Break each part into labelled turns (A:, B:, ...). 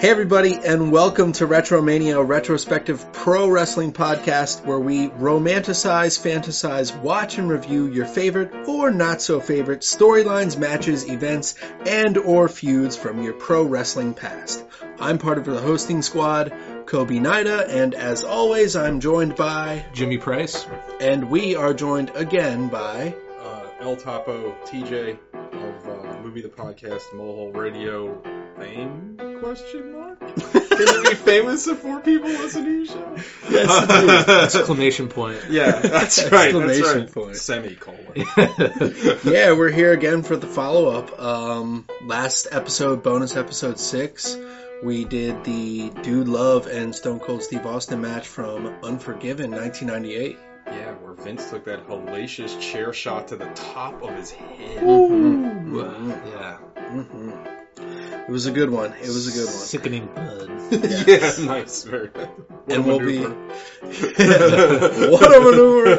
A: Hey, everybody, and welcome to Retromania, a retrospective pro wrestling podcast where we romanticize, fantasize, watch, and review your favorite or not so favorite storylines, matches, events, and or feuds from your pro wrestling past. I'm part of the hosting squad, Kobe Nida, and as always, I'm joined by,
B: Jimmy Price.
A: and we are joined again by,
C: uh, El Topo TJ of uh, Movie the Podcast Mohole Radio fame question mark? Can you be famous if four people listen to your show?
B: Exclamation point.
C: Yeah, that's right.
A: Exclamation
C: That's right.
A: point.
C: Semicolon.
A: yeah, we're here again for the follow up. Um, last episode, bonus episode six, we did the Dude Love and Stone Cold Steve Austin match from Unforgiven 1998.
C: Yeah, where Vince took that hellacious chair shot to the top of his head.
B: yeah.
A: hmm It was a good one. It was a good one.
B: Sickening blood.
C: yeah, nice. Very good. What
A: And
C: a
A: we'll be- what a maneuver!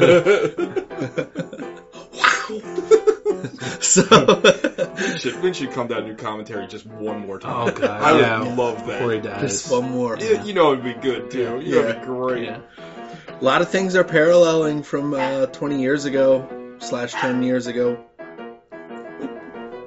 A: Wow. so,
C: Should, Vince should come down and do commentary just one more time.
B: Oh, God,
C: I would love that.
B: Before he dies.
A: just one more.
C: Yeah, you know it'd be good too. You know it'd be great.
B: Yeah.
A: A lot of things are paralleling from uh, 20 years ago slash 10 years ago.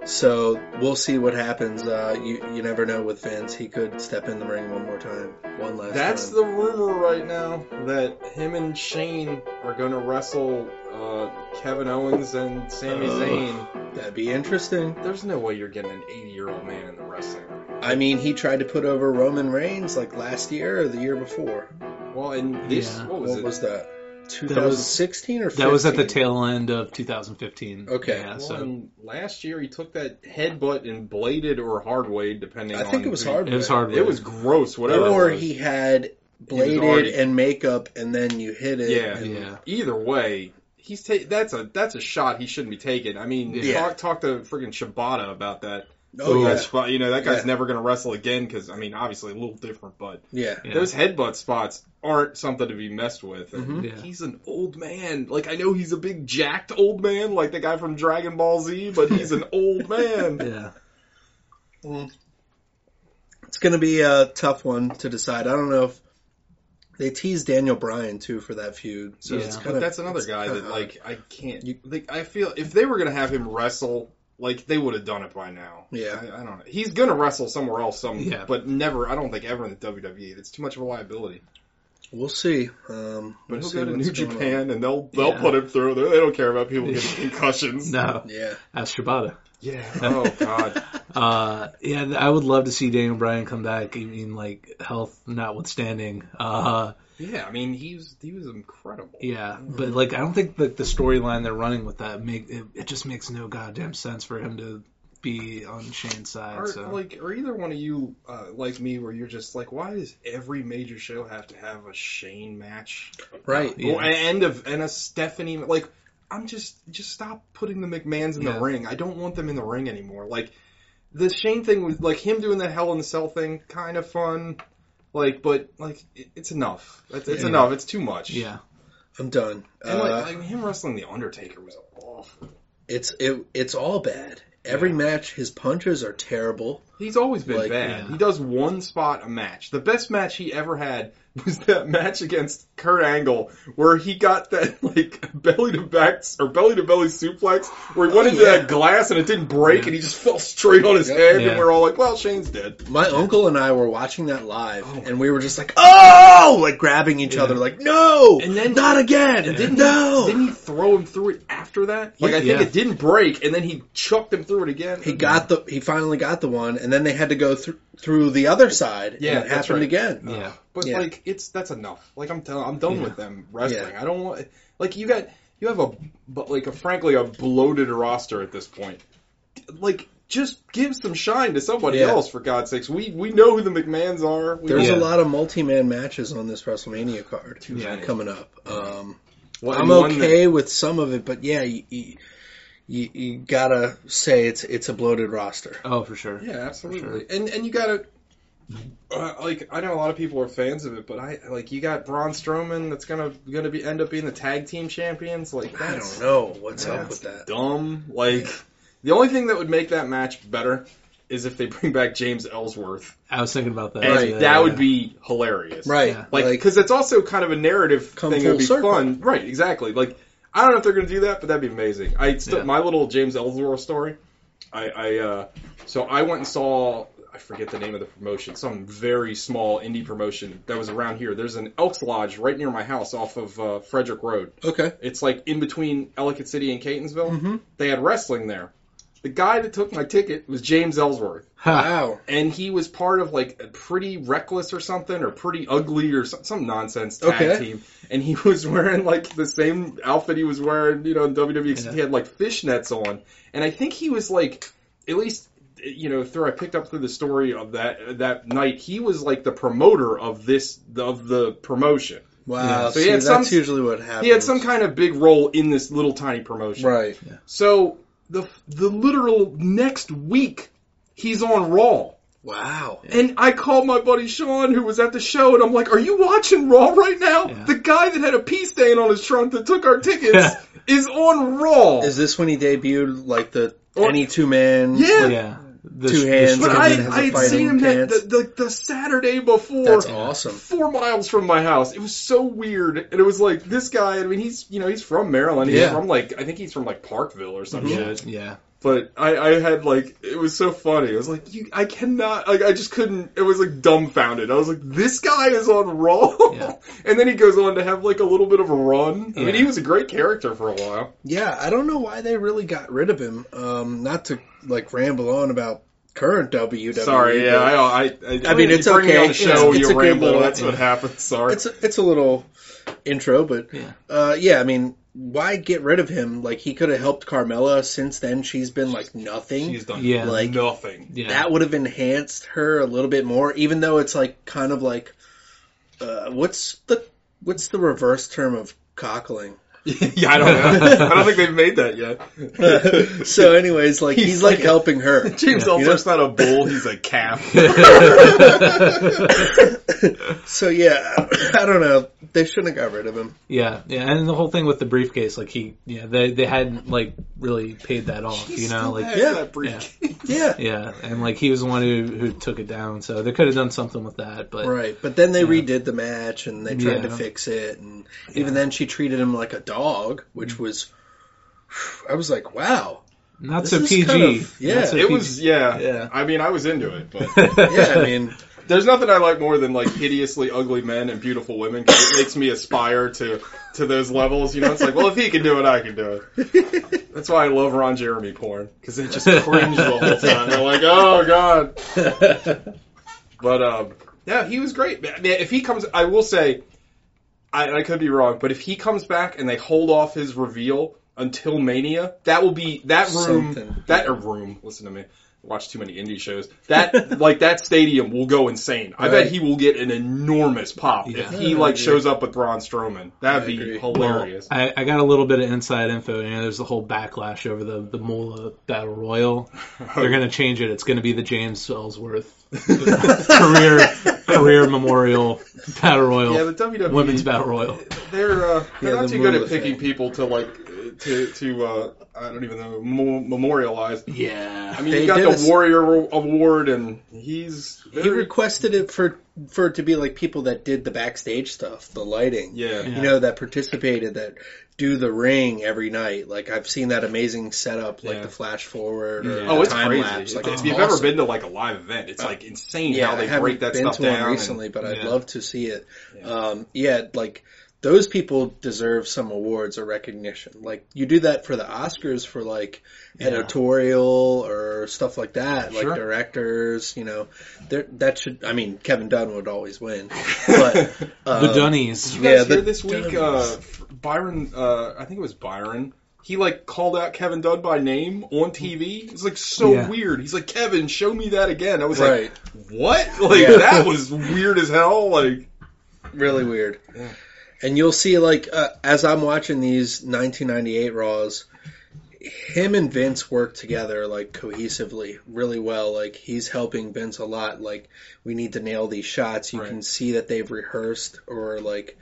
A: So we'll see what happens. Uh, you you never know with Vince. He could step in the ring one more time, one last
C: That's
A: time.
C: the rumor right now that him and Shane are going to wrestle uh, Kevin Owens and Sami
A: Ugh.
C: Zayn.
A: That'd be interesting.
C: There's no way you're getting an 80 year old man in the wrestling.
A: I mean, he tried to put over Roman Reigns like last year or the year before.
C: Well, and this
B: Yeah.
C: what was
A: What
C: it?
A: was that? 2016 or 15?
B: That was at the tail end of 2015.
A: Okay.
B: Yeah,
C: Well,
B: so
C: and last year he took that headbutt and bladed or hard way, depending.
A: I think
C: on
A: it was
C: who-
A: hard.
B: it was hard.
C: It was gross. Whatever.
A: Or he had bladed
C: already-
A: and makeup, and then you hit it.
C: Yeah.
A: and-
B: Yeah.
C: Either way, he's ta- that's a that's a shot he shouldn't be taking. I mean,
A: Yeah.
C: talk talk to freaking Shibata about that.
A: Oh yeah.
C: Spot, you know, that guy's
A: Yeah.
C: never going to wrestle again because I mean, obviously a little different, but
A: Yeah.
B: Yeah.
C: those headbutt spots aren't something to be messed with. And
A: Mhm.
B: Yeah.
C: He's an old man. Like I know he's a big jacked old man, like the guy from Dragon Ball Z, but he's an old man.
B: yeah.
A: Well, It's going to be a tough one to decide. I don't know if they teased Daniel Bryan too for that feud. So
B: Yeah.
A: it's
C: But
A: kind of
C: that's another guy that like I can't.
A: You-
C: like I feel if they were going to have him wrestle. Like they would have done it by now.
A: Yeah.
C: I, I don't know. He's gonna wrestle somewhere else, some,
B: Yeah.
C: but never. I don't think ever in the WWE. It's too much of a liability.
A: we'll see. Um,
C: But
A: we'll
C: he'll
A: see
C: go to New
A: going on.
C: Japan and they'll they'll
B: Yeah.
C: put him through. They they don't care about people getting concussions.
B: No.
A: Yeah.
B: Ask Shibata.
C: Yeah. Oh God.
B: Uh, yeah, I would love to see Daniel Bryan come back. I mean, like health notwithstanding. Uh,
C: Yeah. I mean, he was he was incredible.
B: yeah, but like I don't think that the storyline they're running with that make it, it just makes no goddamn sense for him to be on Shane's side.
C: Or
B: so
C: like, or either one of you uh, like me, where you're just like, why does every major show have to have a Shane match?
A: Right.
B: Yeah.
C: Or, and a and a Stephanie like. I'm just just stop putting the McMahons in
B: Yeah.
C: the ring. I don't want them in the ring anymore. Like the Shane thing was like him doing that Hell in the Cell thing, kind of fun. Like, but like it, it's enough. It's, it's
A: Yeah.
C: enough. It's too much.
B: yeah,
A: I'm done.
C: And
A: Uh,
C: like, like him wrestling the Undertaker was awful.
A: it's it it's all bad. Every
C: Yeah.
A: match, his punches are terrible.
C: He's always been
A: Like,
C: bad.
B: yeah.
C: He does one spot a match. The best match he ever had was that match against Kurt Angle, where he got that like belly to back or belly to belly suplex, where he oh, went
A: Oh,
C: into
A: yeah.
C: that glass and it didn't break,
B: Yeah.
C: and he just fell straight on his
A: Yep.
C: head,
B: Yeah.
C: and we're all like, "Well, Shane's dead."
A: My uncle and I were watching that live,
C: Oh.
A: and we were just like, "Oh!" like grabbing each other, like, "No,
C: And then-
A: not again!"
C: And didn't
A: no,
C: didn't he throw him through it after that? Like I think it didn't break, and then he chucked him through it again.
A: he got the he finally got the one, and then they had to go through through the other side.
C: Yeah,
A: and it
C: that's
A: happened
C: right.
A: again.
B: yeah.
C: But
A: Yeah.
C: like it's that's enough. Like I'm tell- I'm done
B: Yeah.
C: with them wrestling.
A: Yeah.
C: I don't want like you got you have a but like a frankly a bloated roster at this point. Like just give some shine to somebody
A: Yeah.
C: else for God's sakes. We we know who the McMahons are. We
A: There's
B: Yeah.
A: a lot of multi-man matches on this WrestleMania card
B: Yeah.
A: coming up. Um,
C: Well,
A: I'm
C: and one that-
A: okay with some of it, but yeah, you, you, you, you gotta say it's it's a bloated roster.
B: Oh, for sure.
C: yeah, absolutely.
B: sure.
C: And and you gotta uh, like I know a lot of people are fans of it, but I like you got Braun Strowman that's gonna gonna be end up being the tag team champions. Like
A: I don't know what's up with that.
C: dumb. Like the only thing that would make that match better is if they bring back James Ellsworth,
B: I was thinking about that.
C: and
A: Right.
B: Yeah,
C: that would
B: yeah.
C: be hilarious.
A: Right.
B: Yeah.
C: Like, because it's also kind of a narrative thing.
A: full
C: It'd be
A: circle.
C: fun, right? Exactly. Like, I don't know if they're going to do that, but that'd be amazing. I still,
B: Yeah.
C: my little James Ellsworth story. I, I uh, so I went and saw. I forget the name of the promotion. Some very small indie promotion that was around here. There's an Elks Lodge right near my house, off of uh, Frederick Road.
A: okay.
C: It's like in between Ellicott City and Catonsville.
A: Mhm.
C: They had wrestling there. The guy that took my ticket was James Ellsworth
A: Wow.
C: and he was part of like a pretty reckless or something or pretty ugly or some, some nonsense tag
A: Okay.
C: team and he was wearing like the same outfit he was wearing you know in WWE except he had like fishnets on and I think he was like at least you know through I picked up through the story of that that night he was like the promoter of this of the promotion
A: Wow.
B: Yeah.
C: So he
A: See,
C: had
A: that's
C: some-
A: usually what happens.
C: he had some kind of big role in this little tiny promotion
A: Right.
C: so the the literal next week he's on Raw
A: Wow.
C: and I called my buddy Sean, who was at the show, and I'm like, "Are you watching Raw right now?
B: Yeah.
C: The guy that had a pee stain on his trunk that took our tickets is on Raw."
A: Is this when he debuted like the
C: Or-
A: any two man?
C: Yeah.
B: yeah. The,
A: Two
B: the
C: but
A: I,
C: I,
A: then has a
C: I had seen him that, the, the, the Saturday before.
A: That's awesome.
C: Four miles from my house. It was so weird, and it was like this guy. I mean, he's you know he's from Maryland. He's
A: Yeah.
C: from like I think he's from like Parkville or some
B: Yeah,
C: shit.
B: yeah.
C: But I, I had like it was so funny. I was like, you, I cannot. Like I just couldn't. It was like dumbfounded. I was like, this guy is on Raw,
B: Yeah.
C: and then he goes on to have like a little bit of a run. I mean, he was a great character for a while.
A: Yeah, I don't know why they really got rid of him. Um, not to like ramble on about current WWE.
C: Sorry, yeah,
A: but
C: I, I, I,
A: I mean, it's
C: you bring me
A: okay.
C: on the show,
A: It's- it's
C: you ramble.
A: little-
C: That's what happens. Sorry.
A: it's a, it's a little intro, but
B: Yeah.
A: uh, yeah, I mean, why get rid of him? Like he could have helped Carmella. Since then, she's been like nothing.
C: She's done
B: Yeah.
A: Like-
C: nothing.
B: Yeah.
A: That would have enhanced her a little bit more, even though it's like kind of like, uh, what's the what's the reverse term of cockling?
C: yeah, I don't know. I don't think they've made that yet.
A: so, anyways, like he's,
C: He's
A: like,
C: like a-
A: helping her.
C: James
A: You know?
C: Not a bull; he's a calf.
A: so yeah, I don't know. They shouldn't have got rid of him.
B: Yeah, yeah, and the whole thing with the briefcase, like he, yeah, they they hadn't like really paid that off,
C: He
B: you know,
C: still
B: like
C: has
A: yeah,
C: that briefcase.
A: Yeah,
B: yeah, and like he was the one who who took it down, so they could have done something with that, but
A: right. But then they redid the match and they tried to fix it, and even then she treated him like a dog, which was. I was like, wow.
B: not so PG.
A: kind of- yeah.
B: So
C: It
B: PG.
C: was, yeah.
B: Yeah.
C: I mean, I was into it, but
A: Yeah, I mean,
C: there's nothing I like more than like hideously ugly men and beautiful women because it makes me aspire to to those levels. You know, it's like, well, if he can do it, I can do it. That's why I love Ron Jeremy porn because it just cringe the whole time. They're like, oh god. But um, yeah, he was great. Man, if he comes, I will say, I, I could be wrong, but if he comes back and they hold off his reveal until Mania, that will be that room.
A: Something.
C: That a room. Listen to me. I Watch too many indie shows. That like that stadium will go insane. I bet he will get an enormous pop if he like shows up with Braun Strowman. That'd
A: I
C: be
A: agree.
C: hilarious.
B: I, I got a little bit of inside info. You know, there's the whole backlash over the the Moolah Battle Royal. They're gonna change it. It's gonna be the James Ellsworth career career memorial battle royal,
C: yeah, the WWE
B: women's battle royal.
C: They're uh, they're
A: Yeah,
C: not
A: the
C: too good at picking
A: thing.
C: people to like to to uh, I don't even know mo- memorialize.
B: Yeah,
C: I mean, he got the
A: a s-
C: Warrior Award, and he's
A: he requested it for for it to be like people that did the backstage stuff, the lighting.
C: yeah.
B: Yeah.
A: You know, that participated, that do the ring every night. Like I've seen that amazing setup, like
C: Yeah.
A: the flash forward or
B: Yeah.
C: Oh, it's
A: time
C: crazy.
A: lapse. Like
C: if
A: it's
C: you've
A: awesome.
C: ever been to like a live event, it's like insane
A: yeah,
C: how they
A: I haven't
C: break that
A: been
C: stuff
A: to
C: down.
A: one
C: and-
A: recently, but I'd
B: Yeah.
A: love to see it.
C: Yeah.
A: Um, yeah, like those people deserve some awards or recognition. Like you do that for the Oscars for like
B: Yeah.
A: editorial or stuff like that, like
C: Sure.
A: directors. You know, that should. I mean, Kevin Dunn would always win, but um,
B: the Dunnies.
C: Did you guys
A: Yeah,
C: hear
A: the-
C: this week? Uh, Byron, uh, I think it was Byron. He like called out Kevin Dunn by name on TV. It's like so
B: Yeah.
C: weird. He's like, Kevin, show me that again. I was
A: right.
C: like, what? Like
A: Yeah.
C: that was weird as hell. Like,
A: really weird.
C: Yeah.
A: And you'll see, like, uh, as I'm watching these 1998 Raws, him and Vince work together, like, cohesively, really well. Like, he's helping Vince a lot. Like, we need to nail these shots. You
C: Right.
A: can see that they've rehearsed, or, like,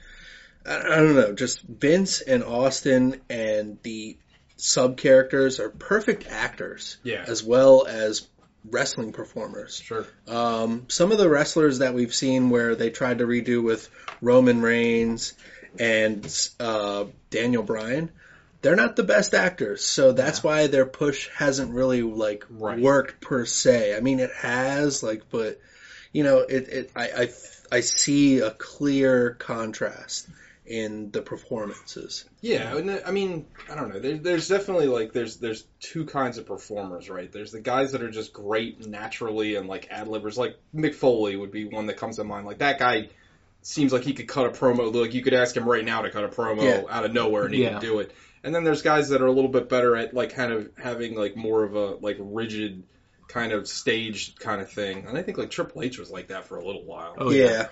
A: I, I don't know, just Vince and Austin and the sub characters are perfect actors,
C: Yeah.
A: as well as wrestling performers.
C: Sure.
A: Um, some of the wrestlers that we've seen where they tried to redo with Roman Reigns and uh, Daniel Bryan, they're not the best actors, so that's why their push hasn't really like
C: Right.
A: worked per se. I mean, it has like, but you know, it, it I, I I see a clear contrast in the performances.
C: Yeah, and I mean, I don't know. There, there's definitely like there's there's two kinds of performers, right? There's the guys that are just great naturally and like ad libbers, like Mick Foley would be one that comes to mind. Like that guy seems like he could cut a promo. Like you could ask him right now to cut a promo
A: Yeah.
C: out of nowhere and he
B: Yeah.
C: can do it. And then there's guys that are a little bit better at like kind of having like more of a like rigid kind of staged kind of thing. And I think like Triple H was like that for a little while.
B: Oh,
A: yeah.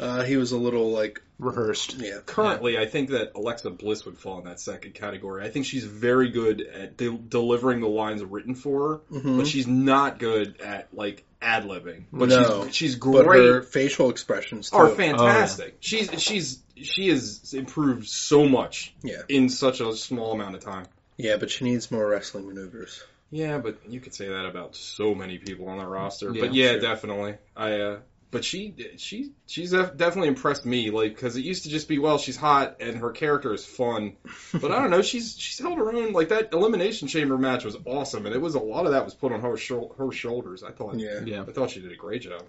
A: Uh, he was a little like,
B: Rehearsed.
A: yeah,
C: Currently, I think that Alexa Bliss would fall in that second category. I think she's very good at de- delivering the lines written for her,
A: Mhm.
C: but she's not good at like ad libbing. But
A: No.
C: she's she's
A: but
C: great.
A: her facial expressions too.
C: are fantastic. She's she's she has improved so much
A: Yeah.
C: in such a small amount of time.
A: Yeah, but she needs more wrestling maneuvers.
C: Yeah, but you could say that about so many people on the roster.
B: Yeah,
C: but yeah,
A: sure.
C: definitely. I uh but she she she's definitely impressed me like cuz it used to just be well she's hot and her character is fun. But I don't know, she's she's held her own like that elimination chamber match was awesome and it was a lot of that was put on her shou- her shoulders. I thought
A: Yeah.
B: Yeah.
C: I thought she did a great job.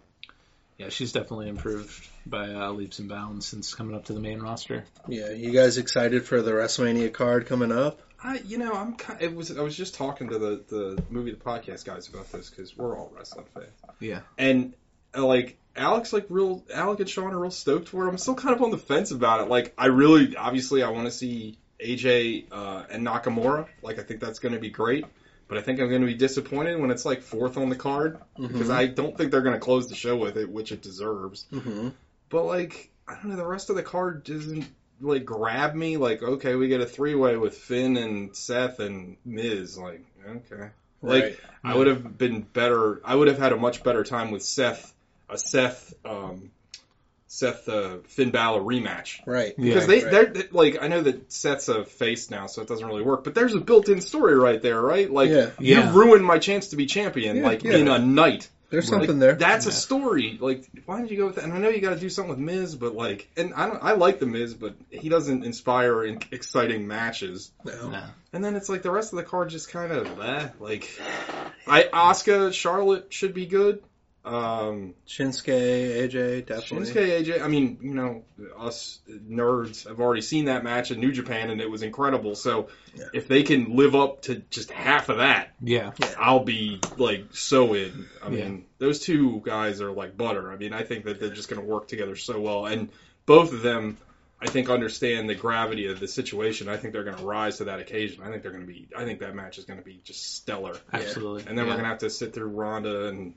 B: Yeah, she's definitely improved by uh, leaps and bounds since coming up to the main roster.
A: Yeah, you guys excited for the WrestleMania card coming up?
C: I, you know, I'm kind. It was. I was just talking to the the movie, the podcast guys about this because we're all wrestling fans.
B: Yeah.
C: And like Alex, like real Alec and Sean are real stoked for it. I'm still kind of on the fence about it. Like I really, obviously, I want to see AJ uh, and Nakamura. Like I think that's going to be great. But I think I'm going to be disappointed when it's like fourth on the card because I don't think they're going to close the show with it, which it deserves.
A: Mm-hmm.
C: But like, I don't know, the rest of the card doesn't like grab me. Like, okay, we get a three way with Finn and Seth and Miz. Like, okay, like
A: Right.
C: I would have been better. I would have had a much better time with Seth, a Seth, um, Seth uh, Finn Balor rematch.
A: Right.
B: Yeah.
C: Because they,
A: right.
C: they're they- like, I know that Seth's a face now, so it doesn't really work. But there's a built-in story right there, right? Like,
A: Yeah.
B: Yeah.
C: you ruined my chance to be champion,
A: Yeah,
C: like
A: yeah.
C: in a night.
A: There's
C: Like,
A: something there.
C: That's a story. Like, why did you go with that? And I know you got to do something with Miz, but like, and I don't, I like the Miz, but he doesn't inspire in exciting matches.
A: No.
B: No.
C: And then it's like the rest of the card just kind of eh, like, I Asuka Charlotte should be good. Um,
A: Shinsuke, AJ, definitely.
C: Shinsuke AJ. I mean, you know, us nerds have already seen that match in New Japan, and it was incredible. So,
A: Yeah.
C: if they can live up to just half of that,
B: Yeah.
C: I'll be like so in. I
B: Yeah.
C: mean, those two guys are like butter. I mean, I think that they're just going to work together so well, and both of them, I think, understand the gravity of the situation. I think they're going to rise to that occasion. I think they're going to be. I think that match is going to be just stellar.
B: Absolutely.
C: And then
B: yeah.
C: we're going to have to sit through Ronda and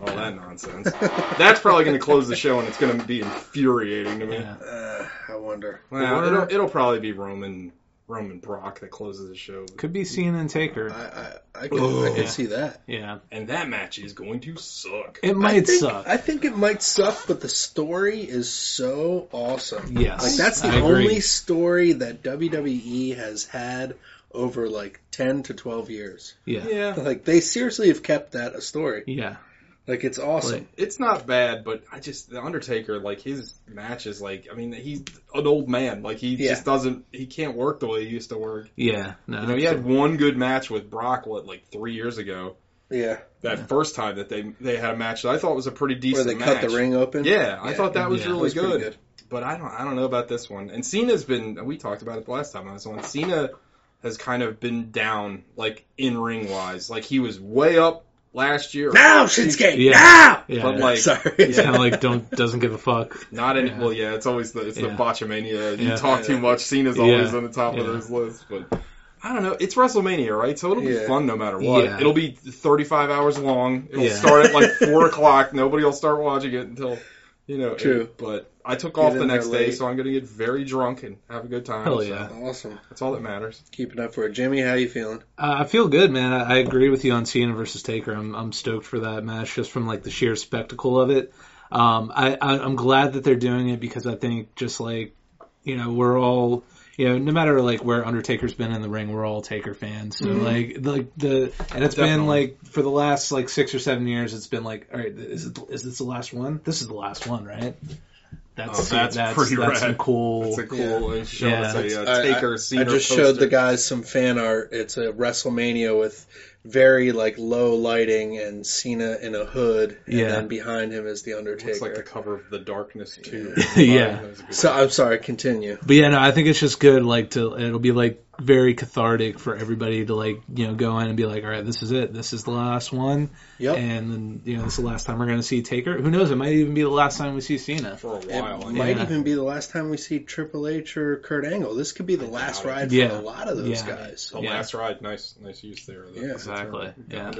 C: all that nonsense. That's probably going to close the show, and it's going to be infuriating to me.
B: Yeah.
A: Uh, I wonder.
C: Well,
B: Or-
C: it'll, it'll probably be Roman Roman Brock that closes the show.
B: Could be Cena and Taker.
A: I I, I could
C: Oh.
A: I could
B: Yeah.
A: see that.
B: Yeah.
C: And that match is going to suck.
B: It
A: I
B: might
A: think,
B: suck.
A: I think it might suck, but the story is so awesome.
B: Yes.
A: Like that's the
B: I agree.
A: only story that WWE has had over like ten to twelve years.
B: Yeah.
C: Yeah.
A: Like they seriously have kept that a story.
B: Yeah.
A: Like it's awesome.
B: Like,
C: It's not bad, but I just the Undertaker, like his matches, like I mean, he's an old man. Like he
A: Yeah.
C: just doesn't, he can't work the way he used to work.
B: yeah. No.
C: You know, he had one good match with Brock, what like three years ago.
A: yeah,
C: That first time that they they had a match that I thought was a pretty decent.
A: where they
C: match.
A: cut the ring open.
C: Yeah, I thought that was
B: Yeah.
C: Really
A: was
C: good.
A: good.
C: But I don't I don't know about this one. And Cena's been we talked about it the last time I was on. Cena has kind of been down like in ring wise. Like he was way up last year.
A: Now Shinsuke.
B: Yeah.
A: Now.
B: Yeah.
C: But like
A: Sorry.
B: It's kind of like don't doesn't give a fuck.
C: not any
B: Yeah.
C: well yeah, it's always the it's the
B: Yeah.
C: botchamania. You
B: Yeah.
C: talk too
A: Yeah.
C: much, Cena's always
B: Yeah.
C: on the top of
B: Yeah.
C: those lists. But I don't know. It's WrestleMania, right? So it'll be
A: Yeah.
C: fun no matter what.
B: Yeah.
C: It'll be 35 hours long. It'll
B: Yeah.
C: start at like four o'clock. Nobody will start watching it until you know.
A: True.
C: eight. But I took
A: Get
C: off the next day, so I'm gonna get very drunk and have a good time.
B: Hell
C: so
B: yeah.
A: Awesome.
C: That's all that matters.
A: Keeping up for it. Jimmy, how you feeling?
B: Uh, I feel good, man. I, I agree with you on Cena versus Taker. I'm I'm stoked for that match just from like the sheer spectacle of it. Um, I, I I'm glad that they're doing it because I think just like you know we're all you know, no matter like where Undertaker's been in the ring, we're all Taker fans. So
A: Mhm.
B: like, like the and it's
C: Definitely.
B: been like for the last like six or seven years, it's been like, all right, is it is this the last one? This is the last one, right? That's
C: Oh, that's
B: that's
C: pretty
B: that's some
C: rad.
B: cool.
C: It's a cool uh, show.
B: Yeah.
C: It's a
A: I-
C: uh, Taker scene.
A: I just showed the guys some fan art. It's a WrestleMania with very like low lighting and Cena in a hood, and
B: Yeah.
A: then behind him is the Undertaker.
C: It's like the cover of The Darkness too.
B: Yeah.
A: so I'm sorry, continue.
B: But yeah, no, I think it's just good. Like to, it'll be like very cathartic for everybody to like, you know, go in and be like, all right, this is it. This is the last one.
A: Yep.
B: And then, you know, this is the last time we're going to see Taker. Who knows? It might even be the last time we see Cena.
C: for a
A: It
C: while. I
A: might
B: Yeah.
A: even be the last time we see Triple H or Kurt Angle. This could be the last ride for
B: Yeah.
A: a lot of those
B: Yeah.
A: guys.
C: The
B: Yeah.
C: last ride, nice, nice use there. The-
A: Yeah.
B: Exactly.
C: the
B: Yeah.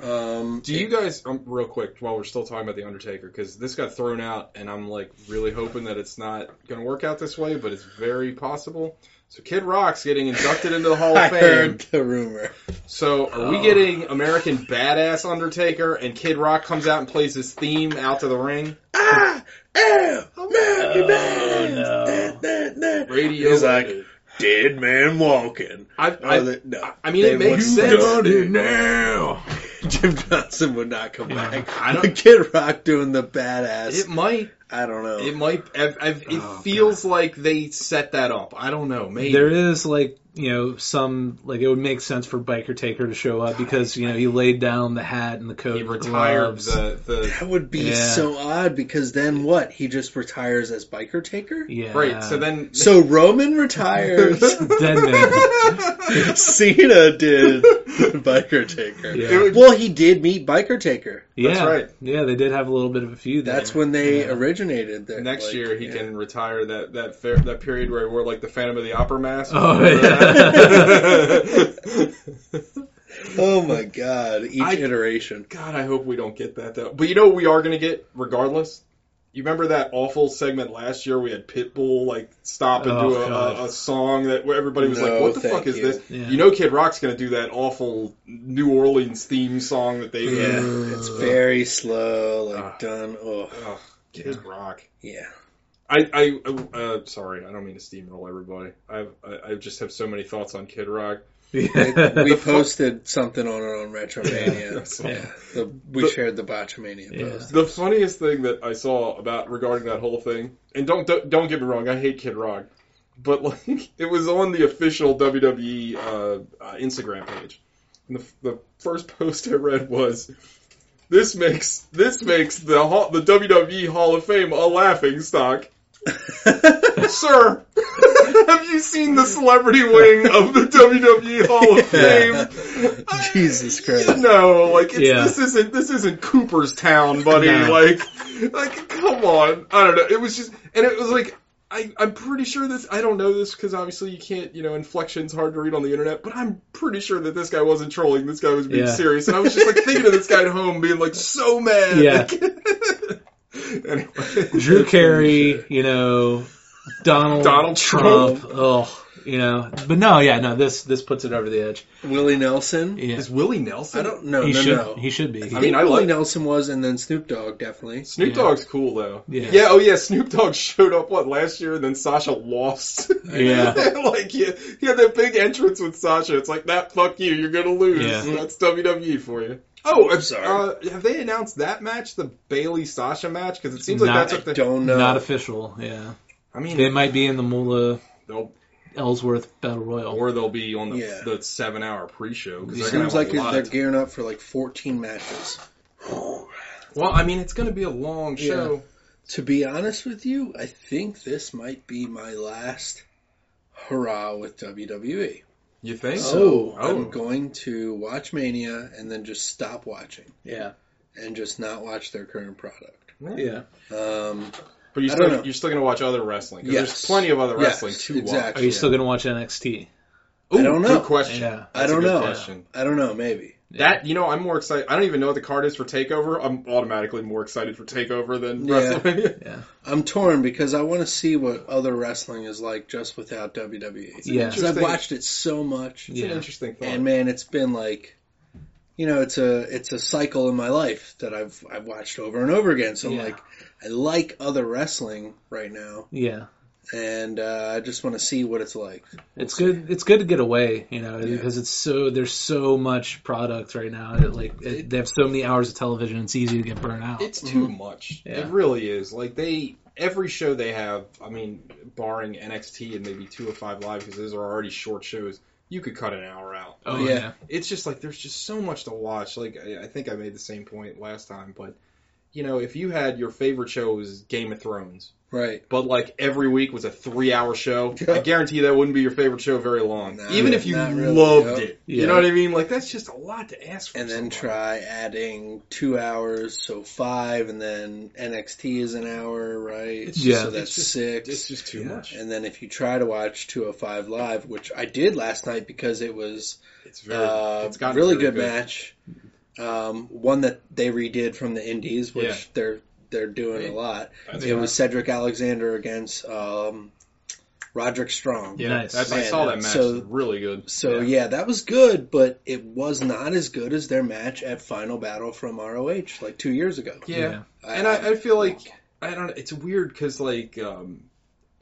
A: Um,
C: Do you guys, um, real quick, while we're still talking about the Undertaker, because this got thrown out, and I'm like really hoping that it's not going to work out this way, but it's very possible. So Kid Rock's getting inducted into the Hall of Fame.
A: I heard the rumor.
C: So are we
B: Oh.
C: getting American Badass Undertaker, and Kid Rock comes out and plays his theme out to the ring?
A: Ah, am American
B: Oh,
A: Man.
B: no.
A: Da, da, da.
C: Radio.
A: He's like, dead man walking.
C: I,
A: Oh,
C: I,
A: no.
C: I mean,
A: They
C: it makes
A: wouldn't
C: sense.
A: do it
B: now.
A: Jim Johnston would not come back.
C: I don't-
A: Kid Rock doing the badass.
C: It might.
A: I don't know.
C: It might. I've, I've, it
B: Oh,
C: feels like they set that up. I don't know. Maybe.
B: There is like, you know, some, like it would make sense for Biker Taker to show up because, you know, he laid down the hat and the coat.
C: he
B: and
C: retired the the
A: that would be
B: Yeah.
A: so odd because then what? He just retires as biker taker?
B: Yeah.
C: right. So then
A: So Roman retires.
B: Dead man.
A: Cena did biker taker.
B: Yeah.
C: Would-
A: Well, he did meet biker taker.
B: Yeah.
C: right.
B: Yeah, they did have a little bit of a feud there.
A: That's when they
B: Yeah.
A: originated. There.
C: Next
A: like,
C: year he
A: yeah.
C: can retire that that fair, that period where he wore like the Phantom of the Opera mask.
B: Oh,
A: Oh my god! Each
C: I-
A: iteration.
C: God, I hope we don't get that though. But you know what we are going to get regardless. You remember that awful segment last year? We had Pitbull like stop and
B: Oh,
C: do a, a, a song that where everybody was
A: No,
C: like, "What the
A: thank
C: fuck is
A: you.
C: this?"
B: Yeah.
C: You know, Kid Rock's going to do that awful New Orleans theme song that they
A: Yeah,
C: did.
A: it's very slow, like
C: Ah.
A: done. Oh,
C: Ugh, Kid Rock.
A: yeah.
C: I, I, uh, sorry, I don't mean to steamroll everybody. I've, I, I just have so many thoughts on Kid Rock.
A: We
B: yeah.
A: posted something on it on Retromania.
C: Yeah.
A: Yeah, the, we
C: But-
A: shared the Botchamania
B: Yeah.
A: post.
C: The funniest thing that I saw about regarding that whole thing, and don't don't, don't get me wrong, I hate Kid Rock, but like it was on the official WWE uh, uh, Instagram page, and the, the first post I read was. This makes this makes the the WWE Hall of Fame a laughing stock. Sir, have you seen the celebrity wing of the WWE Hall of Fame?
A: Jesus
C: You
A: Christ!
C: know, like it's,
B: Yeah.
C: this isn't this isn't Cooperstown, buddy.
B: No.
C: Like, like come on. I don't know. It was just, and it was like. I, I'm pretty sure this. I don't know this because obviously you can't, you know, inflection's hard to read on the internet. But I'm pretty sure that this guy wasn't trolling. This guy was being
B: Yeah.
C: serious, and I was just like thinking of this guy at home, being like so mad.
B: Yeah.
C: anyway,
B: Drew Carey, you know, Donald,
C: Donald
B: Trump. Oh, you know, but no, yeah, no. This this puts it over the edge.
A: Willie Nelson.
B: Yeah,
C: Is Willie Nelson?
A: I don't know.
B: he
A: no,
B: should
A: no.
B: he should be.
A: I,
C: I
A: think
C: mean, I
A: Willie
C: like-
A: Nelson was, and then Snoop Dogg definitely.
C: Snoop
B: Yeah.
C: Dogg's cool though.
B: Yeah.
C: Oh yeah. Snoop Dogg showed up what last year, and then Sasha lost.
B: Yeah.
C: like yeah, he had that big entrance with Sasha. It's like that. Fuck you. You're gonna lose.
B: Yeah.
C: That's WWE for you. Oh, I'm
A: sorry.
C: Uh, have they announced that match, the Bayley Sasha match? Because it seems like
B: Not-
C: that's
A: I
C: what the.
A: don't know.
B: Not official. Yeah,
C: I mean,
B: They might be in the Moolah
C: they'll,
B: Ellsworth Battle Royal.
C: or they'll be on the,
A: Yeah.
C: the seven hour pre show.
B: It
A: Seems like they're gearing up for like 14 matches.
C: Well, I mean, it's going to be a long
A: Yeah.
C: show.
A: To be honest with you, I think this might be my last hurrah with WWE.
C: You think?
A: So
C: Oh.
A: I'm going to watch Mania and then just stop watching
B: Yeah,
A: and just not watch their current product.
B: yeah.
A: Um,
C: But you're still you're still going to watch other wrestling. 'cause
A: Yes.
C: There's plenty of other
A: Yes,
C: wrestling to
A: exactly.
B: Are you still gonna watch NXT?
C: Ooh,
A: I don't know.
C: Good question.
B: Yeah.
A: I
C: That's a
A: don't
C: good
A: know.
C: question.
A: I don't know. Maybe.
C: That you know, I'm more excited. I don't even know what the card is for Takeover. I'm automatically more excited for Takeover than
A: Yeah.
C: WrestleMania.
B: Yeah,
A: I'm torn because I want to see what other wrestling is like just without WWE.
B: Yeah.
A: Because I've watched it so much,
C: It's
B: Yeah.
C: an interesting thought.
A: and man, it's been like, you know, it's a it's a cycle in my life that I've I've watched over and over again. So I'm like, I like other wrestling right now.
B: yeah.
A: And uh, I just want to see what it's like.
B: It's good. It's good to get away, you know, because it's so there's so much product right now. It, like it, they have so many hours of television. It's easy to get burnt out.
C: It's too much.
B: Yeah.
C: It really is. Like they every show they have. I mean, barring NXT and maybe two or five Live because those are already short shows. You could cut an hour out.
B: oh
A: yeah.
B: yeah.
C: It's just like there's just so much to watch. Like I, I think I made the same point last time, but you know, if you had your favorite show was Game of Thrones,
A: Right.
C: but like every week was a three-hour show,
A: Yeah.
C: I guarantee you that wouldn't be your favorite show very long.
A: No,
C: Even if you
A: really,
C: loved
A: yeah.
C: it, you know what I mean? Like that's just a lot to ask for.
A: And then
C: somebody.
A: try adding two hours, so five, and then NXT is an hour, right?
C: It's
B: just-
A: so
C: it's
A: that's
C: just-
A: six.
C: It's just too
B: Yeah.
C: much.
A: And then if you try to watch 205 Live, which I did last night because it was
C: It's very,
A: uh,
C: it's gotten
A: really
C: very
A: good, match, um, one that they redid from the Indies, which
C: Yeah.
A: they're they're doing
C: Hey,
A: a lot. It
C: fine.
A: was Cedric Alexander against um, Roderick Strong.
C: Yeah,
B: Nice.
C: that's, I saw that match.
A: so-
C: really good.
A: So yeah. that was good, but it was not as good as their match at Final Battle from ROH like two years ago.
C: Yeah, and I, I feel like I don't. It's weird because like, um,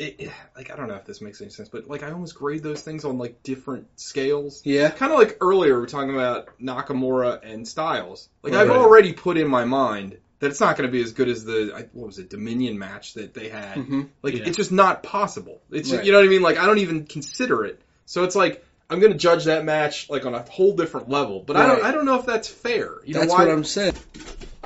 C: it, like I don't know if this makes any sense, but like I almost grade those things on like different scales.
A: yeah,
C: Kind of like earlier we were talking about Nakamura and Styles. Like I've already put in my mind that it's not going to be as good as the what was it Dominion match that they had.
A: hmm
C: Like
B: Yeah.
C: it's just not possible. It's just,
A: Right.
C: you know what I mean. Like I don't even consider it. So it's like I'm going to judge that match like on a whole different level. But I don't I don't know if that's fair. You
A: that's
C: know why?
A: what I'm saying.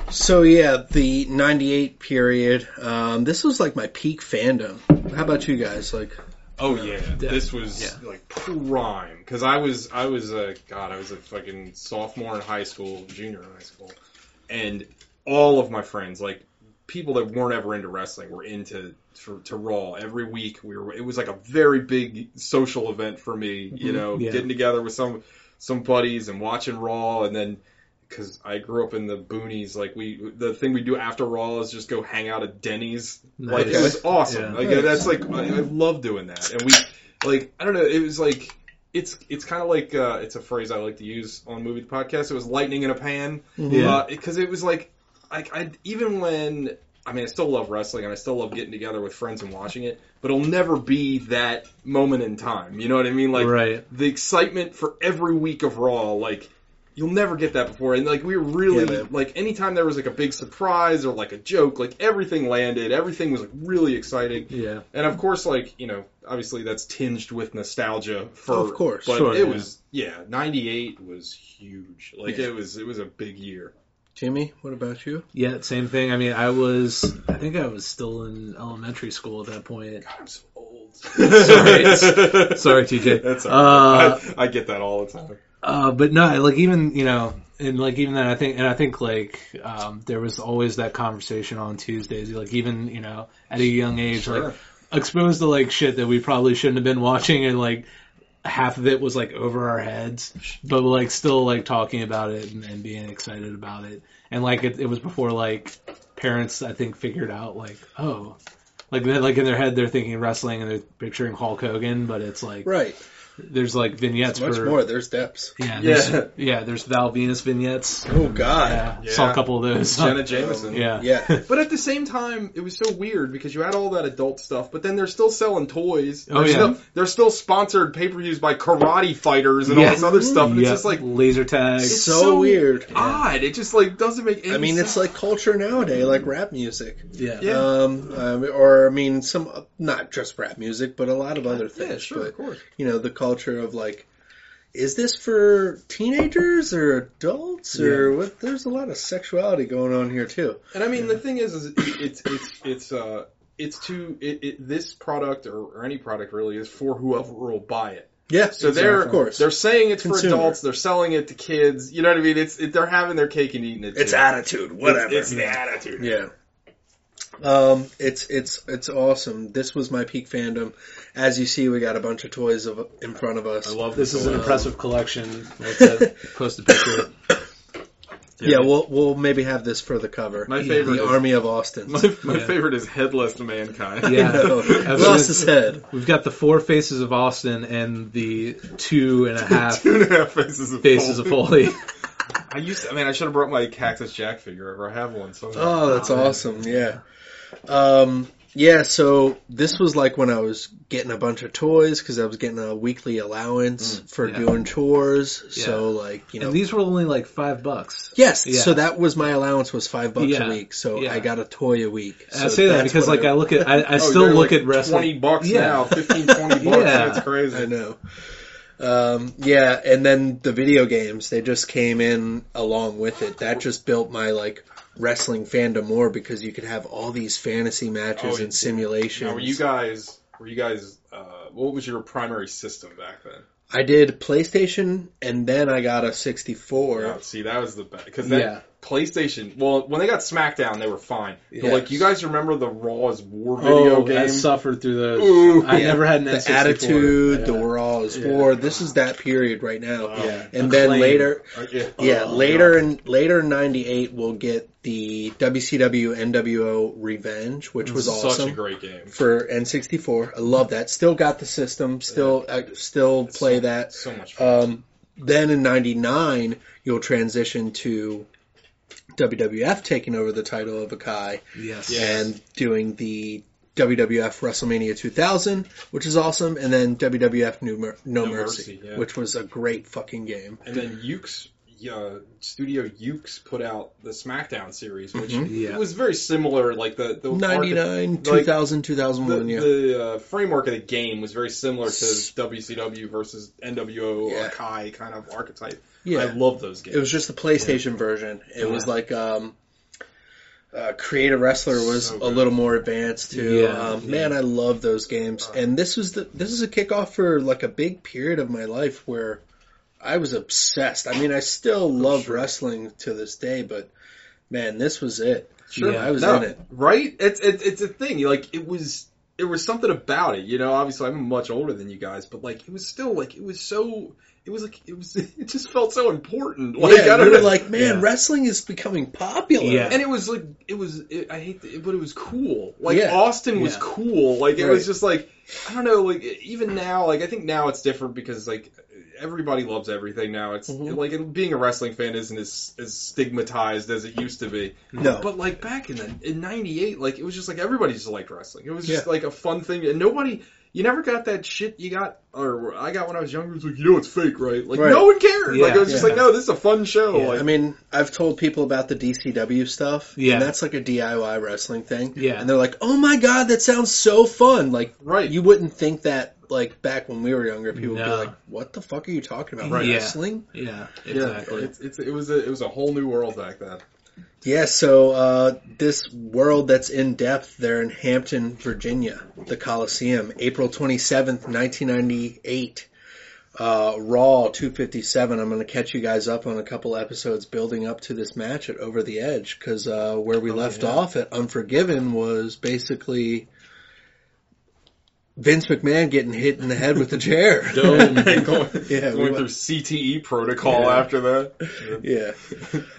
A: So yeah, the '98 period. Um, this was like my peak fandom. How about you guys? Like,
C: Oh yeah,
B: Yeah.
C: this was
B: Yeah.
C: like prime because I was I was a god I was a fucking sophomore in high school, junior in high school, and all of my friends like people that weren't ever into wrestling were into to, to Raw every week. We were it was like a very big social event for me, you know,
B: Yeah.
C: getting together with some some buddies and watching Raw, and then because I grew up in the boonies, like we the thing we do after Raw is just go hang out at Denny's. Like it was awesome.
B: Yeah.
C: Like that's like I, I love doing that. And we like I don't know. It was like it's it's kind of like uh, it's a phrase I like to use on movie podcast. It was lightning in a pan.
B: Yeah.
C: Because it was like like I even when I mean I still love wrestling and I still love getting together with friends and watching it, but it'll never be that moment in time. You know what I mean? Like
B: right.
C: the excitement for every week of Raw, like you'll never get that before. And like we were really
A: Yeah,
C: like anytime there was like a big surprise or like a joke, like everything landed, everything was like really exciting.
B: Yeah.
C: And of course, like you know, obviously that's tinged with nostalgia for,
A: Of course.
C: but
B: Sure,
C: it
B: yeah.
C: was yeah, '98 was huge. Like
A: Yeah.
C: it was, it was a big year.
A: Jimmy, what about you?
B: Yeah, same thing. I mean, I was, I think I was still in elementary school at that point.
C: God, I'm so old.
B: Sorry. Sorry, TJ.
C: That's all
B: Uh.
C: I, I get that all the time.
B: Uh, but no, like even you know, and like even then, I think, and I think like um, there was always that conversation on Tuesdays. Like even you know, at a young age,
C: Sure.
B: like exposed to like shit that we probably shouldn't have been watching, and like half of it was like over our heads, but like still like talking about it and, and being excited about it. And like it, it was before like parents, I think, figured out like oh. Like like in their head, they're thinking wrestling and they're picturing Hulk Hogan, but it's like
A: Right.
B: There's like vignettes
A: Much
B: for
A: more. There's depths.
B: yeah,
C: Yeah.
B: there's, yeah. There's Val Venis vignettes.
A: Oh God.
B: Yeah,
C: Yeah.
B: saw a couple of those.
C: Jenna Jameson.
B: yeah,
A: Yeah.
C: But at the same time, it was so weird because you had all that adult stuff, but then they're still selling toys.
B: Oh,
C: They're
B: yeah.
C: Still, they're still sponsored pay-per-views by karate fighters and all this other stuff. And
B: Yeah.
C: it's just like
B: laser tag.
C: it's
A: so
C: so,
A: weird.
C: odd. It just like doesn't make any
A: I mean,
C: sense.
A: it's like culture nowadays, like rap music.
B: Yeah,
C: Yeah.
A: Um, um, or I mean, some not just rap music, but a lot of other things.
C: yeah, sure,
A: But
C: of course.
A: you know, the culture of like, is this for teenagers or adults or what? There's a lot of sexuality going on here too.
C: And I mean, the thing is, is it's it's it's uh it's to it, it this product or, or any product really is for whoever will buy it.
A: Yeah.
C: So they're
A: of course
C: they're saying it's
A: Consumer.
C: for adults. They're selling it to kids. You know what I mean? It's it, they're having their cake and eating it.
A: it's attitude, whatever.
C: It's, it's the attitude.
A: Yeah. Um, it's it's it's awesome. This was my peak fandom. As you see, we got a bunch of toys of, in front of us.
C: I love
B: this This is an impressive collection. Let's uh, post a picture.
A: Yeah, we'll we'll maybe have this for the cover.
C: My favorite
A: the
C: is-
A: Army of Austin.
C: My, my
B: Yeah.
C: favorite is headless mankind.
B: Yeah.
A: Lost his head.
B: We've got the four faces of Austin and the two and a half
C: Two and a half faces of
B: faces of
C: Foley.
B: Foley.
C: I used. To, I mean, I should have brought my Cactus Jack figure over. I have one. So
A: Oh, that's
B: Oh, man.
A: awesome. Yeah. Um, Yeah, so this was like when I was getting a bunch of toys because I was getting a weekly allowance for
B: yeah.
A: doing chores. So like you know,
B: and these were only like five bucks.
A: yes,
B: yeah.
A: so that was my allowance was five bucks
B: Yeah,
A: a week. So
B: yeah.
A: I got a toy a week. So
B: I say that because like I, look at I, I
C: Oh,
B: still look
C: like
B: at wrestling.
C: 20 bucks
B: Yeah.
C: now, 15, 20 bucks.
B: Yeah.
C: That's crazy.
A: I know. Um, yeah, and then the video games they just came in along with it. That just built my like wrestling fandom more because you could have all these fantasy matches
C: Oh,
A: and simulations.
C: Now, were you guys, were you guys, uh, what was your primary system back then?
A: I did PlayStation, and then I got a 64.
C: Yeah, see, that was the best. Because that
B: Yeah.
C: PlayStation, well, when they got SmackDown, they were fine. But, like, you guys remember the Raw's War video
B: Oh,
C: game?
B: I suffered through those.
C: Ooh.
B: I
A: Yeah,
B: never had an
A: the
B: N64.
A: attitude,
B: Yeah.
A: the Raw is
B: Yeah.
A: war. This is that period right now.
B: Yeah.
A: And then later,
C: Uh, yeah,
A: yeah,
C: Oh,
A: later
C: God.
A: in later in '98, we'll get the WCW NWO Revenge, which was
C: Such
A: awesome
C: a great game.
A: for N64. I love that. Still got the system. Still, uh, still
C: It's
A: play
C: so-
A: that.
C: So much fun.
A: Um, then in '99, you'll transition to WWF taking over the title of AKI
B: Yes.
C: Yeah.
A: and doing the WWF WrestleMania 2000, which is awesome, and then WWF New Mer- No,
C: No
A: Mercy,
C: Mercy, yeah.
A: which was a great fucking game.
C: and then Yuke's, uh, Studio Yuke's put out the SmackDown series, which
A: Mhm.
B: Yeah.
C: it was very similar. Like the the
A: 99,
C: like,
A: 2000,
C: the,
A: 2001, yeah.
C: the uh, framework of the game was very similar to WCW versus NWO
A: Yeah.
C: AKI kind of archetype.
A: Yeah.
C: I love those games.
A: It was just the PlayStation version. It was like um, uh, Create a Wrestler was
C: So
A: a little more advanced too.
B: Yeah,
A: um,
C: yeah.
A: Man, I love those games.
C: Uh.
A: And this was the this is a kickoff for like a big period of my life where I was obsessed. I mean, I still love
C: sure.
A: wrestling to this day, but man, this was it.
C: Sure,
A: I was
C: No,
A: in it.
C: Right? It's it's it's a thing. Like it was it was something about it. You know, obviously I'm much older than you guys, but like it was still like it was so. It was like it was. It just felt so important. Like
A: yeah,
C: I don't
A: we were
C: know.
A: like, man,
B: Yeah.
A: wrestling is becoming popular.
B: Yeah.
C: and it was like it was. It, I hate, it, but it was cool. Like
A: Yeah.
C: Austin was
B: Yeah.
C: cool. Like it
A: Right.
C: was just like I don't know. Like even now, like I think now it's different because like everybody loves everything now. It's
A: Mhm.
C: like being a wrestling fan isn't as as stigmatized as it used to be.
A: No.
C: But like back in the in '98, like it was just like everybody just liked wrestling. It was just
A: Yeah.
C: like a fun thing, and nobody. You never got that shit you got, or I got when I was younger. It's like you know it's fake, right? Like
A: Right.
C: no one cared. like
B: Yeah.
C: it was just like no, this is a fun show.
B: Yeah.
C: Like
A: I mean, I've told people about the DCW stuff,
B: Yeah.
A: and that's like a DIY wrestling thing.
B: Yeah.
A: and they're like, "Oh my god, that sounds so fun!" Like,
C: right,
A: you wouldn't think that like back when we were younger. People would be like, "What the fuck are you talking about?
B: Right. Yeah.
A: Wrestling?"
B: Yeah.
C: yeah,
B: Exactly.
C: it's, it's it was a it was a whole new world back then.
A: Yeah. So uh, this world that's in depth, they're in Hampton, Virginia, the Coliseum, April twenty seventh, nineteen ninety eight. Uh, Raw 257. I'm going to catch you guys up on a couple episodes building up to this match at Over the Edge because uh, where we
C: Oh,
A: left
C: yeah.
A: off at Unforgiven was basically Vince McMahon getting hit in the head with the chair.
B: Dome.
C: going
A: Yeah, we
C: going
A: went-
C: through CTE protocol
A: Yeah.
C: after that.
A: yeah,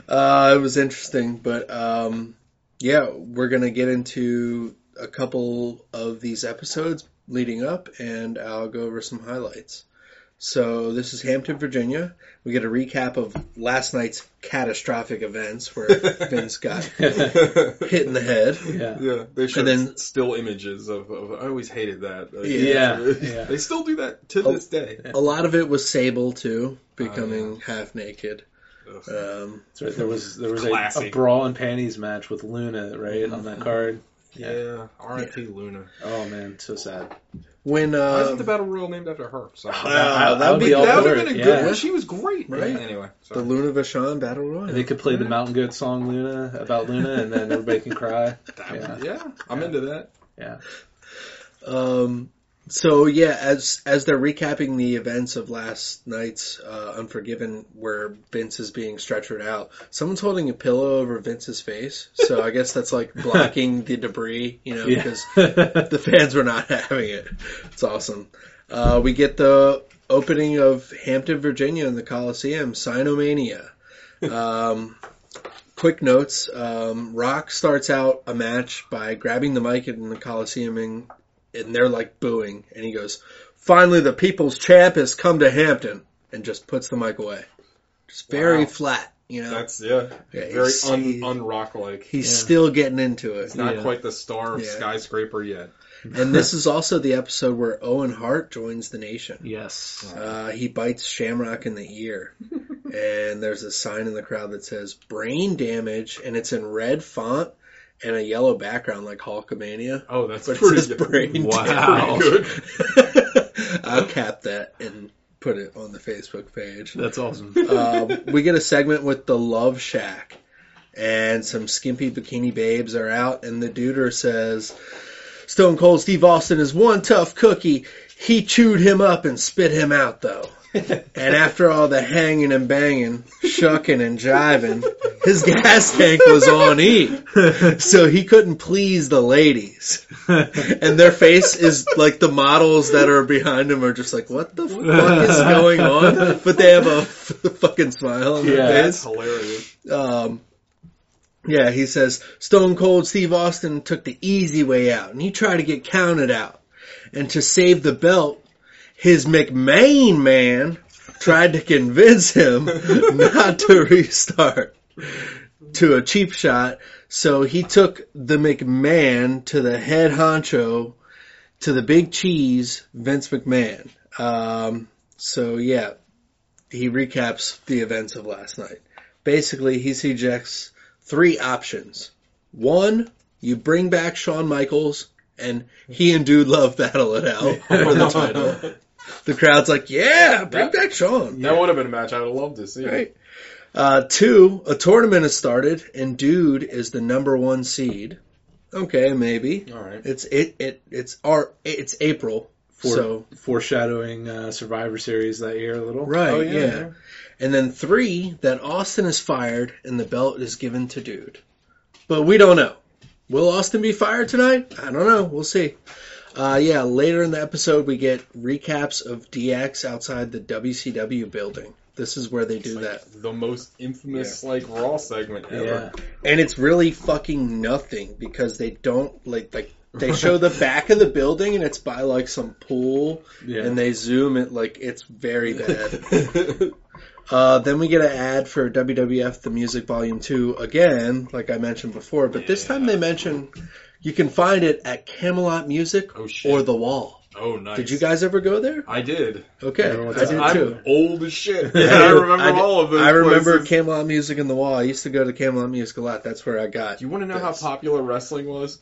A: uh, it was interesting, but um, yeah, we're gonna get into a couple of these episodes leading up, and I'll go over some highlights. So this is Hampton, Virginia. We get a recap of last night's catastrophic events where Vince got hit in the head.
B: yeah.
C: Yeah, they showed
A: then-
C: still images of, of. I always hated that. Like,
B: Yeah, yeah.
C: they still do that to
A: Oh.
C: this day.
A: A lot of it was Sable too, becoming half naked. Um,
B: That's right. There was there was a, a brawl and panties match with Luna right on that card.
C: yeah, R.I.P. Luna.
B: Oh man, so sad.
A: When
C: Why
A: uh,
C: isn't the battle royal named after her? Sorry.
A: Wow,
B: I-
A: that would be
B: all
C: that would have been a
B: yeah.
C: good one. She was great.
A: Right.
C: Anyway,
A: the. Luna Vachon Battle Royal?
B: And they could play the Mountain Goat song Luna about Luna, and then everybody can cry.
C: That
B: Yeah.
C: yeah, I'm into that.
B: Yeah.
A: Um, so yeah, as as they're recapping the events of last night's uh, Unforgiven, where Vince is being stretchered out, someone's holding a pillow over Vince's face. So I guess that's like blocking the debris, you know,
B: Yeah.
A: because the fans were not having it. It's awesome. Uh, we get the opening of Hampton, Virginia, in the Coliseum, Sinomania. Um, quick notes: um, Rock starts out a match by grabbing the mic in the Coliseum, and, and they're like booing, and he goes, "Finally, the people's champ has come to Hampton," and just puts the mic away. Just very
C: Wow.
A: flat. You know,
C: That's yeah,
A: Yeah,
C: very un
A: he-
C: unrock like.
A: he's
B: Yeah.
A: still getting into it.
C: He's not
B: Yeah.
C: quite the star of
A: Yeah.
C: skyscraper yet.
A: And this is also the episode where Owen Hart joins the nation.
B: Yes.
A: Uh, he bites Shamrock in the ear, and there's a sign in the crowd that says "brain damage," and it's in red font and a yellow background like Hulkamania.
C: Oh, that's
A: But
C: pretty good.
A: brain
B: Wow.
C: Pretty good.
A: I'll cap that and put it on the Facebook page.
B: That's awesome.
A: Um, we get a segment with the Love Shack, and some skimpy bikini babes are out, and the duder says, "Stone Cold Steve Austin is one tough cookie. He chewed him up and spit him out, though." and after all the hanging and banging, shucking and jiving, his gas tank was on E, so he couldn't please the ladies. And their face is like the models that are behind him are just like, what the fuck is going on? But they have a f- fucking smile on their
B: Yeah.
C: That's
A: face.
C: hilarious.
A: Um, yeah, he says Stone Cold Steve Austin took the easy way out, and he tried to get counted out. And to save the belt, his McMahon man tried to convince him not to restart to a cheap shot. So he took the McMahon to the head honcho, to the big cheese, Vince McMahon. Um, so yeah, he recaps the events of last night. Basically, he suggests three options. One, you bring back Shawn Michaels and he and Dude Love battle it out for the title. The crowd's like, yeah, bring back Shawn.
C: That would have been a match I'd have loved to see.
A: Right. Uh, two, a tournament has started, and Dude is the number one seed. Okay, maybe
C: All right.
A: it's it it it's our it's April,
B: For,
A: so
B: foreshadowing uh, Survivor Series that year a little.
A: right,
C: Oh,
A: yeah,
C: yeah, yeah.
A: And then three, that Austin is fired and the belt is given to Dude, but we don't know. Will Austin be fired tonight? I don't know. We'll see. Uh, yeah, later in the episode we get recaps of DX outside the WCW building. This is where they do
C: Like,
A: that.
C: The most infamous like Raw segment ever.
B: Yeah.
A: and it's really fucking nothing because they don't like like they show the back of the building and it's by like some pool
B: Yeah.
A: and they zoom it like it's very bad. uh, then we get an ad for WWF The Music Volume Two again, like I mentioned before, but this time they mention you can find it at Camelot Music
C: Oh
A: or The Wall.
C: oh nice.
A: Did you guys ever go there?
C: I did.
A: Okay,
B: Everyone
A: I
B: does.
A: did
C: I'm
A: too.
C: old as shit. And I remember
A: I did-
C: all of those.
A: I remember
C: places.
A: Camelot Music and The Wall. I used to go to Camelot Music a lot. That's where I got.
C: Do you want to know how popular wrestling was?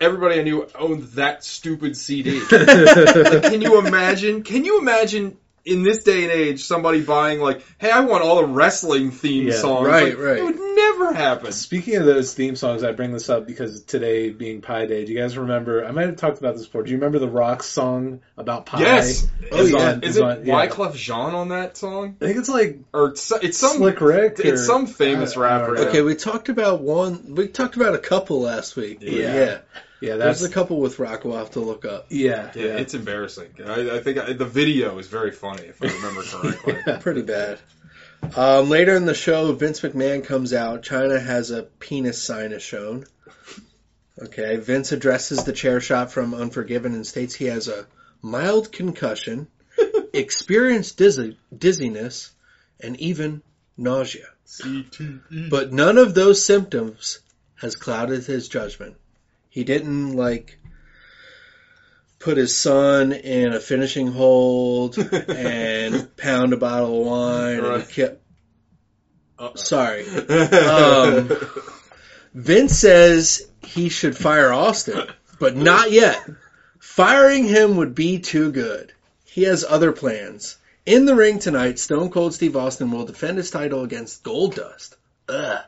C: Everybody I knew owned that stupid CD. Like, can you imagine? Can you imagine in this day and age somebody buying like, "Hey, I want all the wrestling theme
B: Yeah,
C: songs"?
A: right,
C: Like,
A: right.
C: It would never happen.
B: Speaking of those theme songs, I bring this up because today being Pie Day, do you guys remember? I might have talked about this before. Do you remember the Rock song about pie?
C: Yes.
A: Oh,
C: is,
A: yeah.
C: it- is
B: Is
C: it
B: on- yeah.
C: Wyclef Jean on that song?
B: I think it's like
C: Or it's, it's some
B: Slick Rick.
C: it's some famous
B: I- I
C: rapper.
B: know.
A: Okay, we talked about one. We talked about a couple last week. but
C: Yeah.
A: yeah.
B: Yeah,
A: There's
B: that's
A: a couple with Rock we'll have to look up.
B: yeah,
C: Yeah, it's embarrassing. I, I think I, the video is very funny if I remember correctly.
A: Pretty bad. Um, later in the show, Vince McMahon comes out. Chyna has a penis sign is shown. Okay, Vince addresses the chair shot from Unforgiven and states he has a mild concussion, experienced dizzy, dizziness, and even nausea.
C: CTE.
A: But none of those symptoms has clouded his judgment. He didn't like put his son in a finishing hold and pound a bottle of wine
C: Right.
A: and ki-
C: Uh-oh.
A: sorry. Um, Vince says he should fire Austin, but not yet. Firing him would be too good. He has other plans. In the ring tonight, Stone Cold Steve Austin will defend his title against Goldust. Ugh.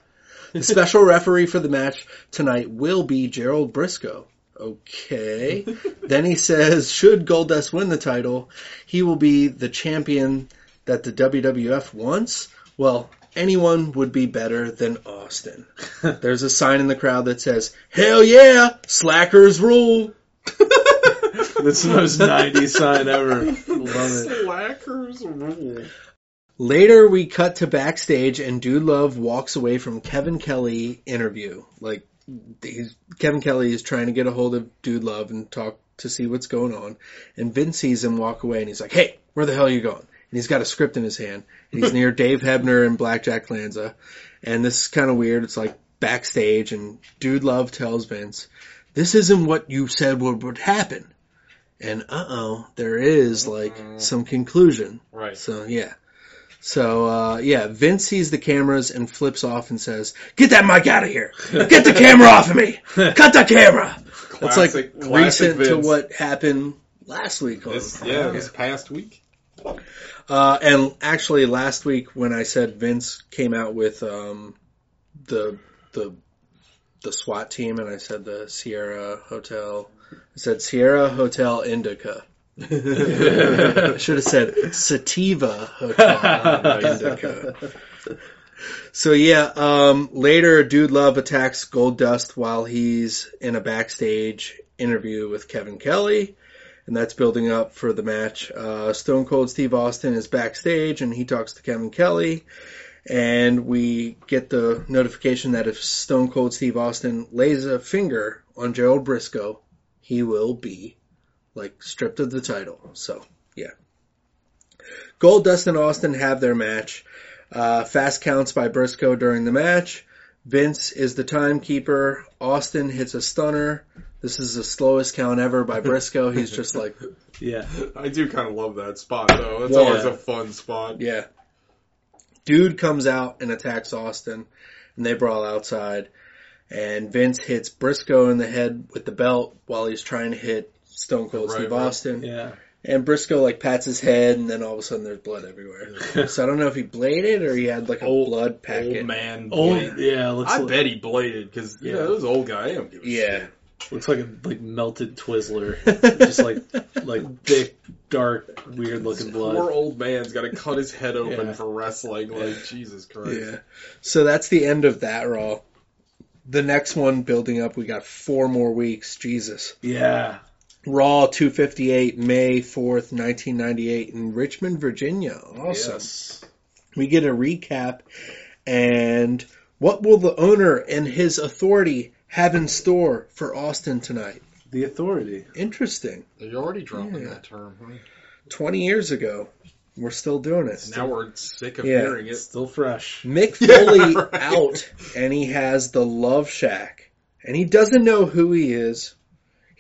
A: The special referee for the match tonight will be Gerald Brisco. Okay. then he says, should Goldust win the title, he will be the champion that the WWF wants. Well, anyone would be better than Austin. There's a sign in the crowd that says, hell yeah, slackers rule.
B: That's the most '90s sign ever. Love it.
C: Slackers rule.
A: Later, we cut to backstage, and Dude Love walks away from Kevin Kelly interview. Like, he's, Kevin Kelly is trying to get a hold of Dude Love and talk to see what's going on. And Vince sees him walk away, and he's like, "Hey, where the hell are you going?" and he's got a script in his hand. And he's near Dave Hebner and Blackjack Lanza, and this is kind of weird. It's like backstage, and Dude Love tells Vince, "This isn't what you said would would happen." And uh oh, there is like some conclusion.
C: Right.
A: So yeah. So uh, yeah, Vince sees the cameras and flips off and says, "Get that mic out of here! Get the camera off of me! Cut the camera!" That's like
C: Classic- classic
A: recent to what happened last week.
C: This, yeah, this past week.
A: Uh, and actually, last week when I said Vince came out with um, the the the SWAT team, and I said the Sierra Hotel, I said Sierra Hotel Indica. Should have said Sativa So yeah, um, later, Dude Love attacks Goldust while he's in a backstage interview with Kevin Kelly, and that's building up for the match. Uh, Stone Cold Steve Austin is backstage, and he talks to Kevin Kelly, and we get the notification that if Stone Cold Steve Austin lays a finger on Gerald Brisco, he will be like stripped of the title. So yeah, Goldust and Austin have their match. Uh, fast counts by Brisco during the match. Vince is the timekeeper. Austin hits a stunner. This is the slowest count ever by Brisco. He's just like,
B: Yeah.
C: I do kind of love that spot though. It's
A: Yeah.
C: always a fun spot.
A: yeah. Dude comes out and attacks Austin, and they brawl outside. And Vince hits Brisco in the head with the belt while he's trying to hit Stone Cold
C: Right,
A: Steve
C: right.
A: Austin.
B: Yeah.
A: And Brisco like pats his head, and then all of a sudden there's blood everywhere. so I don't know if he bladed or he had like a
C: Old-
A: blood packet.
C: Old man.
B: Old,
C: blade.
B: yeah, looks
C: I
B: like,
C: bet he bladed because you
B: Yeah.
C: know those old guy. I don't give a
A: Yeah.
C: shit.
B: looks like a like melted Twizzler, just like like thick, dark, weird looking blood.
C: Poor old man's got to cut his head open
B: Yeah.
C: for wrestling. Like Jesus Christ.
A: Yeah. So that's the end of that Raw. The next one building up, we got four more weeks. Jesus.
B: Yeah,
A: Raw 258, May 4th, 1998 in Richmond, Virginia. Awesome.
B: Yes.
A: We get a recap and what will the owner and his authority have in store for Austin tonight?
B: The authority.
A: Interesting.
C: You're already dropping
A: Yeah.
C: that term. Huh?
A: 20 years ago, we're still doing it.
C: Now we're sick of
A: Yeah.
C: hearing it.
B: Still fresh.
A: Mick
C: Yeah,
A: Foley
C: right.
A: out, and he has the Love Shack, and he doesn't know who he is.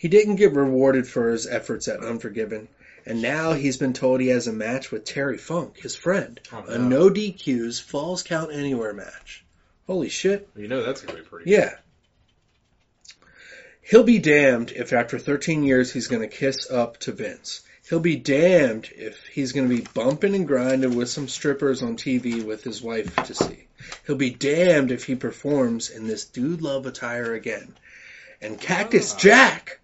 A: He didn't get rewarded for his efforts at Unforgiven, and now he's been told he has a match with Terry Funk, his friend,
C: Oh,
A: a
C: no.
A: no DQs Falls Count Anywhere match. Holy shit!
C: You know that's gonna be pretty.
A: Yeah. He'll be damned if after 13 years he's going to kiss up to Vince. He'll be damned if he's going to be bumping and grinding with some strippers on TV with his wife to see. He'll be damned if he performs in this dude love attire again. And Cactus
C: Ah.
A: Jack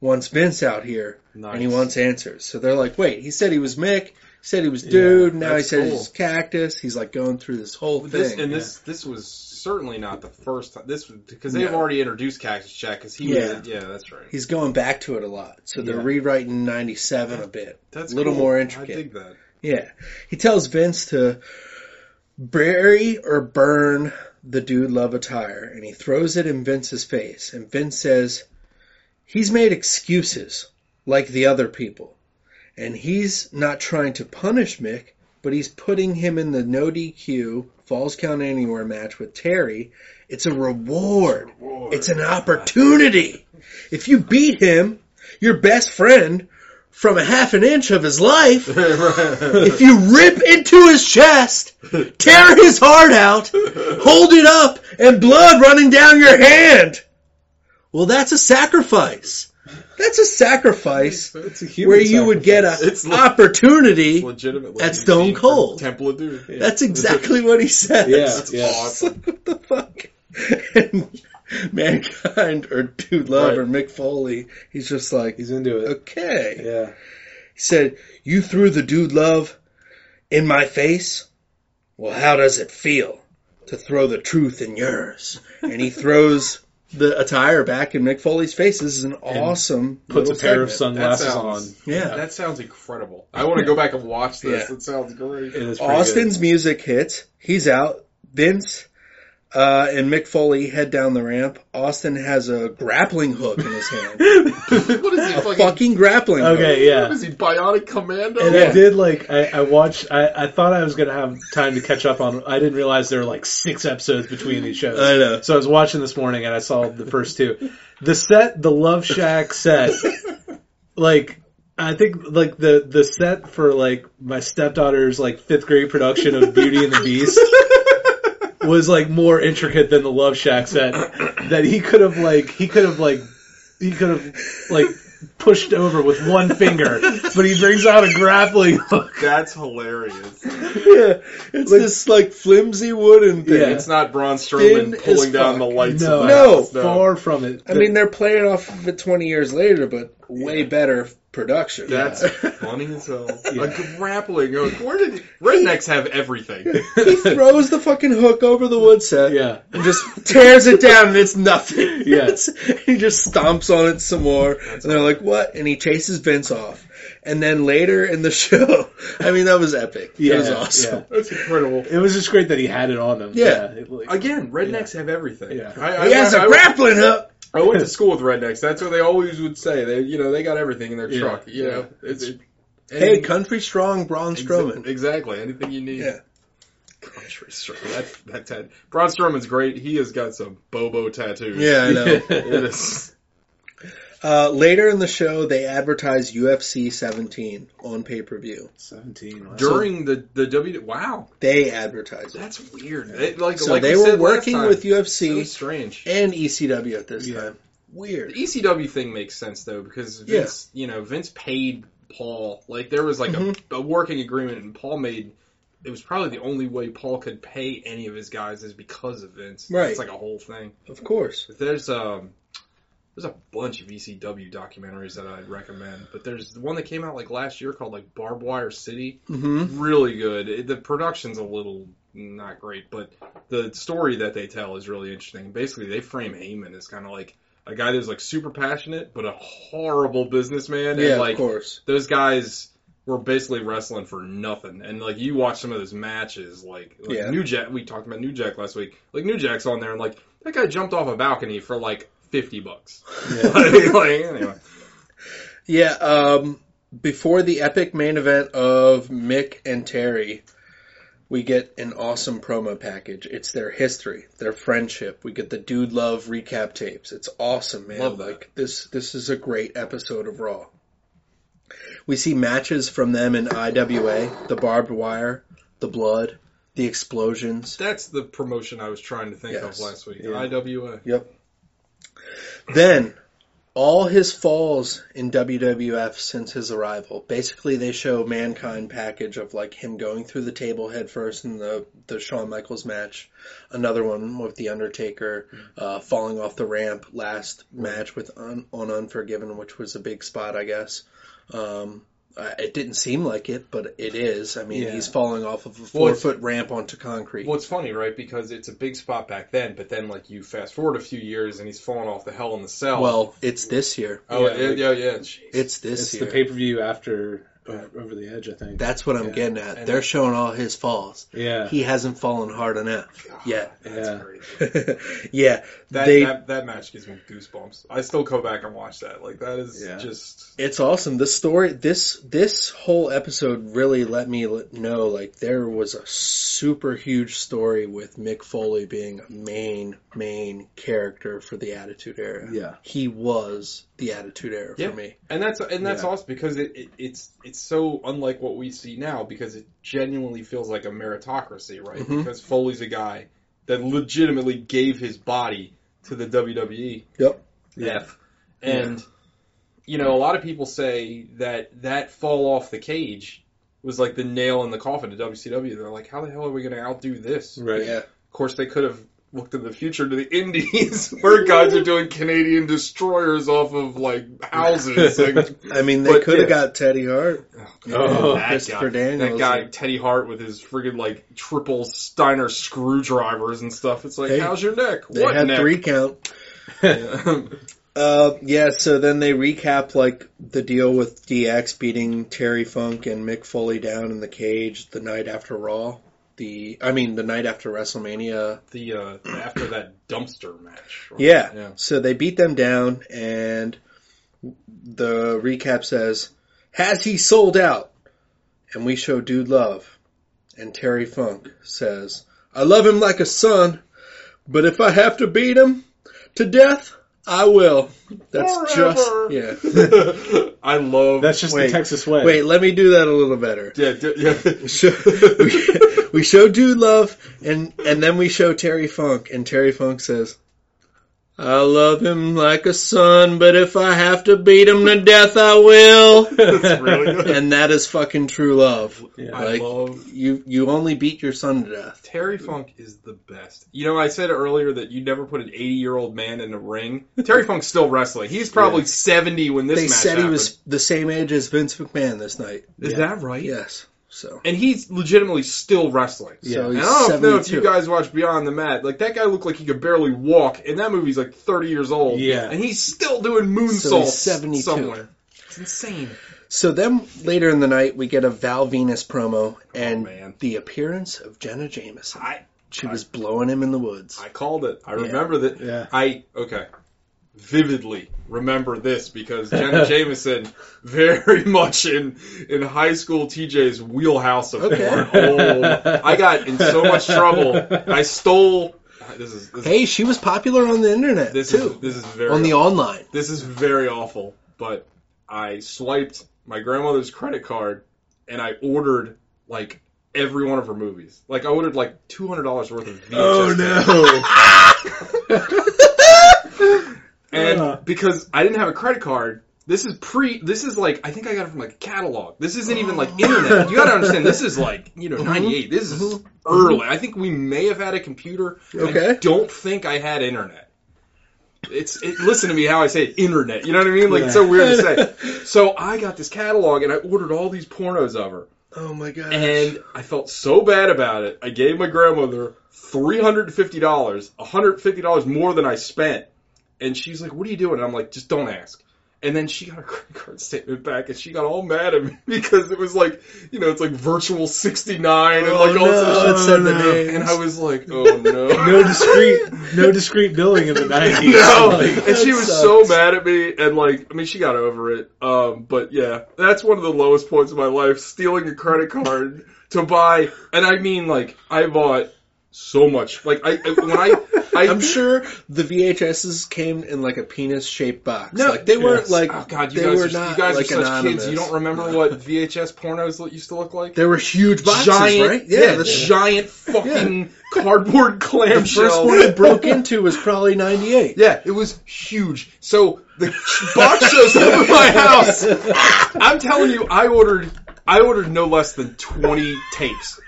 A: wants Vince out here
C: Nice.
A: and he wants answers. So they're like, wait, he said he was Mick, he said he was
B: Yeah,
A: dude, now he
C: cool.
A: he's Cactus. He's like going through this whole thing.
C: This and this this was certainly not the first time. This was because they've
A: No.
C: already introduced Cactus Jack because he
A: Yeah.
C: was yeah that's right.
A: He's going back to it a lot. So they're
B: Yeah.
A: rewriting 97 a bit.
C: That's
A: a little
C: cool.
A: more intricate.
C: I dig that.
A: Yeah. He tells Vince to bury or burn the dude love attire and he throws it in Vince's face and Vince says he's made excuses like the other people. And he's not trying to punish Mick but he's putting him in the no DQ falls count anywhere match with Terry. It's a reward. It's an opportunity. If you beat him your best friend from a half an inch of his life if you rip into his chest, tear his heart out, hold it up, and blood running down your hand. Well, that's a sacrifice. That's a sacrifice
B: It's a human
A: where you would get
C: It's
A: an
C: le-
A: opportunity.
C: legitimately
A: At Stone Cold.
C: Temple of Doom.
A: That's exactly what he says.
B: Yeah,
C: That's
B: yeah.
C: awesome.
A: what the fuck? And Mankind or Dude Love
C: Right.
A: or Mick Foley, he's just like,
B: He's into it.
A: okay.
B: Yeah.
A: He said, You threw the dude love in my face? Well, how does it feel to throw the truth in yours? And he throws the attire back in Mick Foley's face. This is an awesome
B: Puts a
A: little
B: pair of
A: segment.
C: That
B: sunglasses
C: sounds
B: on.
A: Yeah.
C: That sounds incredible. I want to go back and watch this.
A: Yeah.
C: It sounds great.
B: It is pretty
A: Austin's music hits. He's out. Vince Uh, and Mick Foley head down the ramp. Austin has a grappling hook in his hand.
C: what is he
A: A
C: fucking?
A: fucking grappling hook.
B: Okay, yeah.
C: What is he? Bionic Commando?
B: And
A: Yeah.
B: I did like I, I watched. I, I thought I was gonna have time to catch up on. I didn't realize there were like six episodes between these shows.
A: I know.
B: So I was watching this morning and I saw the first two. The set, the Love Shack set, like I think like the the set for like my stepdaughter's like fifth grade production of Beauty and the Beast was like more intricate than the Love Shack set. That he could have like he could have like he could have like pushed over with one finger, but he brings out a grappling hook.
C: That's hilarious.
A: Yeah, it's this like flimsy wooden thing.
B: Yeah.
C: It's not Braun
A: Thin
C: Strowman
A: as
C: pulling down
A: fuck.
C: the lights.
B: No,
C: of the
A: No.
C: house.
B: far from it.
A: I mean, they're playing off of it 20 years later, but way better production.
C: That's
B: Yeah.
C: funny as hell.
B: Yeah.
C: A grappling hook. Where did rednecks have everything?
A: he throws the fucking hook over the wood set
B: yeah,
A: and just tears it down and it's nothing.
B: Yeah.
A: It's- he just stomps on it some more. and they're like, what? And he chases Vince off. And then later in the show, I mean, that was epic.
B: yeah,
A: it was awesome.
C: That's incredible.
B: It was just great that he had it on him.
A: Yeah.
B: it, like-
C: Again, rednecks have everything.
B: Yeah.
C: I, I,
A: He has
C: I-
A: a grappling hook.
C: I went to school with rednecks. That's what they always would say. They, you know, they got everything in their
B: Yeah.
C: truck. You know, it's, it,
A: Hey, country strong Braun Strowman.
C: Exactly. Anything you need.
A: Yeah.
C: Country Strowman. That, that tat- Braun Strowman's great. He has got some Bobo tattoos.
A: Yeah, I know.
C: It is.
A: Uh, later in the show, they advertise UFC 17 on pay per view.
B: seventeen. wow.
C: During the, the W. Wow.
A: They advertise it.
C: That's weird. It, like,
A: So
C: like
A: they
C: we
A: were
C: said
A: working
C: time,
A: with
C: So
A: UFC
C: strange.
A: and ECW at this
B: Yeah.
A: time. Weird.
C: The ECW thing makes sense though because Vince, you know, Vince paid Paul. Like there was like
A: Mhm.
C: a, a working agreement, and Paul made. It was probably the only way Paul could pay any of his guys is because of Vince.
A: Right.
C: It's like a whole thing.
A: Of course.
C: But there's um, there's a bunch of ECW documentaries that I'd recommend, but there's the one that came out like last year called like Barbed Wire City.
A: hmm
C: Really good. It, the production's a little not great, but the story that they tell is really interesting. Basically, they frame Heyman as kind of like a guy that's like super passionate, but a horrible businessman.
A: Yeah,
C: and like
A: of course.
C: those guys were basically wrestling for nothing. And like you watch some of those matches, like, like
A: Yeah.
C: New Jack. We talked about New Jack last week. Like New Jack's on there, and like that guy jumped off a balcony for like fifty bucks.
B: Yeah.
C: like, like, anyway,
A: Yeah, um, before the epic main event of Mick and Terry, we get an awesome promo package. It's their history, their friendship. We get the Dude Love recap tapes. It's awesome, man.
C: Love that.
A: Like this this is a great episode of Raw. We see matches from them in IWA, the barbed wire, the blood, the explosions.
C: that's the promotion I was trying to think
A: Yes.
C: of last week.
B: Yeah.
C: IWA.
A: Yep. Then, all his falls in WWF since his arrival. Basically, they show Mankind package of like him going through the table head first in the the Shawn Michaels match, another one with the Undertaker uh, falling off the ramp. Last match with un, on Unforgiven, which was a big spot, I guess. Um, uh, it didn't seem like it, but it is. I mean,
B: Yeah.
A: he's falling off of a four
C: it's-
A: foot ramp onto concrete.
C: Well, it's funny, right? Because it's a big spot back then, but then like you fast forward a few years and he's falling off the Hell in the Cell.
A: well, it's this year.
C: oh
B: Yeah,
C: yeah, yeah, yeah.
A: It's this
B: It's
A: year.
B: the pay per view after Over the Edge, I think.
A: That's what I'm
B: Yeah.
A: getting at.
C: And-
A: They're showing all his falls.
B: yeah,
A: He hasn't fallen hard enough yet.
C: That's
B: Yeah.
C: crazy.
A: yeah,
C: That,
A: they.
C: that that match gives me goosebumps. I still go back and watch that. Like that is
B: Yeah.
C: just
A: It's awesome. The story, this this whole episode really let me know like there was a super huge story with Mick Foley being a main main character for the Attitude Era.
B: yeah,
A: He was the Attitude Era
C: Yeah.
A: for me.
C: and that's and that's
B: Yeah.
C: awesome because it, it it's it's so unlike what we see now because it genuinely feels like a meritocracy, right?
A: Mhm.
C: Because Foley's a guy that legitimately gave his body to the WWE.
A: Yep.
B: yeah,
C: And you know, a lot of people say that that fall off the cage was like the nail in the coffin to WCW. They're like, how the hell are we going to outdo this?
B: right.
A: Yeah.
C: Of course, they could have looked in the future to the Indies, where guys are doing Canadian destroyers off of like houses. Like,
A: I mean, they could have
C: yeah.
A: got Teddy Hart.
B: Oh,
C: that
A: Christopher
C: guy,
A: Daniels.
C: that guy Teddy Hart with his friggin' like triple Steiner screwdrivers and stuff. It's like,
A: Hey,
C: how's your neck?
A: They
C: what
A: had
C: neck?
A: three count.
C: Yeah.
A: Uh, yeah, so then they recap like the deal with DX beating Terry Funk and Mick Foley down in the cage the night after Raw. The I mean the night after WrestleMania.
C: The uh, after that dumpster match. right?
A: Yeah.
C: Yeah.
A: So they beat them down, and the recap says, "Has he sold out?" And we show Dude Love, and Terry Funk says, "I love him like a son, but if I have to beat him to death, I will." That's
C: Forever.
A: just yeah.
C: I love.
B: That's just
A: Wait,
B: the Texas way.
A: Wait, let me do that a little better.
C: yeah, d- yeah.
A: show, we, we show Dude Love, and and then we show Terry Funk, and Terry Funk says, "I love him like a son, but if I have to beat him to death, I will."
C: That's really good.
A: and that is fucking true love.
B: Yeah.
C: I love
A: you, you only beat your son to death.
C: Terry Funk is the best. You know, I said earlier that you never put an 80 year old man in a ring. Terry Funk's still wrestling. He's probably 70 when this
A: They
C: match
A: said he was the same age as Vince McMahon this night.
C: Is that right?
A: Yes. So
C: And he's legitimately still wrestling.
A: So
C: And
A: he's
C: I don't know if you guys watch Beyond the Mat. Like that guy looked like he could barely walk, and that movie's like 30 years old.
B: Yeah.
C: and he's still doing moonsaults
A: So he's 72.
C: somewhere. It's insane.
A: So then later in the night we get a Val Venis promo and oh,
C: man.
A: the appearance of Jenna Jameson.
C: I
A: She was blowing him in the woods.
C: I called it. I remember that.
B: Yeah.
C: I okay. Vividly remember this because Jenna Jameson very much in in high school TJ's wheelhouse of
A: Okay.
C: porn. Oh, I got in so much trouble. I stole. This is this,
A: Hey, she was popular on the internet
C: this
A: too.
C: is this is very
A: on the online.
C: this is very awful. But I swiped my grandmother's credit card and I ordered like every one of her movies. Like I ordered like two hundred dollars worth of VHS. And
B: Uh.
C: because I didn't have a credit card, this is pre. This is like I think I got it from like a catalog. This isn't even like internet. You got to understand. This is like you know '98. This is early. I think we may have had a computer. I
A: Okay.
C: don't think I had internet. It's it, listen to me how I say it, internet. You know what I mean? Like it's so weird to say. So I got this catalog and I ordered all these pornos of her.
A: Oh my god.
C: And I felt so bad about it. I gave my grandmother three hundred and fifty dollars, hundred fifty dollars more than I spent. And she's like, "What are you doing?" And I'm like, "Just don't ask." And then she got her credit card statement back, and she got all mad at me because it was like, you know, it's like virtual sixty nine and
A: Oh,
C: like all
A: no,
C: this shit.
A: it said the
B: no.
A: names.
C: And I was like, "Oh no."
B: no discreet, no discreet billing in the nineties.
C: No,
A: Like,
C: and she was
A: sucks.
C: so mad at me, and like, I mean, she got over it. Um, but yeah, that's one of the lowest points of my life: stealing a credit card to buy, and I mean, like, I bought so much. Like, I I- when I, I
A: I'm sure the VHSs came in like a penis shaped box.
C: No,
A: like they weren't like
C: oh god, you
A: they
C: guys,
A: were
C: are,
A: not
C: you guys
A: like
C: are such
A: anonymous.
C: kids. You don't remember what VHS pornos used to look like?
A: They were huge boxes,
C: giant,
A: right?
C: yeah,
A: that's
C: giant fucking cardboard
A: the
C: clamshell.
A: first one I broke into was probably '98.
C: Yeah, it was huge. So the box shows up at my house. I'm telling you, I ordered I ordered no less than 20 tapes.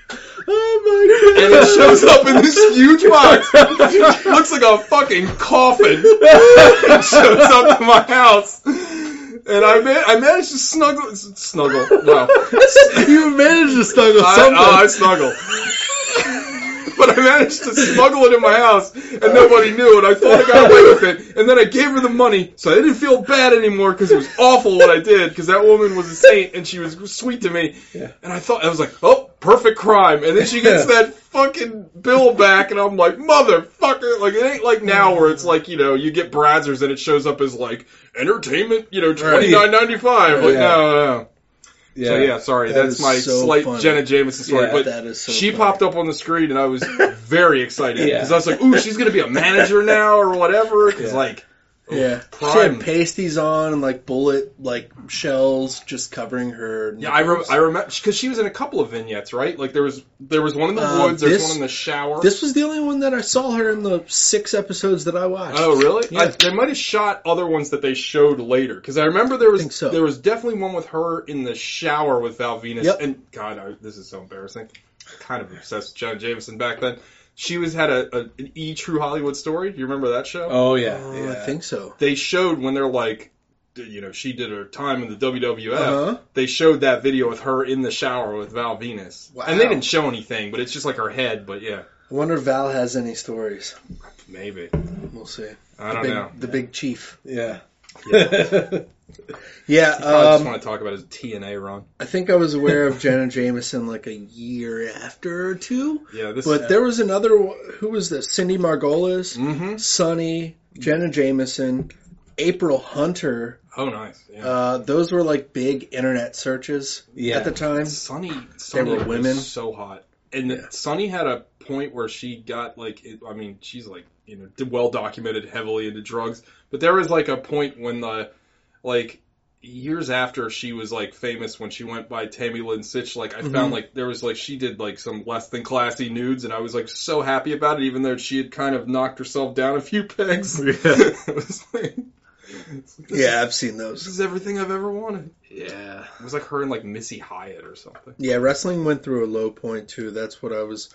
A: Oh my
C: And it shows up in this huge box. Looks like a fucking coffin. It shows up to my house. And I man- I managed to snuggle snuggle. Wow.
A: you managed to snuggle
C: I,
A: something.
C: oh, I snuggle. But I managed to smuggle it in my house, and nobody knew, and I thought I got away with it. And then I gave her the money, so I didn't feel bad anymore because it was awful what I did. Because that woman was a saint, and she was sweet to me.
A: Yeah.
C: And I thought I was like, oh, perfect crime. And then she gets that fucking bill back, and I'm like, motherfucker! Like it ain't like now where it's like you know you get Brazzers and it shows up as like entertainment, you know, twenty nine ninety five. Like
A: Yeah.
C: no, no, no. So yeah, sorry,
A: That
C: that's my
A: so
C: slight
A: funny.
C: Jenna Jameson story.
A: Yeah,
C: but
A: that is so
C: she
A: funny.
C: popped up on the screen, and I was very excited
A: Yeah.
C: because I was like, "Ooh, she's gonna be a manager now or whatever." Because
A: Yeah.
C: like,
A: Yeah, she had pasties on and like bullet like shells just covering her.
C: yeah, I
A: nipples.
C: I remember because she was in a couple of vignettes, right? Like there was there was one in the
A: Uh,
C: woods, there's one in the shower.
A: This was the only one that I saw her in the six episodes that I watched.
C: Oh really?
A: Yeah.
C: I, they might have shot other ones that they showed later because I remember there was
A: so.
C: there was definitely one with her in the shower with Val Venis.
A: Yep.
C: And God, I, this is so embarrassing. Kind of obsessed with Jenna Jameson back then. She was had a, a an E True Hollywood Story. Do you remember that show?
B: Oh yeah,
A: Oh,
B: yeah.
A: I think so.
C: They showed when they're like, you know, she did her time in the WWF.
A: Uh-huh.
C: They showed that video with her in the shower with Val Venis,
A: Wow.
C: and they didn't show anything, but it's just like her head. But yeah,
A: I wonder if Val has any stories.
C: maybe
A: We'll see.
C: I
A: the
C: don't
A: big,
C: know.
A: The big chief.
B: yeah.
A: Yeah, yeah.
C: I just
A: um,
C: want to talk about his TNA run.
A: I think I was aware of Jenna Jameson like a year after or two.
C: Yeah, this.
A: But there was another. Who was this? Cindy Margolis,
C: hmm
A: Sunny, Jenna Jameson, April Hunter.
C: Oh, nice. Yeah.
A: Uh, those were like big internet searches
B: Yeah.
A: at the time.
C: Sunny, Sunny
A: were women.
C: so hot, and
A: Yeah.
C: Sunny had a point where she got like, it, I mean, she's like, you know, well documented, heavily into drugs, but there was like a point when the, like, years after she was like famous when she went by Tammy Lynn Sytch, like I
A: Mhm.
C: found like there was like she did like some less than classy nudes, and I was like so happy about it, even though she had kind of knocked herself down a few pegs.
B: Yeah.
C: it was like,
A: Yeah, I've seen
C: this
A: those.
C: is everything I've ever wanted.
B: yeah.
C: It was like her and like Missy Hyatt or something.
A: Yeah, wrestling went through a low point too. That's what I was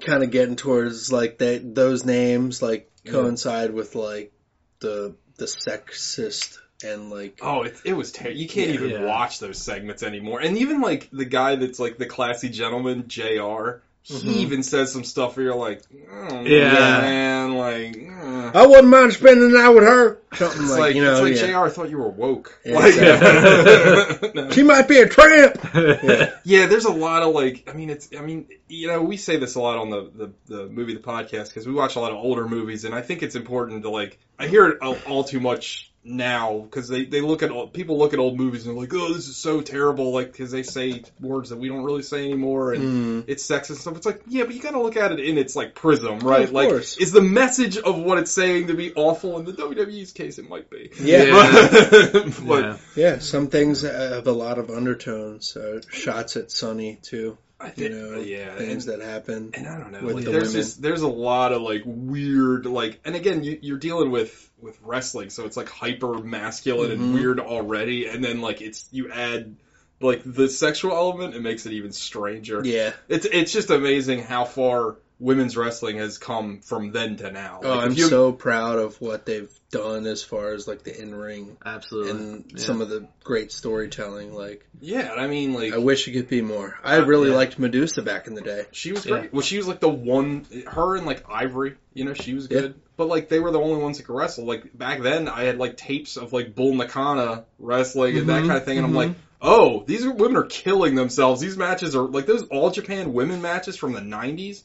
A: kind of getting towards. Like that, those names like
C: Yeah.
A: coincide with like the the sexist and like
C: Oh, it, it was terrible. You can't
A: Yeah.
C: even
B: Yeah.
C: watch those segments anymore. And even like the guy that's like the classy gentleman, Jr. He
A: Mhm.
C: even says some stuff where you're like, oh,
B: Yeah.
C: man, like, eh.
A: I wouldn't mind spending the night with her. Something
C: it's
A: like,
C: like,
A: you know,
C: it's like
A: yeah.
C: Jr. I thought you were woke.
A: Yeah,
C: like,
A: exactly. she might be a tramp. Yeah.
C: Yeah, there's a lot of like, I mean, it's, I mean, you know, we say this a lot on the the, the movie, the podcast, because we watch a lot of older movies, and I think it's important to like, I hear it all, all too much now because they they look at old, people look at old movies and they're like, oh, this is so terrible, like because they say words that we don't really say anymore, and
A: Mm.
C: it's sexist and stuff. It's like, yeah, but you got to look at it in its like prism, right?
A: of
C: like,
A: course.
C: is the message of what it's saying to be awful? In the WWE's case, it might be.
A: Yeah.
C: but, but
B: Yeah.
A: Yeah, some things have a lot of undertones. Uh, shots at Sunny too.
C: I
A: You know,
C: yeah,
A: things
C: and-
A: that happen.
C: and I don't know. like,
A: the
C: there's just there's a lot of like weird like, and again, you, you're dealing with with wrestling, so it's like hyper masculine
A: Mhm.
C: and weird already, and then like it's you add like the sexual element, it makes it even stranger.
A: Yeah.
C: It's it's just amazing how far women's wrestling has come from then to now.
A: Oh,
C: Like,
A: I'm
C: you-
A: so proud of what they've done as far as like the in ring
B: Absolutely.
A: and
B: Yeah.
A: some of the great storytelling. Like,
C: yeah, I mean like
A: I wish it could be more. I
C: Uh,
A: really
C: yeah.
A: liked Medusa back in the day.
C: She was
B: Yeah.
C: great. Well, she was like the one. Her and like Ivory, you know, she was good. But like they were the only ones that could wrestle. Like back then, I had like tapes of like Bull Nakano wrestling and that
A: Mhm,
C: kind of thing, and I'm
A: mhm.
C: like, oh, these are, women are killing themselves. These matches are like those All Japan women matches from the '90s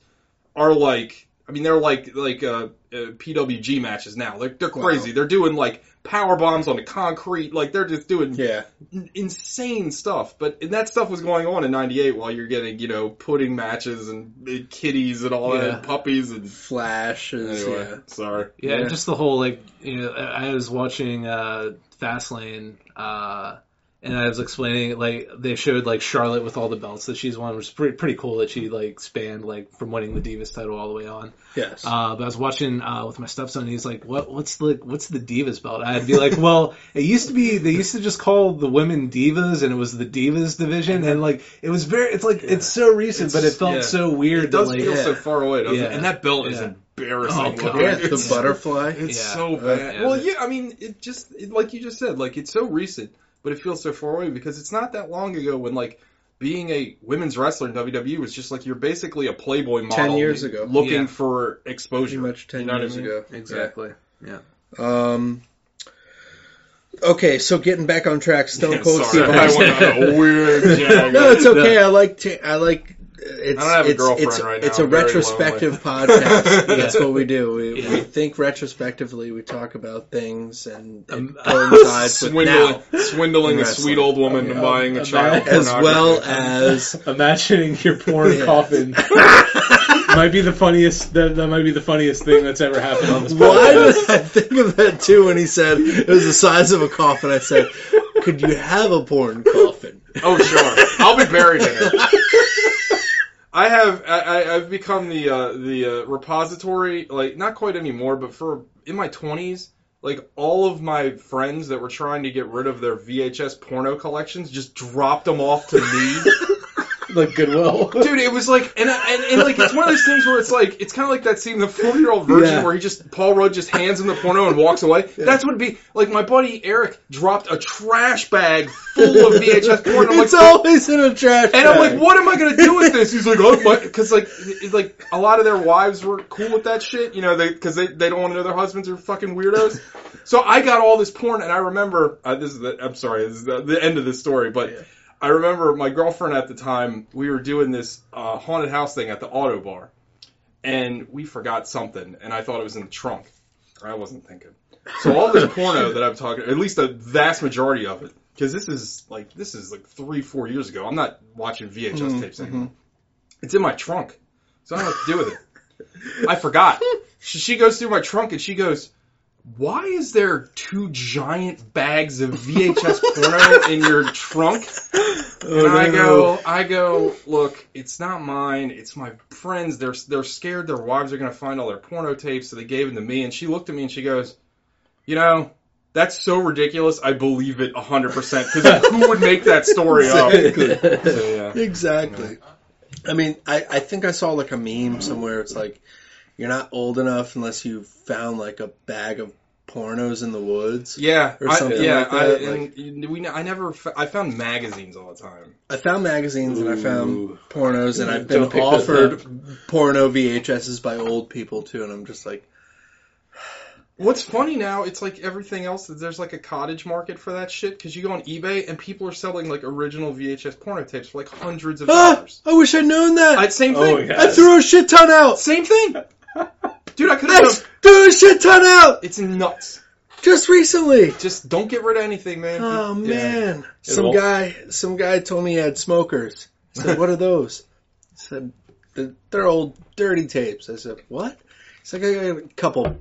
C: are like. I mean, they're like like uh, uh, PWG matches now. They're they're crazy.
A: Wow.
C: They're doing like power bombs on the concrete. Like they're just doing
A: Yeah.
C: n- insane stuff. But and that stuff was going on in '98 while you're getting you know pudding matches and uh, kitties and all that, and puppies and
A: Flash is
C: anyway.
A: yeah.
C: Sorry.
B: Yeah,
A: Yeah.
B: just the whole like you know, I I was watching uh Fastlane, uh and I was explaining like they showed like Charlotte with all the belts that she's won, which is pretty pretty cool that she like spanned like from winning the Divas title all the way on.
A: Yes.
B: Uh, but I was watching uh, with my stepson. And he's like, "What? What's the what's the Divas belt?" I'd be like, "Well, it used to be they used to just call the women Divas, and it was the Divas division, and like it was very it's like it's so recent,
C: It's-
B: but it felt
C: yeah.
B: so weird.
C: It does
B: that, like,
C: feel
A: yeah.
C: so far away, doesn't
B: Yeah.
C: it? And that belt is
B: Yeah.
C: embarrassing.
B: Oh, God.
A: yeah, the
C: It's-
A: butterfly.
C: It's
B: Yeah.
C: so
A: Uh,
C: bad.
B: yeah.
C: Well, yeah, I mean, it just it, like you just said, like it's so recent, but it feels so far away because it's not that long ago when like being a women's wrestler in WWE was just like you're basically a Playboy model.
A: 10 years ago.
C: looking
B: Yeah.
C: for exposure.
A: Pretty much ten
C: You know what I
A: years
C: mean?
A: ago.
B: exactly. Yeah.
A: Um. Okay, so getting back on track, Stone
C: Yeah,
A: Cold
C: sorry,
A: Steve
C: I went on a weird.
A: No, it's okay. I like. ta- I like. It's,
C: I don't have a
A: it's,
C: girlfriend
A: it's,
C: right now.
A: It's a
C: I'm
A: retrospective
C: lonely.
A: podcast. That's what we do. We,
B: Yeah.
A: we think retrospectively. We talk about things, and
B: Um,
A: coincides with
C: swindling,
A: now,
C: swindling a sweet old woman
A: Yeah.
C: and buying a child,
A: as well as
B: Imagining your porn
A: Yeah.
B: coffin might be the funniest. That, that might be the funniest thing that's ever happened on this.
A: Why
B: podcast.
A: did I think of that too when he said it was the size of a coffin? I said, could you have a porn coffin?
C: Oh sure, I'll be buried in it. I have I, I've become the uh, the uh, repository like not quite anymore, but for in my twenties, like all of my friends that were trying to get rid of their VHS porno collections just dropped them off to me.
A: like Goodwill.
C: Dude, it was like, and, and, and like, it's one of those things where it's like, it's kind of like that scene, the 40 year old virgin,
A: Yeah.
C: where he just, Paul Rudd just hands him the porno and walks away. That's what it'd be. Like, my buddy Eric dropped a trash bag full of VHS porn. I'm like,
A: it's always in a trash.
C: and I'm like, what am I gonna do with this? He's like, oh, my because like, like a lot of their wives were cool with that shit, you know, they because they they don't want to know their husbands are fucking weirdos. So I got all this porn, and I remember uh, this is the, I'm sorry, this is the, the end of the story, but I remember my girlfriend at the time. We were doing this uh, haunted house thing at the auto bar, and we forgot something, and I thought it was in the trunk. I wasn't thinking. So all this porno that I'm talking, at least a vast majority of it, because this is like this is like three, four years ago. I'm not watching VHS tapes anymore. It's in my trunk, so I don't know what to do with it. I forgot. She goes through my trunk and she goes, "Why is there two giant bags of VHS porno in your trunk?" Oh, and I go, I go, look, it's not mine. It's my friends. They're they're scared their wives are gonna find all their porno tapes, so they gave them to me. And she looked at me and she goes, you know, that's so ridiculous. I believe it hundred percent. Because who would make that story up?
A: Exactly.
C: So, yeah.
A: Exactly. I mean, I, I think I saw like a meme somewhere. It's like you're not old enough unless you found like a bag of pornos in the woods.
C: Yeah,
A: Or
C: I,
A: something
C: yeah,
A: like that,
C: I, and we, I never, f- I found magazines all the time.
A: I found magazines and I found pornos and I've been
B: Don't pick those
A: offered porno VHSs by old people too, and I'm just like,
C: What's funny now, it's like everything else. There's like a cottage market for that shit because you go on eBay and people are selling like original VHS porno tapes for like hundreds of
A: ah,
C: dollars.
A: I wish I'd known that.
C: I, same
B: Oh
C: thing.
B: my God.
A: I threw a shit ton out.
C: Same thing. Dude, I could
A: I
C: have.
A: threw a shit ton out
C: It's nuts.
A: just recently.
C: Just don't get rid of anything, man.
A: Oh
C: Yeah.
A: man, some
B: won't-
A: guy, some guy told me he had smokers. I said, "What are those?" He said, "They're- "They're old dirty tapes." I said, "What?" He's like, "I got a couple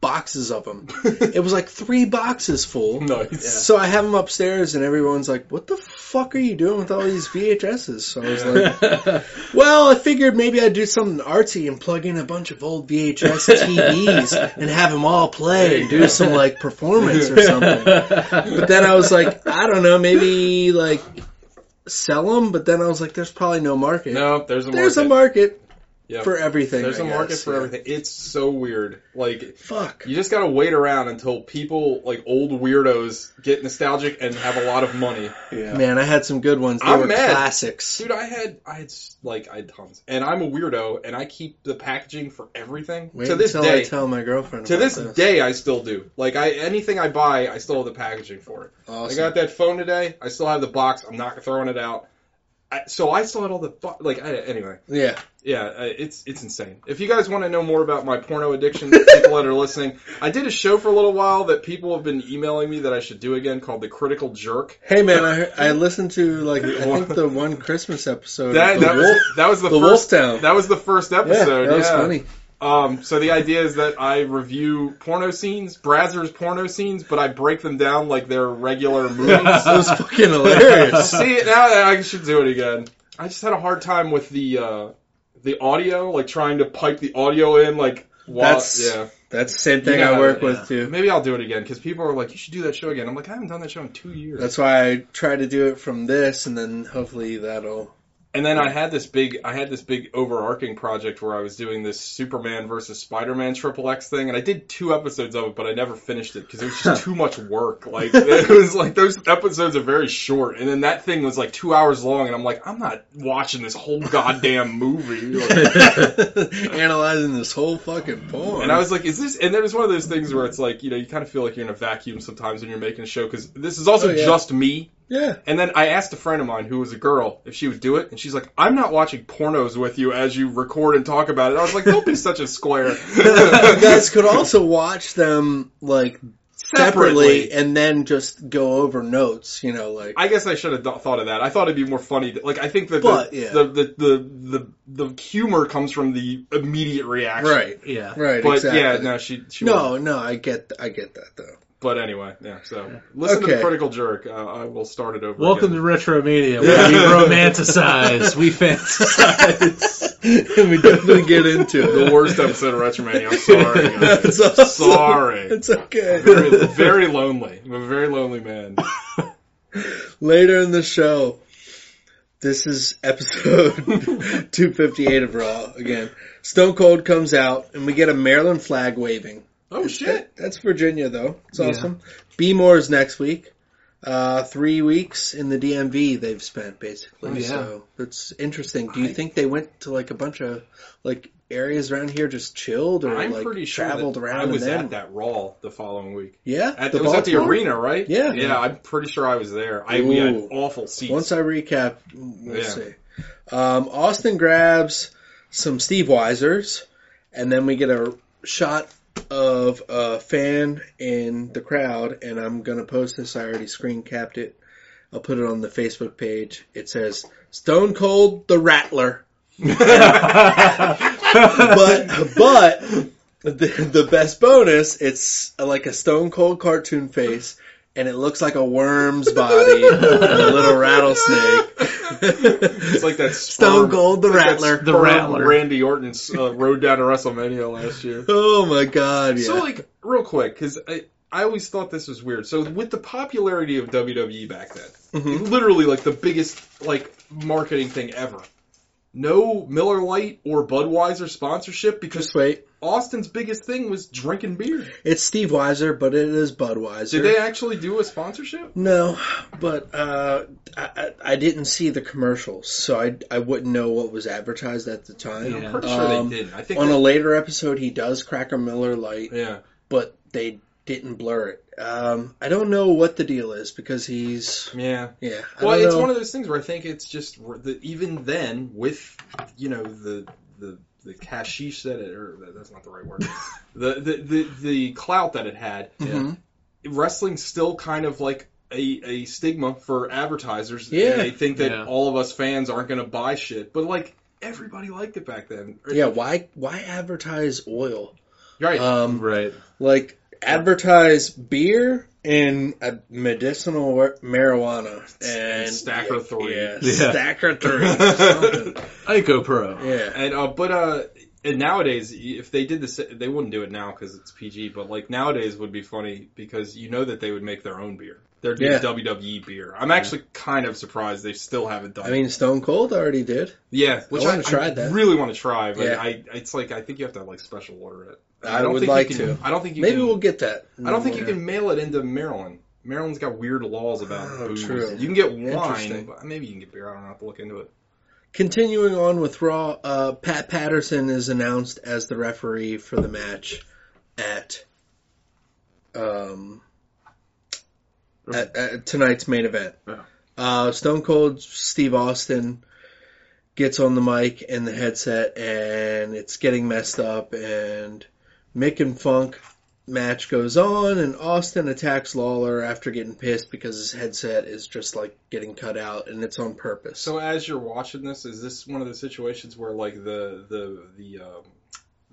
A: boxes of them." it was like three boxes full.
C: Nice.
A: So I have them upstairs, and everyone's like, "What the fuck are you doing with all these VHSs?" So I was like, "Well, I figured maybe I'd do something artsy and plug in a bunch of old VHS TVs and have them all play and do some like performance or something." But then I was like, I don't know, maybe like sell them. But then I was like, there's probably no market.
C: No, there's a market.
A: there's a market
C: Yeah.
A: for everything.
C: There's
A: I
C: a market for
A: yeah.
C: everything. It's so weird. Like
A: Fuck.
C: you just gotta wait around until people like old weirdos get nostalgic and have a lot of money.
B: yeah.
A: Man, I had some good ones. They
C: I'm
A: were
C: mad.
A: classics.
C: Dude, I had I had like I had tons, and I'm a weirdo, and I keep the packaging for everything.
A: Wait
C: to this
A: until I
C: day,
A: tell my girlfriend.
C: to
A: about
C: this day, I still do. Like I anything I buy, I still have the packaging for it.
A: Awesome.
C: I got that phone today. I still have the box. I'm not throwing it out. I, so I saw it all the bu- like I, anyway.
A: Yeah.
C: Yeah, uh, it's it's insane. If you guys want to know more about my porno addiction, people that are listening, I did a show for a little while that people have been emailing me that I should do again called the Critical Jerk.
A: Hey man, I I listened to like I think the one Christmas episode.
C: That that
A: Wolf.
C: was that was the,
A: the
C: first
A: Wolf Town.
C: that was the first
A: yeah,
C: episode.
A: that was
C: yeah.
A: funny.
C: Um, so the idea is that I review porno scenes, Brazzers porno scenes, but I break them down like they're regular movies.
A: That was fucking hilarious.
C: See, now I should do it again. I just had a hard time with the uh, the audio, like trying to pipe the audio in, like while,
A: That's-
C: yeah.
A: That's the same thing
C: You know,
A: I work
C: yeah.
A: with too.
C: Maybe I'll do it again because people are like, "You should do that show again." I'm like, I haven't done that show in two years.
A: That's why I try to do it from this, and then hopefully that'll.
C: And then I had this big, I had this big overarching project where I was doing this Superman versus Spider-Man Triple X thing, and I did two episodes of it, but I never finished it because it was just too much work. Like it was like those episodes are very short, and then that thing was like two hours long, and I'm like, I'm not watching this whole goddamn movie. Like,
A: Analyzing this whole fucking porn.
C: and I was like, is this? And then it's one of those things where it's like, you know, you kind of feel like you're in a vacuum sometimes when you're making a show because this is also
A: Oh, yeah.
C: just me.
A: Yeah.
C: And then I asked a friend of mine who was a girl if she would do it, and she's like, "I'm not watching pornos with you as you record and talk about it." I was like, "Don't be such a square."
A: you guys could also watch them like separately and then just go over notes. You know, like
C: I guess I should have th- thought of that. I thought it'd be more funny. to- Like I think that
A: But,
C: the,
A: yeah.
C: the, the the the the humor comes from the immediate reaction.
A: right,
B: Yeah.
A: right,
C: But
A: exactly.
C: yeah, no, she she
A: no,
C: wouldn't.
A: no, I get, I get that though.
C: But anyway, yeah. So listen to
A: Okay.
C: the Critical Jerk. Uh, I will start it over.
B: Welcome
C: again.
B: to Retromania, where we romanticize, we fantasize.
A: and we definitely get into
C: the worst episode of Retro Retromania. I'm sorry. guys.
A: It's awesome.
C: Sorry.
A: It's okay.
C: very, very lonely. I'm a very lonely man.
A: Later in the show, This is episode 258 of Raw again. Stone Cold comes out and we get a Maryland flag waving.
C: Oh shit!
A: That's Virginia though. It's
B: Yeah.
A: awesome. B Moore's next week. Uh, three weeks in the DMV they've spent basically.
B: Oh, yeah.
A: So it's interesting. Do you
C: I-
A: think they went to like a bunch of like areas around here just chilled or
C: I'm
A: like
C: pretty sure
A: traveled
C: that
A: around
C: I was
A: then
C: at that Raw the following week.
A: yeah
C: At,
A: the
C: it was at the arena, right?
A: Yeah.
C: Yeah, I'm pretty sure I was there. I we had awful seats.
A: Once I recap, we'll
C: Yeah.
A: see. Um, Austin grabs some Steve Weisers, and then we get a shot of a fan in the crowd, and I'm gonna post this. I already screen capped it. I'll put it on the Facebook page. It says Stone Cold the Rattler, but but the, the best bonus, it's like a Stone Cold cartoon face. And it looks like a worm's body and a little rattlesnake.
C: It's like that
A: Stone
C: sperm-
A: Cold the
C: it's like
A: Rattler.
B: The
C: sperm
B: Rattler.
C: Randy Orton uh, rode down to WrestleMania last year.
A: Oh my god, yeah.
C: So like real quick, because I I always thought this was weird. So with the popularity of WWE back then,
A: Mhm.
C: literally like the biggest like marketing thing ever. No Miller Lite or Budweiser sponsorship because
A: Just wait.
C: Austin's biggest thing was drinking beer.
A: It's Steve Weiser, but it is Budweiser.
C: Did they actually do a sponsorship?
A: No, but uh, I, I I didn't see the commercials, so I I wouldn't know what was advertised at the time.
B: Yeah.
C: I'm pretty sure
A: Um,
C: they didn't. I think
A: On
C: that-
A: a later episode, he does crack a Miller Light,
C: yeah.
A: but they didn't blur it. Um, I don't know what the deal is because he's
C: Yeah.
A: yeah. I
C: Well, it's
A: know.
C: one of those things where I think it's just r- the, even then with you know the the the cashish that it or that's not the right word the, the the the clout that it had
A: Mhm.
C: wrestling's still kind of like a, a stigma for advertisers
A: Yeah.
C: and they think that
B: Yeah.
C: all of us fans aren't going to buy shit but like everybody liked it back then
A: Yeah, why why advertise oil?
C: right
A: Um,
B: right.
A: like advertise beer and uh, medicinal marijuana and
C: Stacker three.
A: Yeah,
B: Yeah.
A: stacker three. something.
B: Ico Pro.
A: yeah,
C: And uh, but uh, and nowadays, if they did this, they wouldn't do it now because it's PG. But like nowadays, would be funny because you know that they would make their own beer. They're doing
A: Yeah.
C: WWE beer. I'm actually kind of surprised they still haven't done.
A: I
C: it.
A: mean Stone Cold already did.
C: yeah, which
A: I
C: I,
A: wanna try that.
C: really want to try, but
A: Yeah.
C: I it's like I think you have to like special order it.
A: I
C: don't
A: would
C: think
A: like
C: you can,
A: to.
C: I don't think you
A: Maybe
C: can,
A: we'll get that.
C: I don't think you can mail it into Maryland. Maryland's got weird laws about
A: Oh,
C: booze.
A: true.
C: You can get wine, but maybe you can get beer. I don't know. I have to look into it.
A: Continuing on with Raw, uh, Pat Patterson is announced as the referee for the match at um at, at tonight's main event.
C: Yeah.
A: Uh, Stone Cold Steve Austin gets on the mic and the headset, and it's getting messed up. And Mick and Funk match goes on, and Austin attacks Lawler after getting pissed because his headset is just like getting cut out, and it's on purpose.
C: So as you're watching this, is this one of the situations where like the the the um,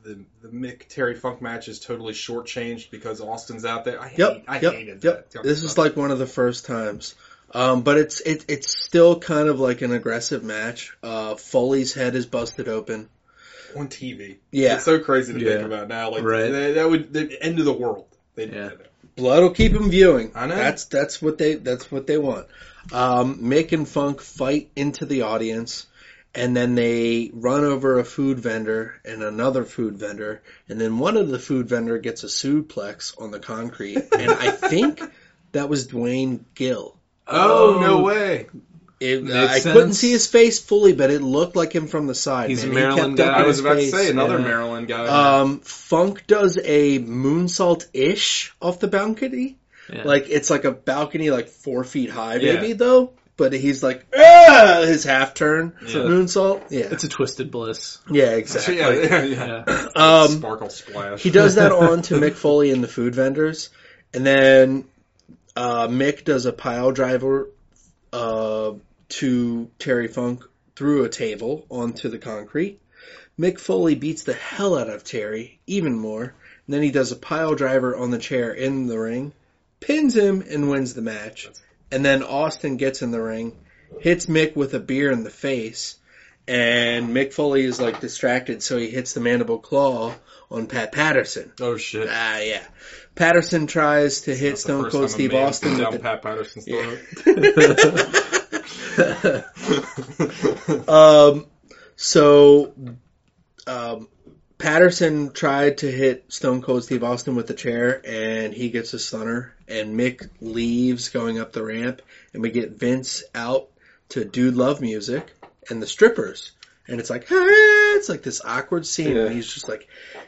C: the the Mick Terry Funk match is totally shortchanged because Austin's out there? I hate,
A: Yep,
C: I
A: yep,
C: hated
A: yep.
C: that.
A: This is like one of the first times. Um, but it's it, it's still kind of like an aggressive match. Uh, Foley's head is busted open.
C: On TV.
A: Yeah,
C: It's so crazy to
B: Yeah.
C: think about now. Like
B: Right.
C: that, that would the end of the world. They
B: Yeah.
A: blood will keep them viewing.
C: I know.
A: That's that's what they that's what they want. Um, Mick and Funk fight into the audience, and then they run over a food vendor and another food vendor, and then one of the food vendor gets a suplex on the concrete, and I think that was Dwayne Gill.
C: Oh,
B: Oh.
C: no way!
A: It, I
B: sense.
A: couldn't see his face fully, but it looked like him from the side.
B: He's a
A: man. He
B: Maryland guy.
C: I was about to say another
B: yeah.
C: Maryland guy.
A: Um, Funk does a moonsault ish off the balcony.
B: Yeah.
A: Like it's like a balcony, like four feet high,
C: Yeah.
A: maybe though. But he's like ah! his half turn
C: Yeah.
A: moonsault. Yeah,
B: it's a twisted bliss.
A: yeah, exactly.
C: yeah, yeah, yeah.
B: Yeah.
A: Um,
C: Sparkle splash.
A: he does that on to Mick Foley and the food vendors, and then uh, Mick does a pile driver uh, to Terry Funk through a table onto the concrete. Mick Foley beats the hell out of Terry even more, and then he does a pile driver on the chair in the ring, pins him, and wins the match. And then Austin gets in the ring, hits Mick with a beer in the face, and Mick Foley is like distracted, so he hits the mandible claw on Pat Patterson.
C: Oh shit!
A: Ah, yeah. Patterson tries to hit Stone Cold Steve Austin
C: put down Pat Patterson's
A: Yeah. um, so, um, Patterson tried to hit Stone Cold Steve Austin with the chair, and he gets a stunner. And Mick leaves going up the ramp, and we get Vince out to Dude Love music and the strippers. And it's like, ah, it's like this awkward scene,
B: Yeah.
A: and he's just like,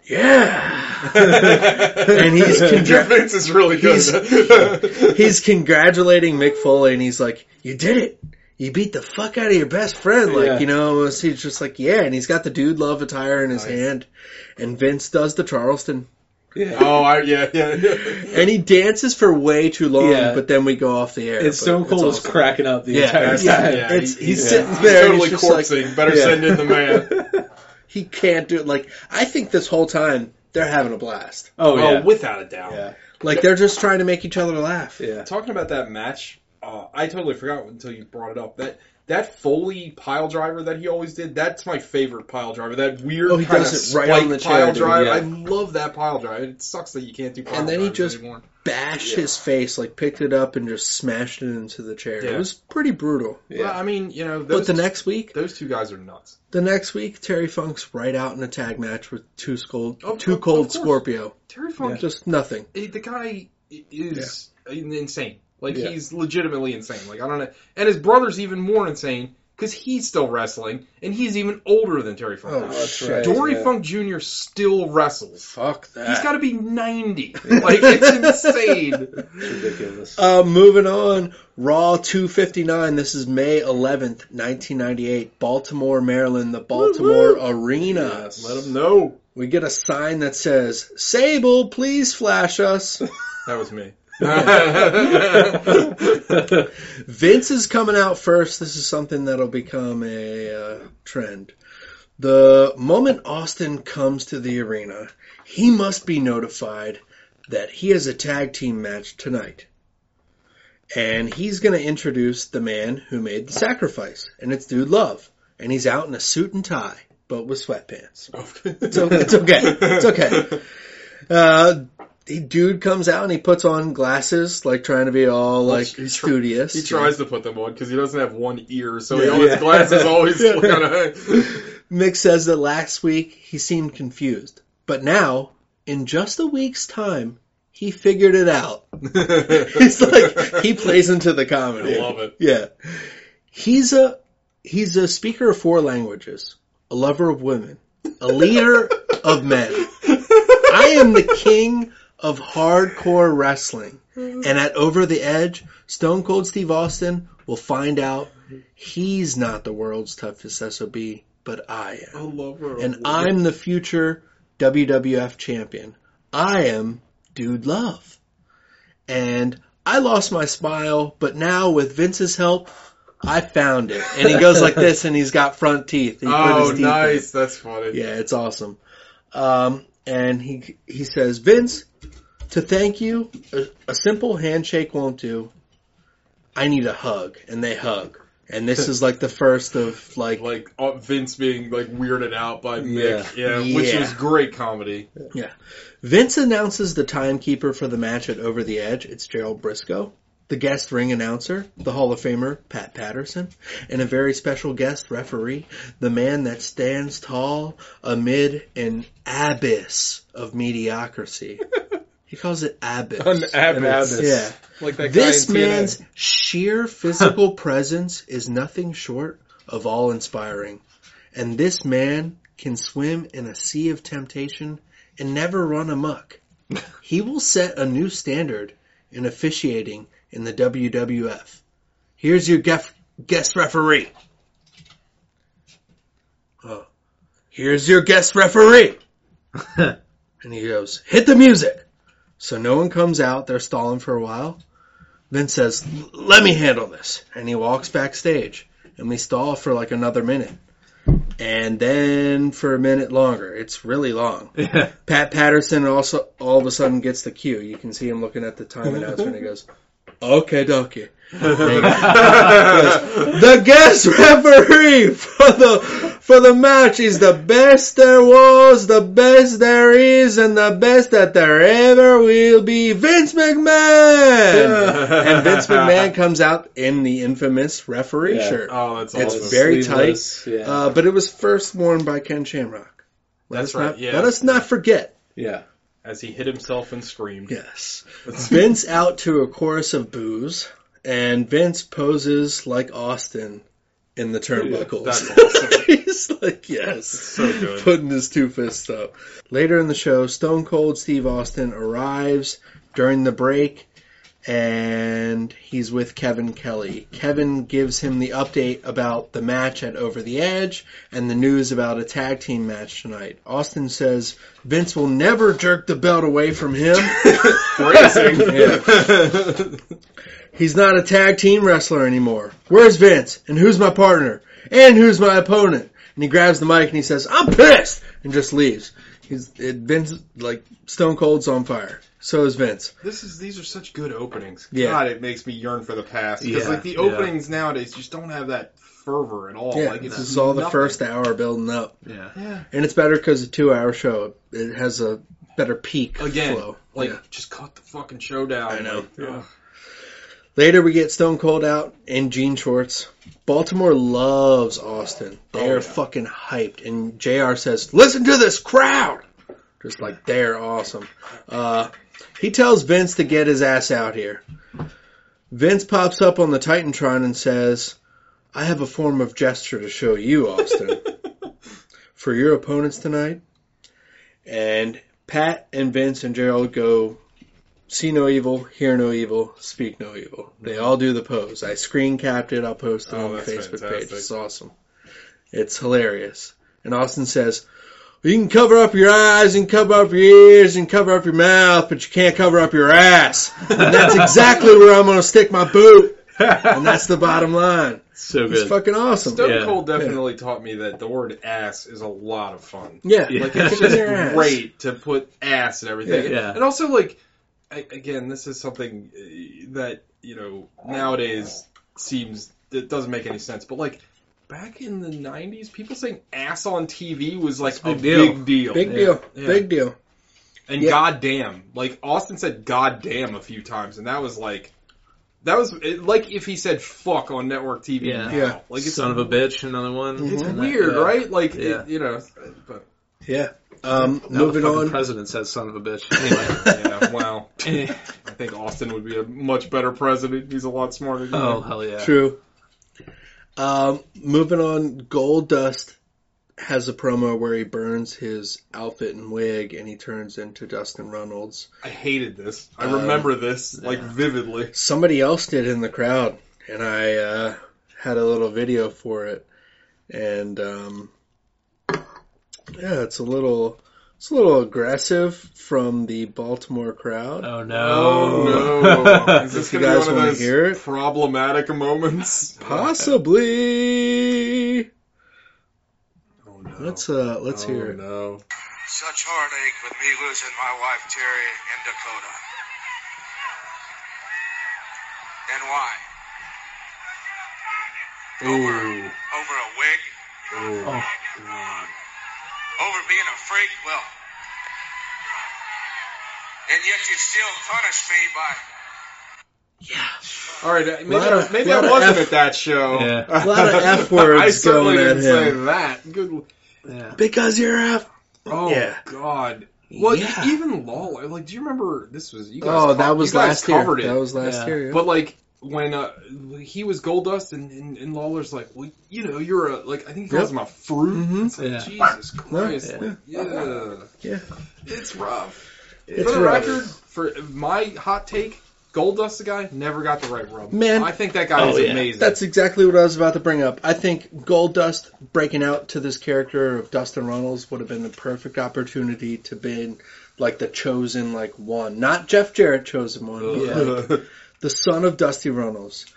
A: yeah. and he's
C: Your
A: congra-
C: Vince is really good.
A: He's- he's congratulating Mick Foley, and he's like, "You did it! You beat the fuck out of your best friend!" Like,
B: Yeah.
A: you know, he's just like, "Yeah," and he's got the dude love attire in his
C: Nice.
A: hand, and Vince does the Charleston,
B: Yeah.
C: oh, I, yeah, yeah, yeah.
A: and he dances for way too long,
B: Yeah.
A: but then we go off the air.
B: And
A: but
B: Stone Cold is
A: awesome.
B: cracking up the
A: Yeah,
B: entire
A: yeah,
B: time.
C: yeah.
A: it's, he's
C: yeah.
A: sitting there, and
C: totally
A: he's just like.
C: Better
B: Yeah.
C: send in the man.
A: he can't do it. Like, I think this whole time they're having a blast.
B: Oh, oh yeah.
C: Oh, without a doubt.
B: yeah.
A: Like they're just trying to make each other laugh.
B: Yeah.
C: Talking about that match, uh, I totally forgot until you brought it up. That that Foley pile driver that he always did, that's my favorite pile driver. That weird
A: Oh, he
C: kind
A: does
C: of
A: it right on the chair,
C: pile
A: dude,
C: driver.
B: yeah.
C: I love that pile driver. It sucks that you can't do pile
A: And then he just
C: anymore.
A: Bashed
C: Yeah.
A: his face, like picked it up and just smashed it into the chair. It was pretty brutal.
C: Well, I mean, you know, those,
A: But the next week,
C: those two guys are nuts.
A: The next week, Terry Funk's right out in a tag match with two cold,
C: Of-
A: two cold
C: of.
A: Scorpio.
C: Terry Funk,
A: Just nothing.
C: the guy i- is insane. Like
B: Yeah.
C: he's legitimately insane. Like I don't know, and his brother's even more insane because he's still wrestling and he's even older than Terry Funk.
A: Oh,
B: that's right.
C: Dory
B: yeah.
C: Funk Jr. still wrestles.
A: Fuck that.
C: He's got to be 90. Like, it's insane.
B: ridiculous.
A: Uh, moving on, Raw 259. This is May 11th, 1998, Baltimore, Maryland, the Baltimore Arena.
B: Yes.
C: Let him know.
A: We get a sign that says, Sable, please flash us.
C: That was me.
A: Vince is coming out first. This is something that'll become a uh, trend. The moment Austin comes to the arena, he must be notified that he has a tag team match tonight. And he's going to introduce the man who made the sacrifice, and it's Dude Love. And he's out in a suit and tie, but with sweatpants. It's, o- it's okay. It's okay. Uh, the dude comes out and he puts on glasses, like trying to be all like
C: he
A: studious.
C: He tries to put them on because he doesn't have one ear, so he
A: Yeah.
C: all his
B: Yeah.
C: glasses always
A: Yeah.
C: kind of.
A: Mick says that last week he seemed confused, but now, in just a week's time, he figured it out. It's like he plays into the comedy.
C: I love it.
A: Yeah, he's a he's a speaker of four languages, a lover of women, a leader of men. I am the king of hardcore wrestling. And at Over the Edge, Stone Cold Steve Austin will find out he's not the world's toughest SOB, but I
C: I
A: am.
C: love her.
A: And I'm the future WWF champion. I am Dude Love. And I lost my smile, but now with Vince's help, I found it. And he goes like this and he's got front teeth. He
C: Oh,
A: teeth in.
C: nice. That's funny.
A: Yeah, it's awesome. Um, and he he says, Vince, to thank you, a, a simple handshake won't do. I need a hug, and they hug. And this is like the first of like,
C: Like uh, Vince being like weirded out by Mick, yeah,
A: Yeah.
C: which
A: Yeah.
C: was great comedy.
A: Yeah, Vince announces the timekeeper for the match at Over the Edge. It's Gerald Brisco. The guest ring announcer, the Hall of Famer Pat Patterson, and a very special guest referee, the man that stands tall amid an abyss of mediocrity. He calls it abyss.
C: An abyss.
A: Yeah.
C: Like that
A: This
C: guy in TNA.
A: man's sheer physical presence is nothing short of awe inspiring. And this man can swim in a sea of temptation and never run amok. He will set a new standard in officiating in the WWF. Here's your gef- guest referee. Oh. Here's your guest referee. and he goes, hit the music. So no one comes out. They're stalling for a while. Vince says, let me handle this. And he walks backstage. And we stall for like another minute. And then for a minute longer. It's really long.
B: Yeah.
A: Pat Patterson also all of a sudden gets the cue. You can see him looking at the time announcer and he goes, Okay, dokie. the guest referee for the for the match is the best there was, the best there is, and the best that there ever will be. Vince McMahon, and Vince McMahon comes out in the infamous referee
B: Yeah.
A: shirt.
C: Oh, that's
A: It's
C: awesome.
A: It's very tight,
B: Yeah.
A: uh, but it was first worn by Ken Shamrock. Let
C: That's
A: us
C: right,
A: Not,
C: yeah.
A: Let us not forget.
B: yeah.
C: As he hit himself and screamed.
A: Yes. Vince out to a chorus of boos, and Vince poses like Austin in the turnbuckles.
C: Awesome.
A: He's like, yes.
C: So good.
A: Putting his two fists up. Later in the show, Stone Cold Steve Austin arrives during the break, and he's with Kevin Kelly. Kevin gives him the update about the match at Over the Edge and the news about a tag team match tonight. Austin says Vince will never jerk the belt away from him.
C: Phrasing.
A: He's not a tag team wrestler anymore. Where's Vince? And who's my partner? And who's my opponent? And he grabs the mic and he says, I'm pissed! And just leaves. He's, it, Vince, like, Stone Cold's on fire. So is Vince.
C: This is these are such good openings.
A: Yeah.
C: God, it makes me yearn for the past because
B: Yeah,
C: like the
B: yeah.
C: openings nowadays just don't have that fervor at all.
A: Yeah,
C: like it's
A: this is all the first hour building up.
B: Yeah.
C: Yeah.
A: And it's better because a two hour show. It has a better peak
C: Again,
A: flow.
C: like
A: Yeah.
C: just cut the fucking show down.
A: I know.
C: Like,
A: Yeah. Later, we get Stone Cold out in jean shorts. Baltimore loves Austin. They're
C: Oh, yeah.
A: fucking hyped. And JR says, listen to this crowd! Just like, they're awesome. Uh, he tells Vince to get his ass out here. Vince pops up on the Titantron and says, I have a form of gesture to show you, Austin. For your opponents tonight. And Pat and Vince and Gerald go see no evil, hear no evil, speak no evil. They all do the pose. I screen capped it. I'll post it
C: Oh,
A: on the Facebook
C: fantastic.
A: page. It's awesome. It's hilarious. And Austin says, well, you can cover up your eyes and cover up your ears and cover up your mouth, but you can't cover up your ass. And that's exactly where I'm going to stick my boot. And that's the bottom line.
B: So good.
A: It's fucking awesome.
C: Stone
B: Yeah.
C: Cold definitely taught me that the word ass is a lot of fun.
A: Yeah.
B: Yeah.
C: Like it's just great to put ass and everything.
B: Yeah.
C: And also like I, again, this is something uh, that, you know, nowadays seems it doesn't make any sense, but like back in the 90s, people saying ass on TV was like
B: a
C: a
B: big deal.
C: big deal.
A: Big deal.
C: Yeah.
A: Big deal.
C: And
A: Yeah.
C: goddamn, like Austin said goddamn a few times and that was like that was it, like if he said fuck on network TV
B: Yeah.
C: now.
A: Yeah.
C: Like it's
B: Son of a bitch, another one.
C: It's
B: And that-
C: weird,
B: yeah.
C: right? Like
B: Yeah.
C: it, you know, but
A: Yeah. Um,
B: Now
A: moving
B: the fucking
A: on.
B: president says son of a bitch. Anyway.
C: yeah, wow. I think Austin would be a much better president. He's a lot smarter than
B: oh
C: me.
B: hell yeah.
A: True. Um, moving on, Goldust has a promo where he burns his outfit and wig and he turns into Dustin Runnels.
C: I hated this. I
A: Um,
C: remember this like
B: yeah.
C: vividly.
A: Somebody else did in the crowd, and I uh, had a little video for it. And um, yeah, it's a little, it's a little aggressive from the Baltimore crowd.
B: Oh no!
C: Oh
B: no.
C: no! Is this
A: you
C: gonna be
A: guys
C: one of
A: wanna
C: those
A: hear it.
C: problematic moments?
A: Possibly.
C: Oh no!
A: Let's uh, let's
C: oh,
A: hear it.
C: No.
D: Such heartache with me losing my wife Terri in Dakota. And why?
C: Ooh.
D: Over a wig?
C: Ooh.
B: Oh.
C: God.
D: Over being a freak? Well. And yet you still punish me by. Yeah.
C: All right, uh, maybe, I,
A: of-
C: maybe I wasn't
A: F-
C: at that show.
B: Yeah.
A: A lot of F words
C: I certainly
A: going at
C: didn't say
A: him.
C: that. Good.
B: Yeah.
A: Because you're a
C: Oh
A: Yeah.
C: God. Well,
A: Yeah.
C: even Lawler. Like, do you remember this was you guys?
A: Oh,
C: co-
A: that was
C: you guys
A: last year.
C: It.
A: That was last
B: Yeah.
A: year. Yeah.
C: But like when uh, he was Goldust and, and, and Lawler's like, well, you know, you're a like I think he calls
A: Yep.
C: him a fruit.
A: Mhm.
C: It's like
B: Yeah.
C: Jesus Christ,
B: Yeah.
C: like, yeah.
A: Yeah.
C: it's rough.
A: It's
C: for the
A: rough.
C: record, for my hot take, Goldust, the guy, never got the right rub.
A: Man.
C: I think that guy
B: Oh,
C: is
B: yeah.
C: amazing.
A: That's exactly what I was about to bring up. I think Goldust breaking out to this character of Dustin Runnels would have been the perfect opportunity to be like the chosen like one, not Jeff Jarrett chosen one, but
B: Yeah.
A: like the son of Dusty Runnels,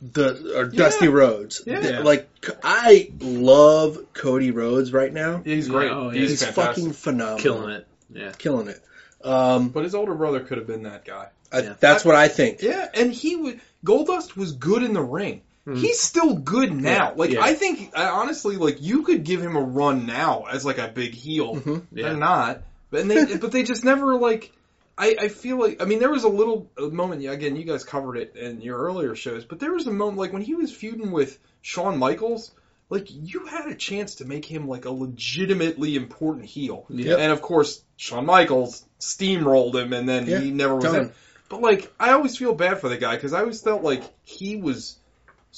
A: the or Dusty Rhodes.
C: Yeah.
A: The- like I love Cody Rhodes right now.
C: Yeah, he's great.
B: Oh.
C: He's,
A: He's fucking phenomenal,
B: Killing it. Yeah.
A: killing it. Um,
C: But his older brother could have been that guy.
A: I,
B: Yeah.
A: That's what I think.
C: Yeah, and he was Goldust was good in the ring. He's still good now.
B: Yeah,
C: Like
B: yeah.
C: I think, I, honestly, like you could give him a run now as like a big heel.
A: Mhm.
B: Yeah.
C: They're not, but and they, but they just never like. I, I feel like I mean there was a little moment again you guys covered it in your earlier shows but there was a moment like when he was feuding with Shawn Michaels like you had a chance to make him like a legitimately important heel
A: Yep.
C: and of course Shawn Michaels steamrolled him and then
A: Yeah,
C: he never was in. But like, I always feel bad for the guy because I always felt like he was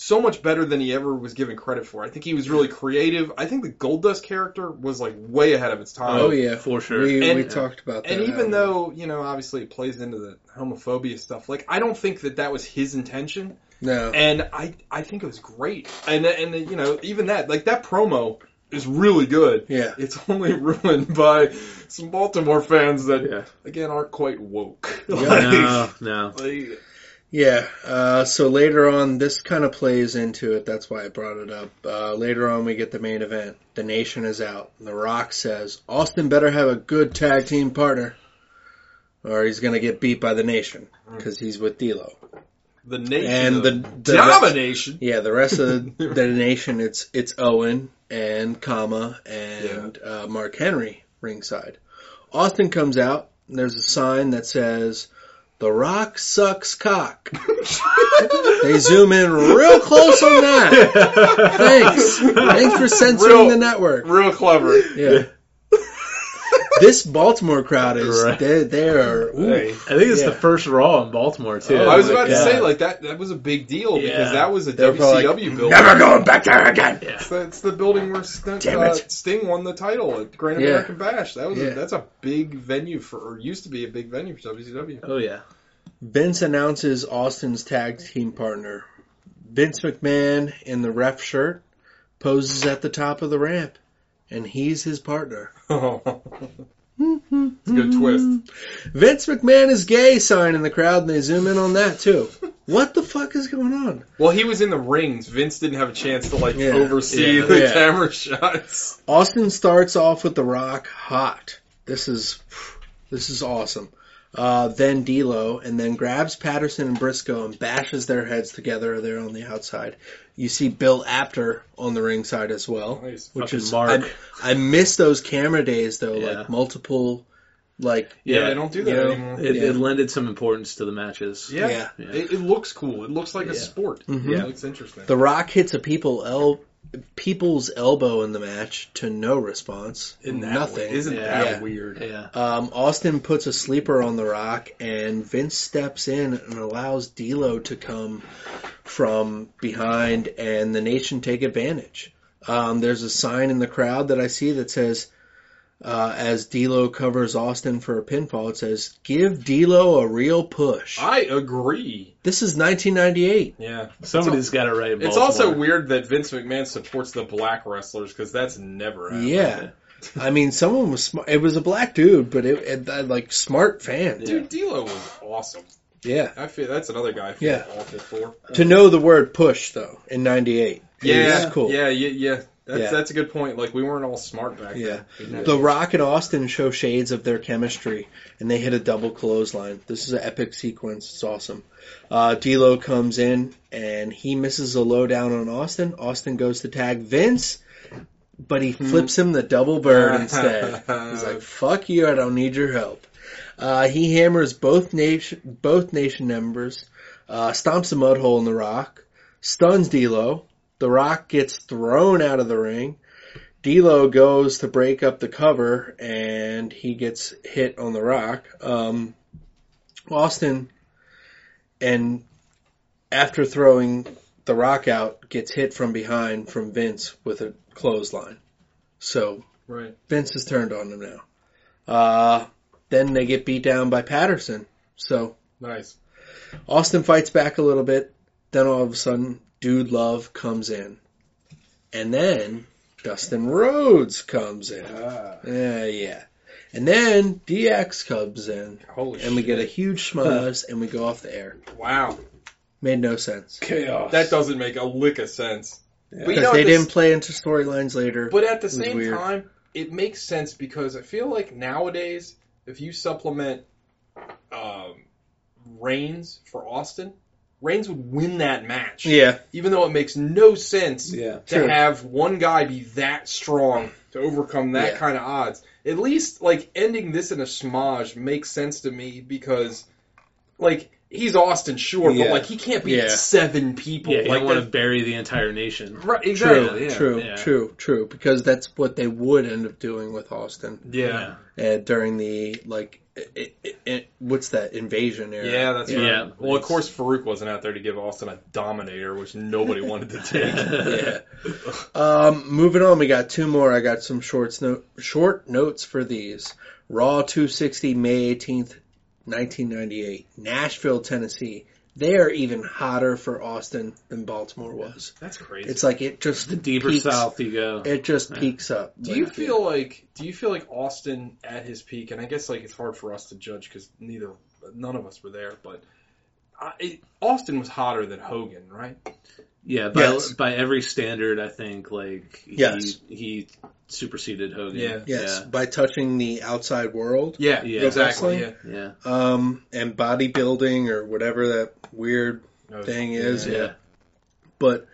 C: so much better than he ever was given credit for. I think he was really creative. I think the Goldust character was like way ahead of its time.
A: Oh yeah,
B: for sure.
A: We,
C: And-
A: we talked about that.
C: And even though you know, obviously, it plays into the homophobia stuff. Like, I don't think that that was his intention,
A: no,
C: and I I think it was great. And and you know, even that like that promo is really good.
A: yeah,
C: It's only ruined by some Baltimore fans that
B: Yeah.
C: again aren't quite woke.
B: No, no.
C: like,
A: Yeah, uh, so later on, this kind of plays into it. That's why I brought it up. Uh, later on, we get the main event. The Nation is out. The Rock says Austin better have a good tag team partner, or he's gonna get beat by the Nation because he's with D'Lo.
C: the nation
A: And the, the
C: domination.
A: yeah, the rest of the Nation, it's it's Owen and Kama and uh, Mark Henry ringside. Austin comes out. And there's a sign that says. The Rock sucks cock. They zoom in real close on that. Thanks. Thanks for censoring
C: Real-
A: the network.
C: Real clever.
A: Yeah. This Baltimore crowd is
B: Right.
A: they they are ooh,
B: I think it's
A: Yeah.
B: the first Raw in Baltimore too.
A: Oh,
C: I was
A: my
C: about to say like that. That was a big deal because that was a
A: They're
C: WCW
A: like,
C: building.
A: never going back there again.
B: Yeah.
C: It's the, it's the building where Sting,
A: Damn
C: uh. Sting won the title at Great
A: Yeah.
C: American Bash. That was
A: Yeah.
C: a, that's a big venue for or used to be a big venue for WCW.
B: Oh yeah.
A: Vince announces Austin's tag team partner. Vince McMahon in the ref shirt poses at the top of the ramp, and he's his partner.
C: it's a good twist. Mm-hmm.
A: Vince McMahon is gay sign in the crowd, and they zoom in on that too. What the fuck is going on?
C: Well, he was in the rings. Vince didn't have a chance to like
A: Yeah.
C: oversee
B: Yeah.
C: the
A: Yeah.
C: camera shots.
A: Austin starts off with The Rock hot. This is this is awesome. Uh, then D'Lo, and then grabs Patterson and Brisco and bashes their heads together there on the outside. You see Bill Apter on the ringside as well,
C: Nice.
A: which
B: Fucking
A: is
B: Mark.
A: I, I miss those camera days though,
B: Yeah.
A: like multiple, like
C: Yeah, they don't do that
A: you know,
C: anymore.
B: It,
A: Yeah.
B: it lended some importance to the matches.
C: Yeah,
A: Yeah.
B: Yeah.
C: It, it looks cool. It looks like a
B: Yeah.
C: sport.
A: Mhm.
C: It looks interesting.
A: The Rock hits a people el- people's elbow in the match to no response,
C: Isn't that
A: nothing.
C: weird? Isn't
B: Yeah.
C: that
A: Yeah.
C: weird?
B: Yeah.
A: Um, Austin puts a sleeper on the rock, and Vince steps in and allows D'Lo to come from behind, and the Nation take advantage. Um, there's a sign in the crowd that I see that says, uh, as D'Lo covers Austin for a pinfall, it says, "Give D'Lo a real push."
C: I agree.
A: This is 1998.
C: Yeah.
B: Somebody's got it right.
C: It's
B: Baltimore.
C: also weird that Vince McMahon supports the black wrestlers because that's never happened.
A: Yeah. I mean, someone was smart. It was a black dude, but it, it like smart fan.
C: Dude, D'Lo was awesome.
A: Yeah.
C: I feel that's another guy I feel
A: Yeah.
C: awful for.
A: To know the word push though in '98.
C: Yeah,
A: is cool.
C: Yeah, yeah, yeah. That's
A: Yeah.
C: that's a good point. Like we weren't all smart back
A: Yeah.
C: then.
A: The Rock and Austin show shades of their chemistry, and they hit a double clothesline. This is an epic sequence. It's awesome. Uh, D'Lo comes in, and he misses a Lo Down on Austin. Austin goes to tag Vince, but he flips him the double bird instead. He's like, "Fuck you! I don't need your help." Uh, he hammers both nation both nation members, uh, stomps a mud hole in the Rock, stuns D'Lo. The Rock gets thrown out of the ring. D'Lo goes to break up the cover and he gets hit on the rock. Um, Austin, and after throwing the rock out, gets hit from behind from Vince with a clothesline. So
C: Right.
A: Vince is turned on him now. Uh, then they get beat down by Patterson. So
C: Nice.
A: Austin fights back a little bit. Then all of a sudden, Dude Love comes in. And then Dustin Rhodes comes in. Yeah, yeah. And then DX comes in.
C: Holy
A: And we get a huge schmuzz and we go off the air.
C: wow.
A: Made no sense.
B: chaos.
C: That doesn't make a lick of sense. But you
A: Because
C: know,
A: they
C: at the
A: didn't play into storylines later.
C: But at the same
A: weird.
C: time, it makes sense because I feel like nowadays, if you supplement um, Reigns for Austin, Reigns would win that match.
A: Yeah.
C: Even though it makes no sense
B: Yeah.
C: to
A: True.
C: have one guy be that strong to overcome that
A: Yeah.
C: kind of odds. At least like ending this in a smudge makes sense to me because like he's Austin, sure,
A: Yeah.
C: but like he can't beat
A: Yeah.
C: seven people.
B: Yeah, you
C: like
B: want to bury the entire nation.
C: right,
A: True,
C: exactly. yeah.
A: true,
B: yeah.
A: true, true. Because that's what they would end up doing with Austin
C: Yeah.
A: uh, during the like, it, it, it, what's that invasion era?
C: Yeah, that's right.
B: Yeah.
C: Well, of course, Faarooq wasn't out there to give Austin a dominator, which nobody wanted to take.
A: yeah. Um, moving on, we got two more. I got some shorts note, short notes for these. Raw 260, May 18th, 1998, Nashville, Tennessee. They are even hotter for Austin than Baltimore was.
C: That's crazy.
A: It's like it just
B: The deeper
A: peaks,
B: south you go.
A: It just peaks up.
C: do you
A: Like,
C: feel like do you feel like Austin at his peak? And I guess like it's hard for us to judge because neither none of us were there, but. I, it, Austin was hotter than Hogan, right?
B: Yeah, by,
A: Yes.
B: by every standard, I think like he,
A: Yes.
B: he superseded Hogan.
C: Yeah.
A: Yes, by touching the outside world.
C: Yeah,
B: Yeah.
C: exactly. Yeah.
B: yeah, yeah.
A: Um, and bodybuilding or whatever that weird
C: No,
A: thing is.
C: yeah.
B: yeah.
A: But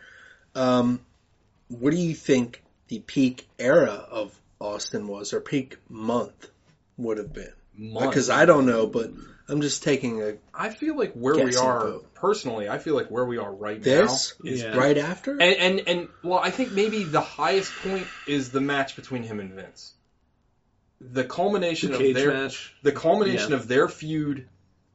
A: um, what do you think the peak era of Austin was, or peak month would have been? Because I don't know, but I'm just taking a
C: I feel like where we are
A: vote.
C: Personally. I feel like where we are right
A: this
C: now is
B: Yeah.
A: right after.
C: And, and and well, I think maybe the highest point is the match between him and Vince. The culmination
B: The
C: of their
B: match.
C: the culmination
B: Yeah.
C: of their feud,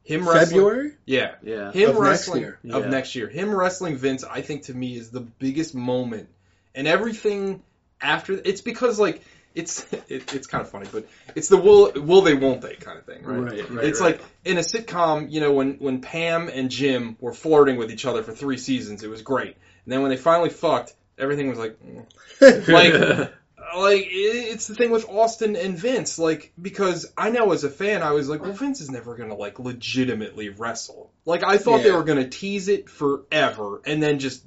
C: him wrestling,
A: February.
C: yeah,
B: Yeah.
C: him
A: Of next
C: wrestling
A: year.
C: of
B: Yeah.
C: next year, him wrestling Vince. I think to me is the biggest moment, and everything after it's because like it's it, it's kind of funny, but it's the will will they won't they kind of thing, right?
B: Right, right,
C: it's
B: right.
C: like in a sitcom, you know, when when Pam and Jim were flirting with each other for three seasons, it was great. And then when they finally fucked, everything was like, mm. like, like it's the thing with Austin and Vince, like because I know as a fan, I was like, well, Vince is never gonna like legitimately wrestle. Like I thought they were gonna tease it forever and then just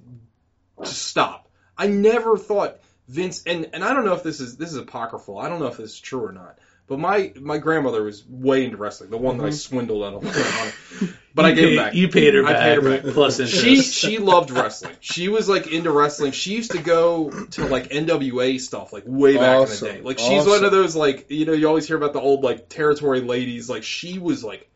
C: just stop. I never thought Vince and and I don't know if this is this is apocryphal. I don't know if this is true or not. But my my grandmother was way into wrestling, the one that I mm-hmm. swindled out of money. But I gave
B: paid-
C: back.
B: You paid her
C: I
B: back.
C: paid her back.
B: Plus interest.
C: She she loved wrestling. She was like into wrestling. She used to go to like NWA stuff like way back
A: Awesome.
C: in the day. Like she's one of those like you know you always hear about the old like territory ladies. Like she was like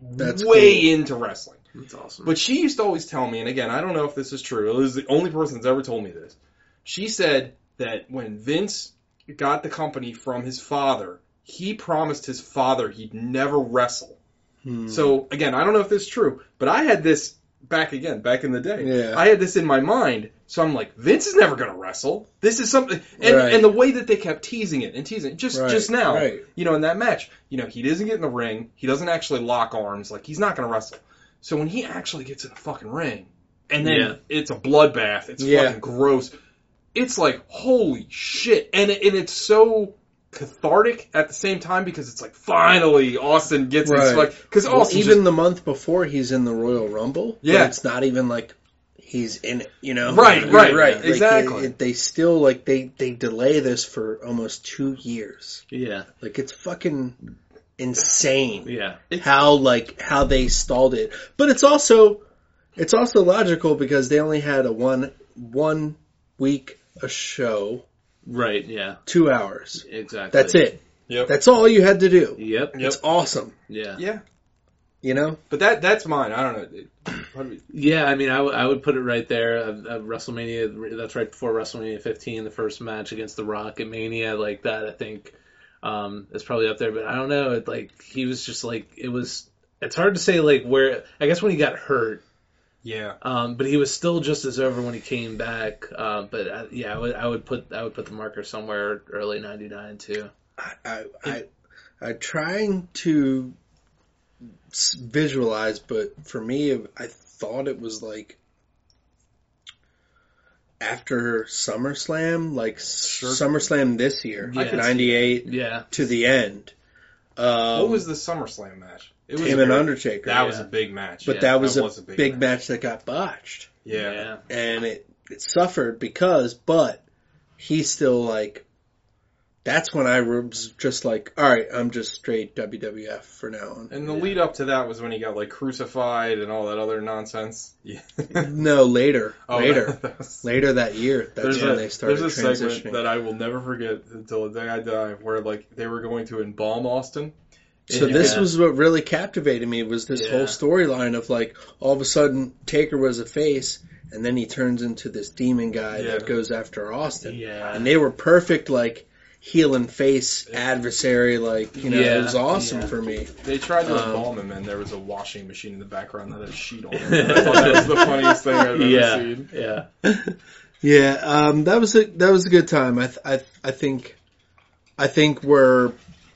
A: That's
C: way
A: cool.
C: into wrestling.
B: That's awesome.
C: But she used to always tell me, and again, I don't know if this is true. It was the only person that's ever told me this. She said that when Vince got the company from his father, he promised his father he'd never wrestle.
A: Hmm.
C: So again, I don't know if this is true, but I had this back again, back in the day.
A: Yeah.
C: I had this in my mind. So I'm like, Vince is never going to wrestle. This is something, and,
A: Right.
C: and the way that they kept teasing it and teasing it, just
A: Right,
C: just now,
A: right.
C: you know, in that match, you know, he doesn't get in the ring. He doesn't actually lock arms. Like he's not going to wrestle. So when he actually gets in the fucking ring, and then
B: Yeah.
C: it's a bloodbath, it's
A: Yeah.
C: fucking gross. It's like holy shit, and it- and it's so cathartic at the same time because it's like finally Austin gets his
A: Right.
C: fuck because
A: Well,
C: Austin
A: even the month before he's in the Royal Rumble. but
C: Yeah.
A: it's not even like he's in it. You know,
C: Right, right,
A: right. Like,
C: exactly.
A: it- it- they still like they they delay this for almost two years.
B: yeah,
A: Like it's fucking insane.
B: yeah,
A: how like how they stalled it. But it's also it's also logical because they only had a one one week a show,
B: right, yeah,
A: two hours.
B: exactly.
A: That's it.
C: Yep.
A: That's all you had to do.
B: Yep.
C: Yep.
A: It's awesome.
B: Yeah.
C: yeah,
A: You know?
C: but that that's mine. I don't know. It- do we-
B: Yeah, I mean, I, w- I would put it right there. Uh, uh, WrestleMania, that's right before WrestleMania 15, the first match against The Rock at Mania, like that. I think um, is probably up there. But I don't know. It like he was just like it was. It's hard to say like where. I guess when he got hurt,
C: Yeah,
B: um, but he was still just as over when he came back. Uh, but uh, yeah, I would I would put I would put the marker somewhere early '99 too.
A: I I I I'm trying to visualize, but for me, I thought it was like after SummerSlam, like SummerSlam this year,
B: I see
A: '98
B: Yeah.
A: to the end. Um,
C: what was the SummerSlam match? It
A: him
C: a
A: and Undertaker?
C: That was a big match.
A: but
B: yeah,
A: that was,
C: that
A: a,
C: was a big
A: big,
C: match.
A: match. that got botched,
C: yeah.
B: Yeah.
A: and it it suffered because, but he's still like that's when I was just like, all right, I'm just straight WWF for now on.
C: And the lead up to that was when he got like crucified and all that other nonsense. Yeah.
A: No, later,
C: Oh,
A: later,
C: that- that was-
A: later that year. That's
C: There's
A: when
C: a,
A: they started
C: there's a
A: transitioning.
C: segment that I will never forget until the day I die, where like they were going to embalm Austin.
A: So
C: And-
A: this
B: Yeah.
A: was what really captivated me was this
B: Yeah.
A: whole storyline of like all of a sudden Taker was a face and then he turns into this demon guy
C: Yeah.
A: that goes after Austin.
B: Yeah.
A: And they were perfect like heel and face adversary like, you know,
B: Yeah,
A: it was awesome
B: yeah.
A: for me.
C: They tried to
A: Um,
C: embalm him, and there was a washing machine in the background that had a sheet on it. I thought that was the funniest thing I've ever
B: yeah,
C: seen.
B: yeah.
A: Yeah, um, that was a that was a good time. I th- I th- I think I think we're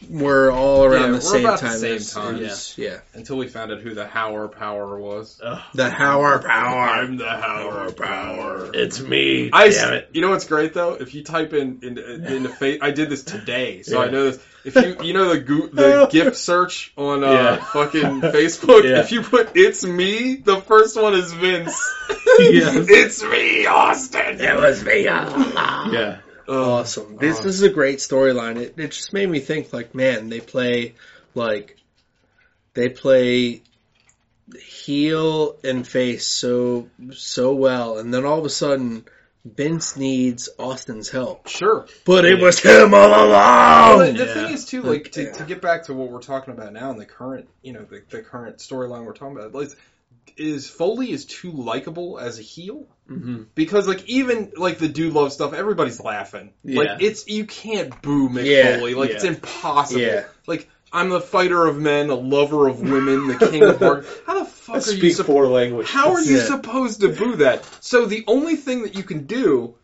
A: we're all around
C: Yeah,
A: the same
C: about the
A: time.
C: same time.
A: as- yeah.
C: Until we found out who the Higher Power was.
A: The Higher Power.
C: I'm the Higher Power.
B: It's me.
C: I,
B: damn it.
C: you know what's great though? If you type in in, in the face, I did this today, so I know this. If you you know the go- the gift search on uh,
B: Yeah.
C: fucking Facebook,
B: Yeah.
C: if you put "It's me," the first one is Vince.
B: Yes.
C: it's me, Austin.
A: It was me.
B: Yeah.
A: Awesome. This
C: Oh.
A: is a great storyline. It it just made me think like, man, they play like they play heel and face so so well, and then all of a sudden. Vince needs Austin's help,
C: Sure.
A: but it was him all
C: Well,
A: along.
C: the
B: Yeah.
C: thing is too, like to,
A: Yeah.
C: to get back to what we're talking about now, and the current, you know, the, the current storyline we're talking about, is, is Foley is too likable as a heel
B: hmm
C: because, like, even like the dude love stuff, everybody's laughing.
B: Yeah.
C: Like, it's you can't boo Mick
A: Yeah,
C: Foley, like it's impossible.
A: Yeah.
C: Like, I'm the fighter of men, a lover of women, the king of hearts. How the fuck are you?
B: Speak
C: sup-
B: four languages.
C: how are you
A: Yeah.
C: supposed to boo that? So the only thing that you can do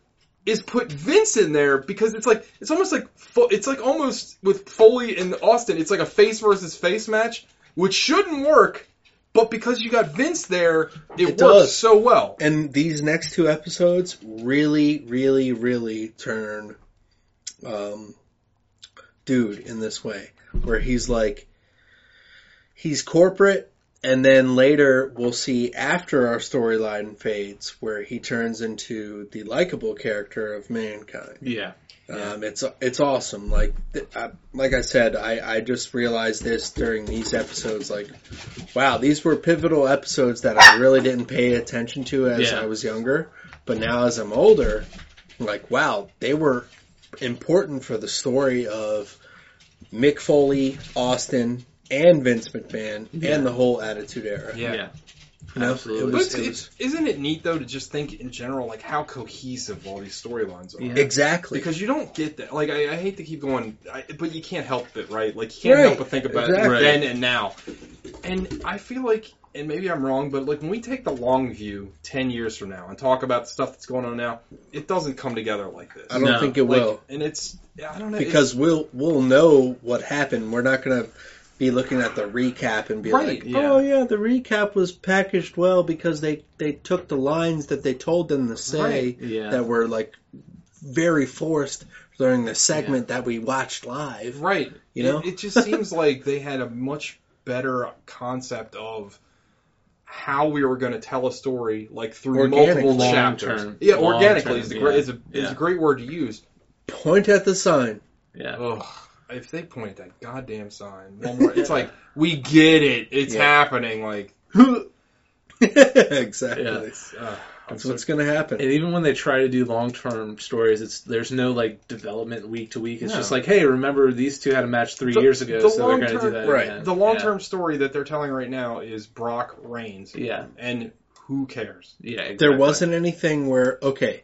C: is put Vince in there because it's like it's almost like it's like almost with Foley and Austin, it's like a face versus face match, which shouldn't work, but because you got Vince there, it,
A: It
C: works
A: does.
C: so well.
A: And these next two episodes really, really, really turn um, dude in this way, where he's like, he's corporate, and then later we'll see after our storyline fades, where he turns into the likable character of mankind.
B: Yeah.
A: Um, it's it's awesome. Like th- I, like I said, I, I just realized this during these episodes. Like, wow, these were pivotal episodes that I really didn't pay attention to as
B: Yeah.
A: I was younger. But now as I'm older, I'm like, wow, they were important for the story of Mick Foley, Austin, and Vince McMahon,
B: Yeah.
A: and the whole Attitude Era.
B: Yeah.
A: You know,
B: Absolutely.
A: it
C: But
A: was, it
C: it's, isn't it neat though to just think in general like how cohesive all these storylines are?
B: Yeah.
A: exactly
C: Because you don't get that. Like I, I hate to keep going, I, but you can't help it, right? Like you can't
A: Right.
C: help but think about
A: Exactly.
C: it then and now. And I feel like, and maybe I'm wrong, but like when we take the long view, ten years from now, and talk about stuff that's going on now, it doesn't come together like this.
A: I don't
B: No.
A: think it
C: Like,
A: will.
C: and it's I don't know
A: because we'll we'll know what happened. We're not gonna be looking at the recap and be
C: Right,
A: like,
B: yeah.
A: "Oh yeah, the recap was packaged well because they they took the lines that they told them to say
C: Right,
B: yeah.
A: that were like very forced during the segment that we watched live."
C: right.
A: You know?
C: it, it just seems like they had a much better concept of. How we were going to tell a story, like through
A: Organic,
C: multiple
B: long
C: chapters.
B: term.
C: Yeah,
B: Long
C: organically
B: term,
C: is the
B: yeah.
C: great is a is
B: Yeah.
C: a great word to use.
A: Point at the sign.
B: Yeah.
C: Ugh, if they point at that goddamn sign one more, it's like we get it, it's
A: Yeah.
C: happening. Like,
A: exactly.
B: Yeah.
C: it's, uh, I'm
A: That's
C: so
A: what's gonna happen.
B: And even when they try to do long term stories, it's there's no like development week to week. It's
C: No.
B: just like, hey, remember these two had a match three
C: The-
B: years ago,
C: the
B: so they're going to do
C: long-term-
B: that
A: right,
B: again.
C: the long term story that they're telling right now is Brock Reigns,
B: Yeah,
C: and who cares?
B: yeah. yeah exactly.
A: There wasn't anything where okay,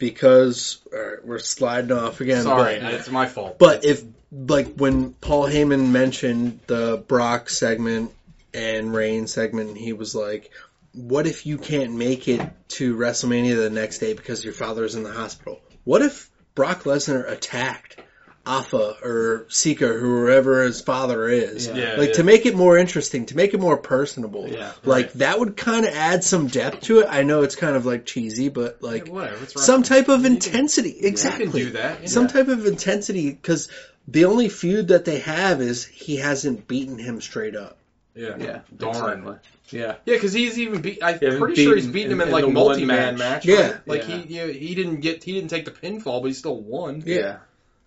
A: because right, we're sliding off again.
C: Sorry,
A: but,
C: it's my fault.
A: But if like when Paul Heyman mentioned the Brock segment and Reign segment, he was like, "What if you can't make it to WrestleMania the next day because your father's in the hospital? What if Brock Lesnar attacked Afa or Sika, whoever his father is?
B: Yeah.
C: Yeah,
A: like
C: yeah.
A: to make it more interesting, to make it more personable.
B: Yeah,
A: like
C: right.
A: that would kind of add some depth to it. I know it's kind of like cheesy, but like."
C: Yeah, whatever, it's
A: some type of
C: You can-
A: intensity, exactly.
C: You can do that.
A: Some
C: yeah.
A: type of intensity because the only feud that they have is he hasn't beaten him straight up.
C: Yeah,
B: Yeah,
C: darn.
B: exactly. Yeah,
C: Yeah, because he's even beat. I'm
B: Yeah,
C: pretty sure he's
B: beaten
C: beaten him
B: in-
C: in, like
B: in
C: multi man match.
B: match.
A: Yeah.
C: right? like
B: Yeah.
C: he you know, he didn't get he didn't take the pinfall, but he still won.
A: Yeah.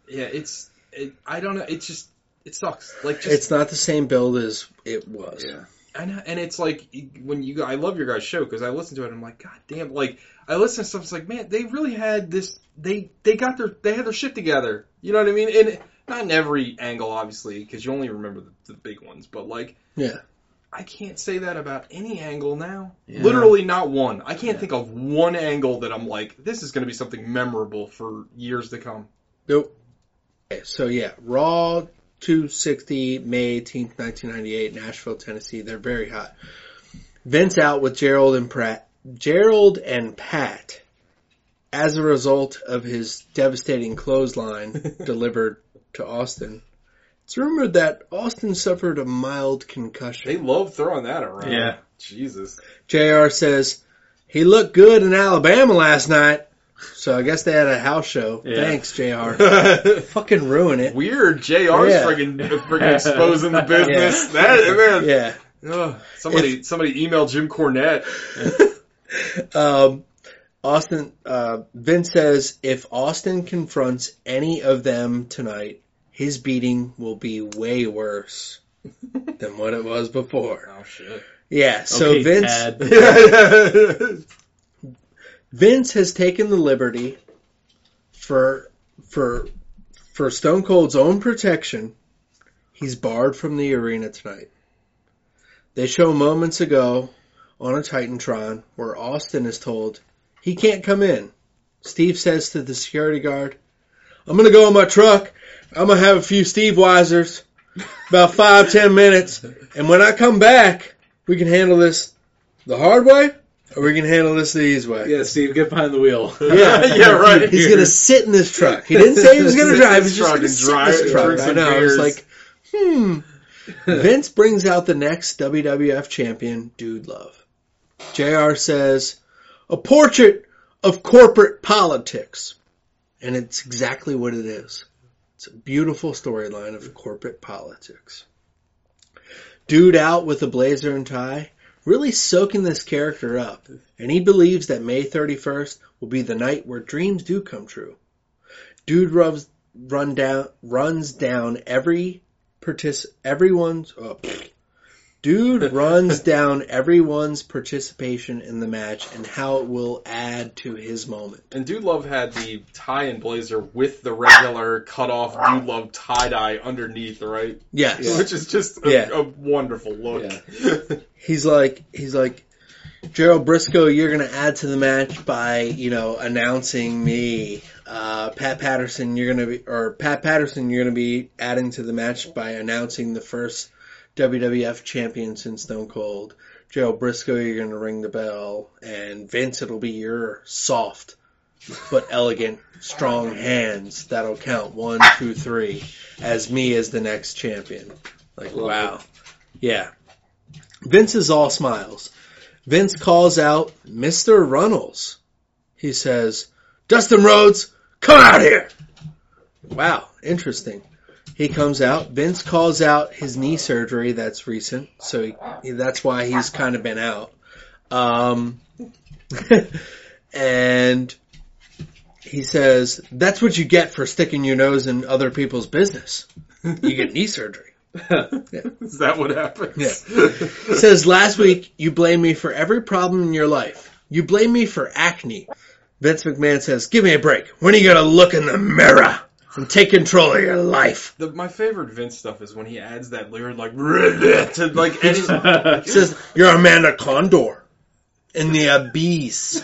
C: Yeah, it's it, I don't know. It just it sucks. Like just
A: It's not the same build as it was.
C: Yeah. And, and it's like when you I love your guys' show because I listen to it. and I'm like, God damn! Like I listen to stuff. It's like, man, they really had this. They they got their they had their shit together. You know what I mean? And not in every angle, obviously, because you only remember the, the big ones. But like,
A: Yeah.
C: I can't say that about any angle now.
B: Yeah.
C: Literally not one. I can't think of one angle that I'm like, this is going to be something memorable for years to come.
A: Nope. Okay, so yeah, Raw 260, May 18th, 1998, Nashville, Tennessee. They're very hot. Vince out with Gerald and Pratt. Gerald and Pat, as a result of his devastating clothesline delivered to Austin. It's rumored that Austin suffered a mild concussion.
C: They love throwing that around.
B: Yeah.
C: Jesus.
A: JR says, he looked good in Alabama last night. So I guess they had a house show.
B: Yeah.
A: Thanks, JR. Fucking ruin it.
C: Weird. JR's
A: Yeah.
C: friggin' friggin' exposing the business. That man.
A: Yeah.
C: Ugh, somebody somebody email Jim Cornette.
A: Um, Austin, uh, Vince says if Austin confronts any of them tonight, his beating will be way worse than what it was before.
C: Oh shit.
A: Yeah, so
B: Okay,
A: Vince,
B: Tad.
A: Vince has taken the liberty for, for, for Stone Cold's own protection. He's barred from the arena tonight. They show moments ago on a Titantron where Austin is told he can't come in. Steve says to the security guard, I'm gonna go in my truck. I'm gonna have a few Steveweisers, about five, ten minutes, and when I come back, we can handle this the hard way, we can handle this the easy way.
B: yeah, Steve, get behind the wheel.
A: Yeah.
C: yeah, right.
A: He's gonna sit in this truck. He didn't say he was gonna drive. He's just gonna sit in
C: drive-
A: this truck. I know. I was like, hmm. Vince brings out the next WWF champion, Dude Love. JR says, a portrait of corporate politics. And it's exactly what it is. It's a beautiful storyline of corporate politics. Dude out with a blazer and tie, really soaking this character up. And he believes that May 31st will be the night where dreams do come true. Dude rubs, run down, runs down every partic- everyone's, oh, pfft. Dude runs down everyone's participation in the match and how it will add to his moment.
C: And Dude Love had the tie and blazer with the regular cut off Dude Love tie dye underneath, right?
A: Yes.
C: Which is just a,
A: Yeah.
C: a wonderful look.
A: he's like he's like Gerald Brisco, you're gonna add to the match by you know announcing me. Uh, Pat Patterson, you're gonna be or Pat Patterson, you're gonna be adding to the match by announcing the first WWF champion since Stone Cold. Gerald Brisco, you're gonna ring the bell, and Vince, it'll be your soft but elegant, strong hands that'll count one, two, three, as me as the next champion. Like wow, yeah. Vince is all smiles. Vince calls out Mr. Runnels. He says, Dustin Rhodes, come out here! Wow, interesting. He comes out. Vince calls out his knee surgery that's recent, so he, he- that's why he's kind of been out. Um, and he says, that's what you get for sticking your nose in other people's business. You get knee surgery.
C: Is that what happens?
A: Yeah. says last week you blame me for every problem in your life. You blame me for acne. Vince McMahon says, "Give me a break. When are you gonna look in the mirror and take control of your life?"
C: The, my favorite Vince stuff is when he adds that lyric like to like any.
A: He says, "You're Amanda Condor in the abyss."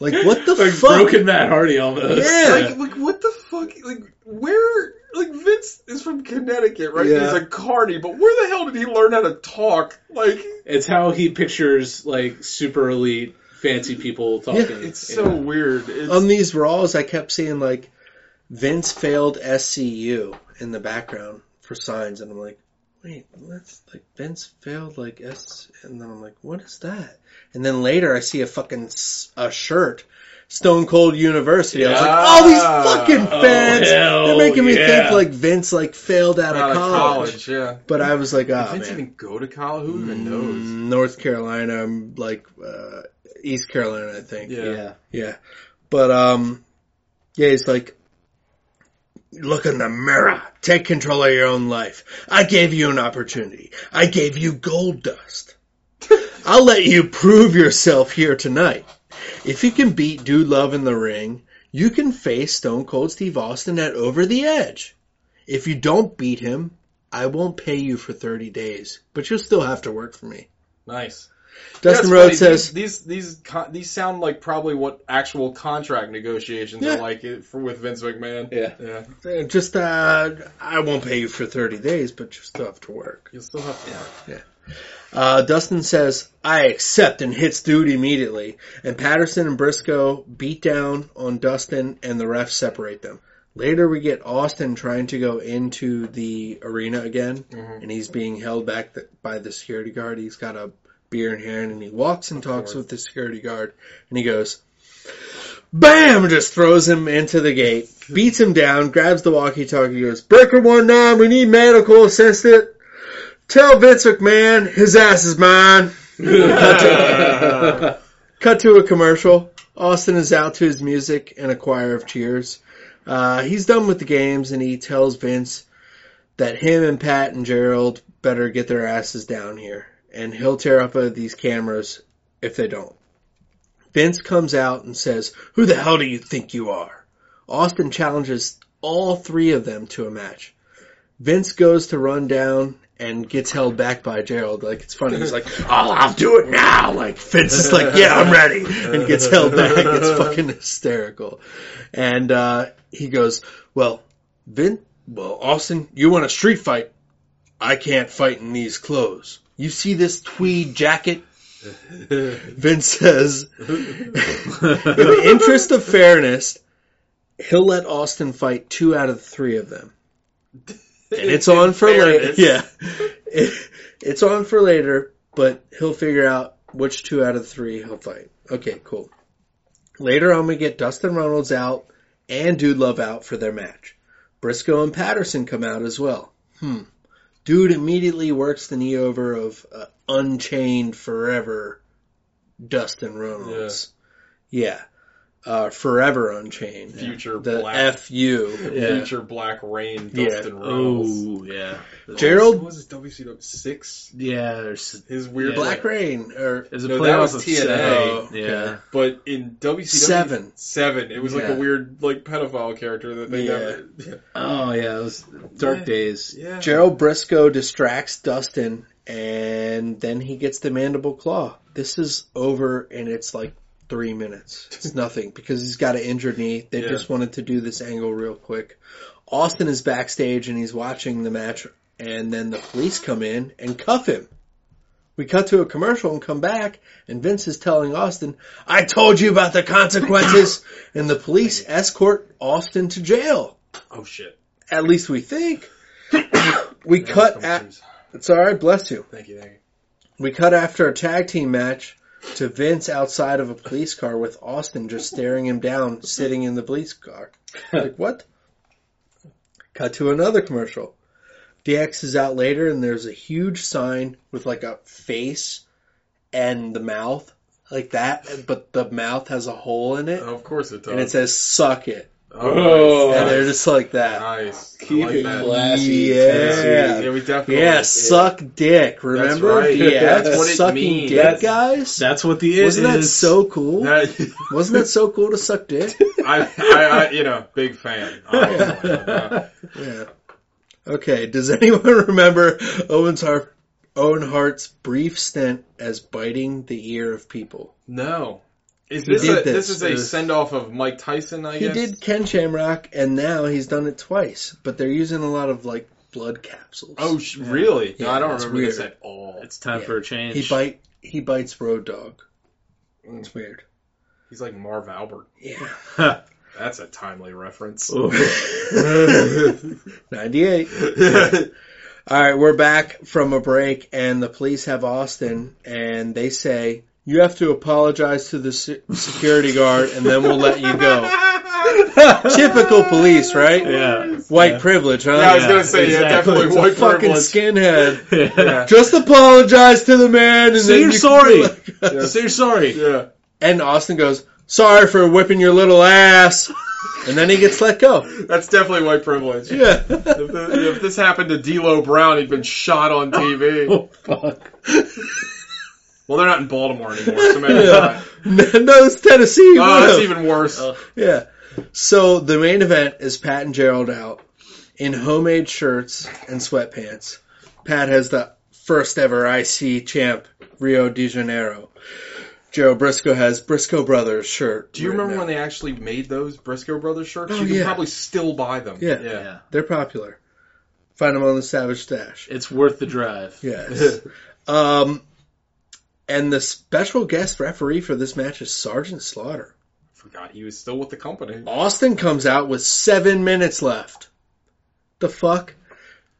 A: Like what the
B: like
A: fuck?
B: broken Matt Hardy almost.
A: Yeah.
C: like, like what the fuck? Like where? Like Vince is from Connecticut, right?
A: Yeah.
C: He's a carny, but where the hell did he learn how to talk? Like
B: It's how he pictures like super elite, fancy people talking.
C: it's so weird. It's,
A: On these Raws, I kept seeing like Vince failed SCU in the background for signs, and I'm like, wait, what's like Vince failed like S, and then I'm like, what is that? And then later I see a fucking a shirt. Stone Cold University. I was like,
C: Yeah.
A: "Oh, these fucking
B: Oh,
A: fans!
B: hell
A: They're making me
B: yeah.
A: think like Vince like failed out,
C: out
A: of college."
C: college, yeah.
A: But I was like,
C: Did
A: "Ah,
C: Vince
A: man,
C: even go to college? Who even knows?
A: Mm, North Carolina, like uh, East Carolina, I think."
C: Yeah.
B: yeah.
A: Yeah. But um yeah, it's like look in the mirror. Take control of your own life. I gave you an opportunity. I gave you Goldust. I'll let you prove yourself here tonight. If you can beat Dude Love in the ring, you can face Stone Cold Steve Austin at Over the Edge. If you don't beat him, I won't pay you for 30 days, but you'll still have to work for me.
C: Nice.
A: Dustin
C: Yeah,
A: Rhodes says,
C: these these these, sound like probably what actual contract negotiations
A: Yeah.
C: are like for with Vince McMahon.
B: Yeah.
C: yeah.
A: "Uh, just, uh, I won't pay you for 30 days, but you still have to work.
C: You'll still have to. work. Yeah.
A: Uh, Dustin says, I accept and hits dude immediately. And Patterson and Brisco beat down on Dustin and the refs separate them. Later we get Austin trying to go into the arena again and he's being held back by the security guard. He's got a beer in hand and he walks and talks with the security guard and he goes, BAM! Just throws him into the gate, beats him down, grabs the walkie-talkie, goes, Breaker 1-9, we need medical assistant. Tell Vince McMahon his ass is mine. Cut to a commercial. Austin is out to his music and a choir of cheers. Uh, he's done with the games and he tells Vince that him and Pat and Gerald better get their asses down here and he'll tear up these cameras if they don't. Vince comes out and says, who the hell do you think you are? Austin challenges all three of them to a match. Vince goes to run down and gets held back by Gerald. Like it's funny. He's like, "Oh, I'll do it now." Like Vince is like, "Yeah, I'm ready," and gets held back. It's fucking hysterical. And uh, he goes, "Well, Vince, well, Austin, you want a street fight? I can't fight in these clothes. You see this tweed jacket?" Vince says, "In the interest of fairness, he'll let Austin fight two out of the three of them." and it's on for later. Yeah, It- it's on for later, but he'll figure out which two out of three he'll fight. Okay, cool. Later on, we get Dustin Runnels out and Dude Love out for their match. Brisco and Patterson come out as well. Hmm. Dude immediately works the knee over of uh, Unchained Forever Dustin Runnels. Yeah. Uh, Forever Unchained.
C: Future
A: The
C: black,
A: FU. Yeah.
C: future Black Rain,
A: Yeah.
C: Dustin Runnels.
B: Oh yeah,
A: Gerald-
C: What was his WCW six?
B: yeah. There's
C: His weird
B: Yeah.
A: Black Rain. Or
B: there's a
C: No, that was
B: of
C: TNA.
B: seven.
A: Oh, okay.
B: Yeah,
C: But in WCW
A: Seven.
C: seven, it was like
A: Yeah.
C: a weird like pedophile character that they
A: Yeah.
C: never. Yeah.
B: oh yeah, it was dark
C: Yeah.
B: days.
C: yeah.
A: Gerald Brisco distracts Dustin and then he gets the mandible claw. This is over and it's like three minutes. It's nothing because he's got an injured knee. They
C: Yeah.
A: just wanted to do this angle real quick. Austin is backstage and he's watching the match and then the police come in and cuff him. We cut to a commercial and come back and Vince is telling Austin, I told you about the consequences and the police escort Austin to jail.
C: Oh shit.
A: At least we think. we cut at, it's alright, bless you.
C: Thank you, thank you.
A: We cut after a tag team match to Vince outside of a police car with Austin just staring him down, sitting in the police car. Like, what? Cut to another commercial. DX is out later and there's a huge sign with like a face and the mouth, like that, but the mouth has a hole in it.
C: Of course it does.
A: And it says, suck it.
C: Oh,
A: And they're just like that.
C: nice. I
B: Keep
C: like
B: it
C: that.
B: classy.
A: Yeah.
C: Yeah, we definitely.
A: Yeah, suck dick. Remember?
C: right.
A: DX
C: That's what it
A: sucking
C: means.
A: dick,
C: That's-
A: guys?
B: That's what the it
A: Wasn't that
B: is.
A: so cool?
C: That-
A: Wasn't that so cool to suck dick?
C: I, I, I, you know, big fan. obviously. Uh,
A: Yeah. Okay. Does anyone remember Owen's Hart, Owen Hart's brief stint as biting the ear of people?
C: no. Is this a, this.
A: this.
C: is a send off of Mike Tyson? I
A: He
C: guess
A: did Ken Shamrock, and now he's done it twice. But they're using a lot of like blood capsules.
C: Oh, sh- really?
A: Yeah,
C: no, I don't
A: it's
C: remember this at all.
B: It's time
A: Yeah.
B: for a change.
A: he bite he bites Road Dog.
C: Mm.
A: It's weird.
C: He's like Marv Albert.
A: Yeah.
C: That's a timely reference.
A: Oh. 98. All right, we're back from a break, and the police have Austin, and they say you have to apologize to the se- security guard, and then we'll let you go. Typical police, right?
B: yeah.
A: White
B: Yeah.
A: privilege, huh?
C: Yeah, I was
B: Yeah,
C: gonna say, yeah,
B: exactly.
C: definitely
A: It's a
C: white
A: fucking
C: privilege.
A: skinhead.
B: Yeah.
A: Just apologize to the man, and
B: Say
A: then
B: you're
A: you
B: sorry.
A: like us.
B: Say you're sorry.
C: Yeah.
A: And Austin goes, "Sorry for whipping your little ass." and then he gets let go.
C: That's definitely white privilege.
A: Yeah.
C: If, the, if this happened to D'Lo Brown, he'd been shot on TV.
A: oh fuck.
C: Well, they're not in Baltimore anymore, so maybe it's
A: Yeah.
C: not.
A: no, it's Tennessee.
C: Oh, that's
A: Would've.
C: even worse.
A: Yeah. So the main event is Pat and Gerald out in homemade shirts and sweatpants. Pat has the first ever IC champ Rio de Janeiro. Gerald Brisco has Briscoe Brothers shirt.
C: Do you remember
A: out.
C: when they actually made those Briscoe Brothers shirts?
A: Oh,
C: you can
A: yeah.
C: probably still buy them.
A: Yeah.
B: Yeah.
A: They're popular. Find them on the Savage Stash.
B: It's worth the drive.
A: Yes. um, and the special guest referee for this match is Sergeant Slaughter.
C: Forgot he was still with the company.
A: Austin comes out with seven minutes left. The fuck?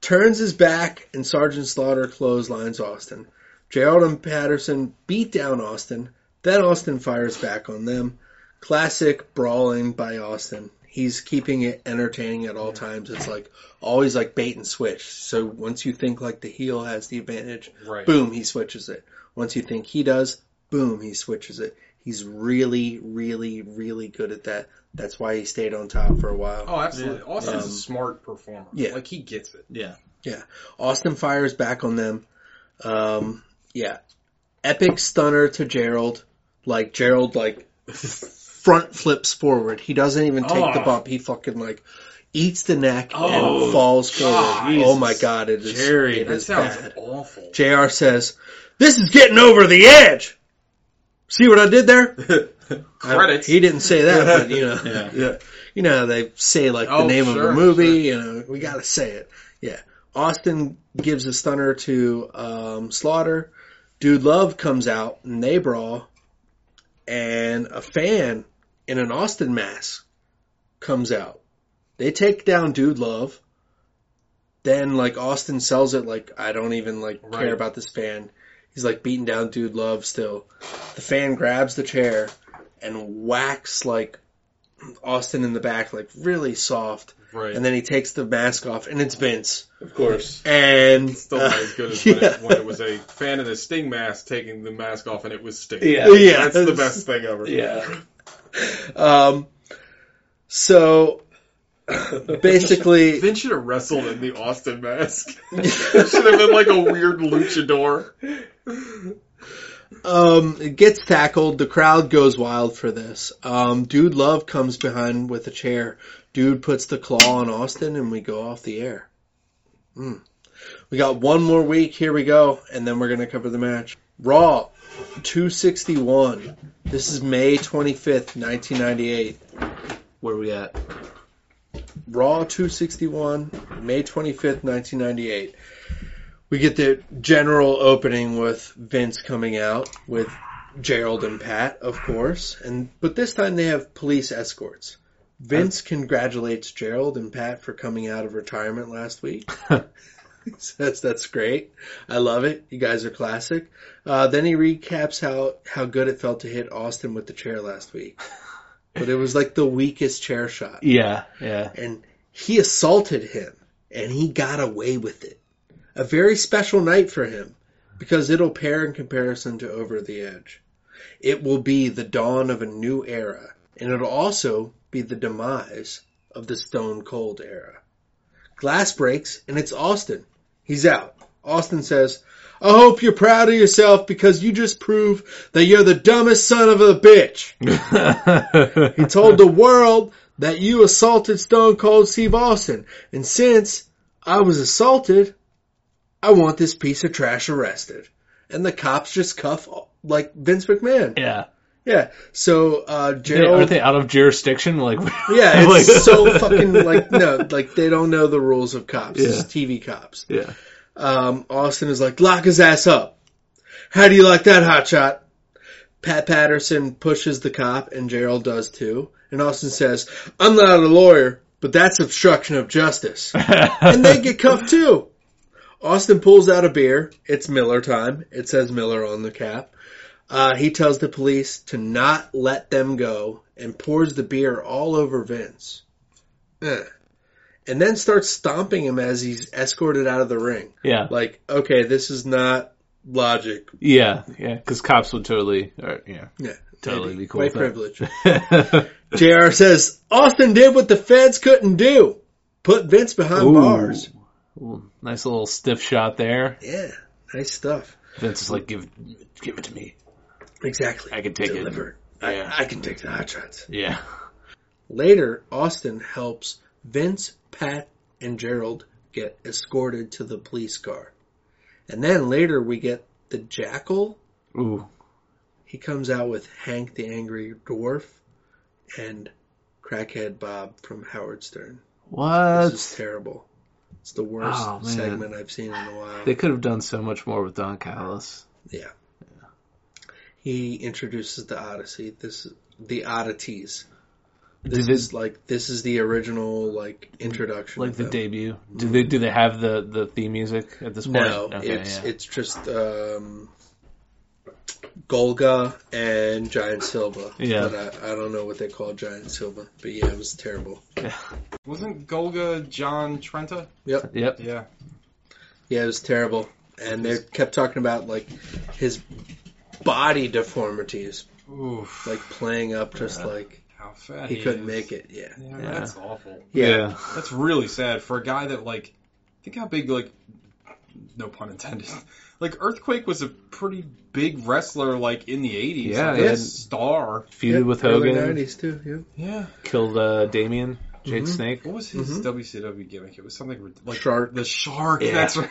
A: Turns his back and Sergeant Slaughter clotheslines Austin. Gerald and Patterson beat down Austin. Then Austin fires back on them. Classic brawling by Austin. He's keeping it entertaining at all times. It's like always like bait and switch. So once you think like the heel has the advantage,
C: Right.
A: boom, he switches it. Once you think he does, boom, he switches it. He's really, really, really good at that. That's why he stayed on top for a while.
C: Oh, absolutely. Austin's
A: Um,
C: a smart performer.
A: yeah.
C: Like, he gets it.
B: Yeah. Yeah.
A: Austin fires back on them. Um, yeah. Epic stunner to Gerald. Like, Gerald, like, front flips forward. He doesn't even take the
C: Oh.
A: bump. He fucking, like, eats the neck
C: Oh,
A: and falls forward.
C: God.
A: oh my god, it is,
B: Jerry,
A: it
C: That
A: is
C: sounds
A: bad.
C: awful.
A: JR says, this is getting over the edge! See what I did there?
C: Credits.
A: He didn't say that, but you know,
B: Yeah.
A: yeah. you know how they say like the
C: Oh,
A: name of
C: sure,
A: a movie. You know, we got to say it. Yeah. Austin gives a stunner to um, Slaughter. Dude Love comes out and they brawl, and a fan in an Austin mask comes out. They take down Dude Love. Then like Austin sells it like I don't even like
C: Right.
A: care about this fan. He's like beating down Dude Love still. The fan grabs the chair and whacks like Austin in the back like really soft.
C: Right.
A: And then he takes the mask off and it's Vince.
C: of course.
A: And
C: Still
A: uh,
C: not as good as
A: yeah.
C: when, it, when it was a fan in a Sting mask taking the mask off and it was Sting.
B: Yeah.
A: Yeah.
C: That's the best thing ever.
B: Yeah.
A: Um, so basically,
C: Vince should have wrestled in the Austin mask. it should have been like a weird luchador.
A: Um, it gets tackled. The crowd goes wild for this. Um, Dude Love comes behind with a chair. Dude puts the claw on Austin, and we go off the air. Hmm. We got one more week. Here we go, and then we're gonna cover the match. Raw, two sixty one. This is May twenty fifth, nineteen ninety eight.
B: Where we at?
A: Raw 261, May 25th, 1998. We get the general opening with Vince coming out with Gerald and Pat, of course, and but this time they have police escorts. Vince congratulates Gerald and Pat for coming out of retirement last week. He says that's great. I love it. You guys are classic. Uh, then he recaps how how good it felt to hit Austin with the chair last week, but it was like the weakest chair shot
B: Yeah. Yeah.
A: and he assaulted him and he got away with it. A very special night for him because it'll pair in comparison to Over the Edge. It will be the dawn of a new era and it'll also be the demise of the Stone Cold era. Glass breaks and it's Austin. He's out. Austin says, I hope you're proud of yourself because you just proved that you're the dumbest son of a bitch. He told the world that you assaulted Stone Cold Steve Austin. And since I was assaulted, I want this piece of trash arrested. And the cops just cuff like Vince McMahon.
B: yeah.
A: Yeah. So uh Gerald
B: Are they out of jurisdiction? Like,
A: Yeah, it's like- so fucking like no, like they don't know the rules of cops.
B: Yeah.
A: It's TV cops.
B: Yeah.
A: Um, Austin is like, lock his ass up. How do you like that, hot shot? Pat Patterson pushes the cop, and Gerald does too. And Austin says, I'm not a lawyer, but that's obstruction of justice. and they get cuffed too. Austin pulls out a beer. It's Miller time. It says Miller on the cap. Uh, he tells the police to not let them go and pours the beer all over Vince. Eh. And then starts stomping him as he's escorted out of the ring.
B: yeah.
A: Like, okay, this is not logic.
B: Yeah. Yeah. Because cops would totally, or, yeah.
A: Yeah.
B: Totally be cool
A: White privilege. JR says, Austin did what the feds couldn't do. Put Vince behind
B: Ooh.
A: bars.
B: Ooh, nice little stiff shot there.
A: Yeah, nice stuff.
B: Vince is like, give, give it to me.
A: Exactly.
B: I can take it.
A: Deliver.
B: Yeah.
A: I, I can take the hot shots.
B: Yeah.
A: Later, Austin helps Vince, Pat, and Gerald get escorted to the police car. And then later we get the Jackal.
B: Ooh.
A: He comes out with Hank the Angry Dwarf and Crackhead Bob from Howard Stern.
B: What?
A: This is terrible. It's the worst
B: Oh,
A: segment I've seen in a while.
B: They could have done so much more with Don Callis.
A: Yeah. He introduces the Odyssey. This the oddities. This
B: they-
A: is like this is the original like introduction.
B: Like the debut. Do they do they have the, the theme music at this point?
A: No,
B: Okay,
A: it's
B: yeah.
A: it's just um, Golga and Giant Silva.
B: Yeah.
A: But I, I don't know what they call Giant Silva. But yeah, it was terrible. Yeah.
C: Wasn't Golga John Tenta?
A: Yep.
B: Yep.
C: Yeah.
A: Yeah, it was terrible. And they kept talking about like his body deformities,
C: Oof.
A: like playing up just like
C: how fat
A: he
C: he
A: couldn't
C: is.
A: make it. Yeah.
C: Yeah,
B: Yeah.
C: that's awful.
A: Yeah.
C: That's really sad for a guy that like think how big like no pun intended. Like Earthquake was a pretty big wrestler like in the eighties.
B: Yeah,
C: like,
B: he
C: a star.
B: Feuded
A: Yep,
B: with
A: early
B: Hogan.
A: 90s too. Yeah.
C: Yeah.
B: Killed uh, Damien, Jake
A: Mhm.
B: Snake.
C: What was his
A: Mhm.
C: WCW gimmick? It was something rid- like
A: Shark.
C: The shark.
B: Yeah.
C: That's right.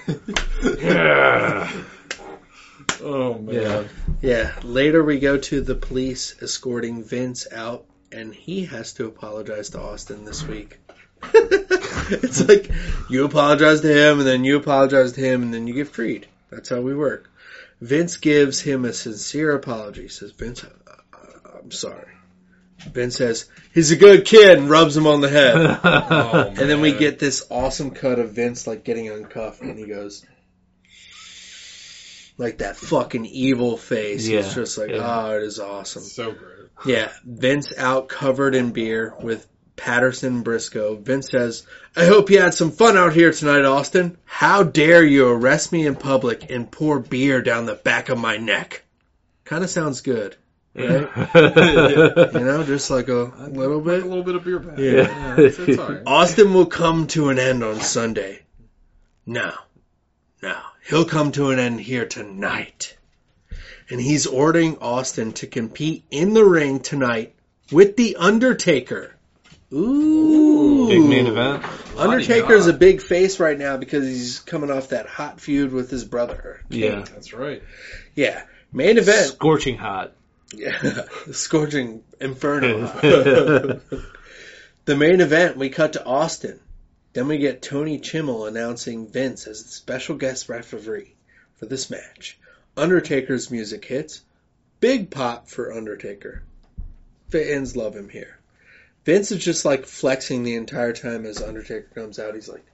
B: Yeah.
C: oh man.
B: Yeah.
A: Yeah. Later we go to the police escorting Vince out, and he has to apologize to Austin this week. it's like you apologize to him, and then you apologize to him, and then you get freed. That's how we work. Vince gives him a sincere apology. Says, "Vince, I- I'm sorry." Vince says, "He's a good kid," and rubs him on the head.
C: Oh,
A: And then we get this awesome cut of Vince like getting uncuffed, and he goes, like that fucking evil face.
B: Yeah,
A: It's just like,
B: yeah.
A: oh, it is awesome.
C: so great.
A: Yeah, Vince out covered in beer with Patterson Brisco. Vince says, I hope you had some fun out here tonight, Austin. How dare you arrest me in public and pour beer down the back of my neck? Kind of sounds good, right? you know, just like a little
C: Like
A: bit.
C: a little bit of beer back.
A: Yeah.
C: it's, it's all right.
A: Austin will come to an end on Sunday. No. No. He'll come to an end here tonight. And he's ordering Austin to compete in the ring tonight with The Undertaker. Ooh.
B: Big main event.
A: Undertaker's a big face right now because he's coming off that hot feud with his brother.
B: Yeah.
C: That's right.
A: Yeah. Main event.
B: Scorching hot.
A: Yeah. Scorching Inferno. the main event, we cut to Austin. Then we get Tony Chimel announcing Vince as the special guest referee for this match. Undertaker's music hits. Big pop for Undertaker. Fans love him here. Vince is just like flexing the entire time as Undertaker comes out. He's like,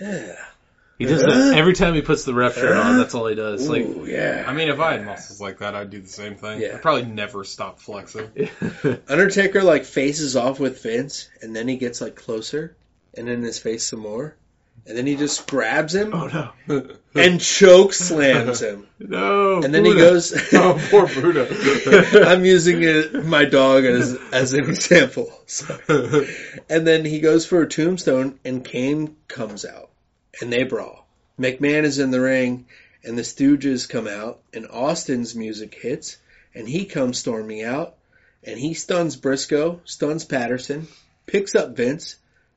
A: yeah.
B: He does that every time he puts the ref shirt on. That's all he does. Like,
A: yeah.
C: I mean, if I had muscles like that, I'd do the same thing.
A: Yeah.
C: I'd probably never stop flexing.
A: Undertaker like faces off with Vince, and then he gets like closer, and in his face some more, and then he just grabs him
B: oh no,
A: and choke slams him,
B: no.
A: and then he goes.
C: oh, poor Buddha.
A: I'm using it, my dog as as an example. Sorry. And then he goes for a tombstone, and Kane comes out, and they brawl. McMahon is in the ring, and the Stooges come out, and Austin's music hits, and he comes storming out, and he stuns Brisco, stuns Patterson, picks up Vince,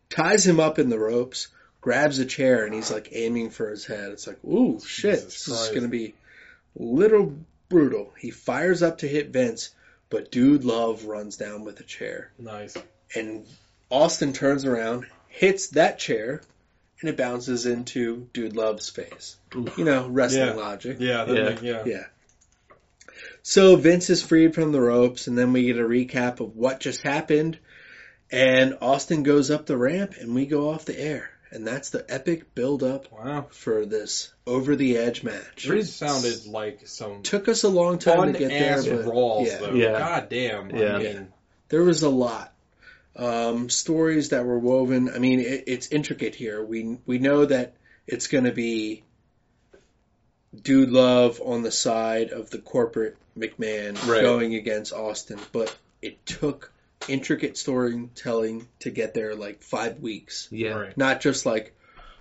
A: ties him up in the ropes, grabs a chair, and he's like aiming for his head. It's like, ooh, shit,
C: Jesus
A: this is going to be little brutal. He fires up to hit Vince, but Dude Love runs down with a chair.
C: nice.
A: And Austin turns around, hits that chair, and it bounces into Dude Love's face. You know, wrestling
C: Yeah.
A: logic.
C: Yeah,
B: Yeah.
C: Make, yeah.
A: Yeah. So Vince is freed from the ropes, and then we get a recap of what just happened. And Austin goes up the ramp, and we go off the air. And that's the epic build up
C: Wow.
A: for this over the edge match.
C: It sounded like some
A: Took us a long time to get there,
C: ass
A: but
C: brawls,
A: yeah.
C: though.
B: Yeah.
C: God damn.
B: Yeah.
C: I mean,
A: there was a lot. Um, stories that were woven. I mean, it, it's intricate here. We we know that it's going to be Dude Love on the side of the corporate McMahon
B: Right.
A: going against Austin, but it took intricate storytelling to get there like five weeks,
B: Yeah.
C: Right.
A: not just like,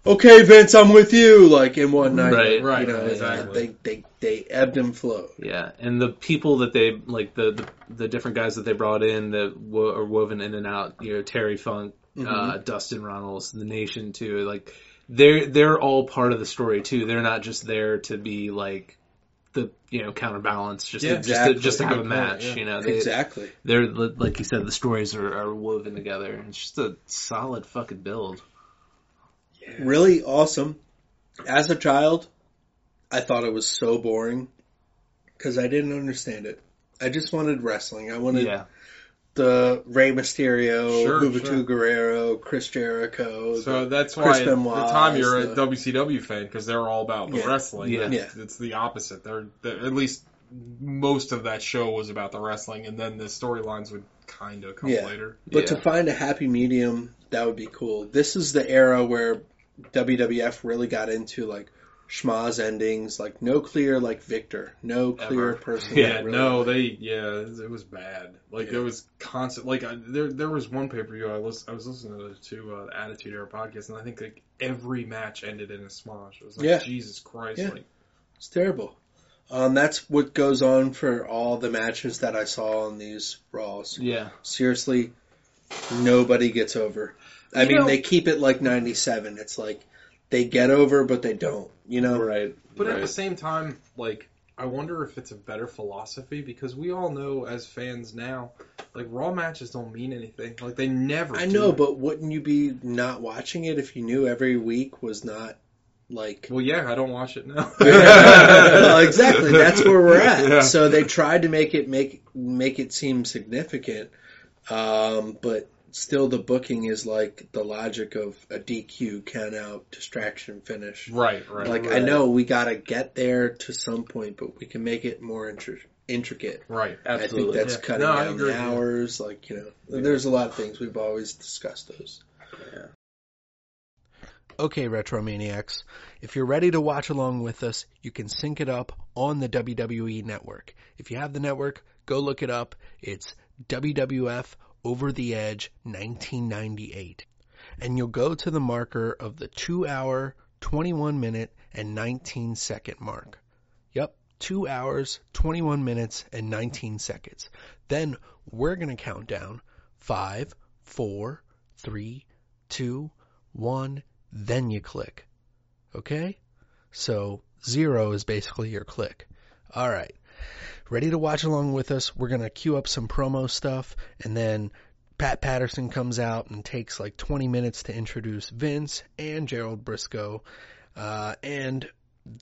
A: okay, Vince, I'm with you, like in one night.
B: Right,
C: right,
A: You know,
C: exactly.
A: They they they ebbed and flowed.
B: Yeah, and the people that they like the the, the different guys that they brought in that wo- are woven in and out. You know, Terry Funk, uh, Dustin Runnels, the Nation too. Like they're they're all part of the story too. They're not just there to be like the you know counterbalance, just
C: Yeah,
B: to, just
A: exactly.
B: to, just to have a
C: point,
B: match.
C: yeah.
B: You know, they,
A: Exactly.
B: they're like you said, the stories are, are woven together. It's just a solid fucking build.
A: Really awesome. As a child, I thought it was so boring because I didn't understand it. I just wanted wrestling. I wanted
B: Yeah,
A: the Rey Mysterio,
C: Sure,
A: Juventud
C: sure.
A: Guerrero, Chris Jericho.
C: So
A: the-
C: that's
A: Chris
C: why at the time you're
A: is
C: a WCW fan because they're all about the
A: Yeah.
C: wrestling.
B: Yeah.
C: It's, it's the opposite. They're, they're at least most of that show was about the wrestling, and then the storylines would kind of come
A: Yeah.
C: later.
A: But
B: Yeah.
A: to find a happy medium, that would be cool. This is the era where WWF really got into like schmaz endings, like no clear like Victor, no clear
C: Ever.
A: person.
B: Yeah,
A: really-
C: no, they yeah, it was bad. Like
A: Yeah.
C: it was constant. Like I, there, there was one pay per view I was I was listening to, to uh, the Attitude Era podcast, and I think like every match ended in a smosh. It was like
A: Yeah.
C: Jesus Christ,
A: Yeah.
C: like
A: It's terrible. Um, that's what goes on for all the matches that I saw on these Raws.
B: yeah,
A: Seriously, nobody gets over. I
C: You
A: mean,
C: know-
A: they keep it like 97. It's like they get over, but they don't. You know?
B: right.
C: But
B: right.
C: at the same time, like I wonder if it's a better philosophy because we all know as fans now, like Raw matches don't mean anything. Like they never.
A: I
C: do.
A: know, but wouldn't you be not watching it if you knew every week was not like
C: well, yeah, I don't watch it now.
A: well, exactly. That's where we're at.
C: Yeah.
A: So they tried to make it make make it seem significant, um, but still the booking is like the logic of a DQ, count out, distraction, finish.
C: right, right.
A: Like I know we got to get there to some point, but we can make it more intri- intricate.
C: right.
B: Absolutely.
A: I think that's
C: Yeah.
A: cutting
C: No,
A: down the hours. Like you know, there's a lot of things we've always discussed those. Okay, Retromaniacs, if you're ready to watch along with us, you can sync it up on the WWE network. If you have the network, go look it up. It's WWF Over the Edge 1998. And you'll go to the marker of the 2 hour, 21 minute, and 19 second mark. Yep, 2 hours, 21 minutes, and 19 seconds. Then we're going to count down 5, 4, 3, 2, 1, then you click. Okay? So zero is basically your click. All right. Ready to watch along with us? We're going to queue up some promo stuff and then Pat Patterson comes out and takes like 20 minutes to introduce Vince and Gerald Brisco uh, and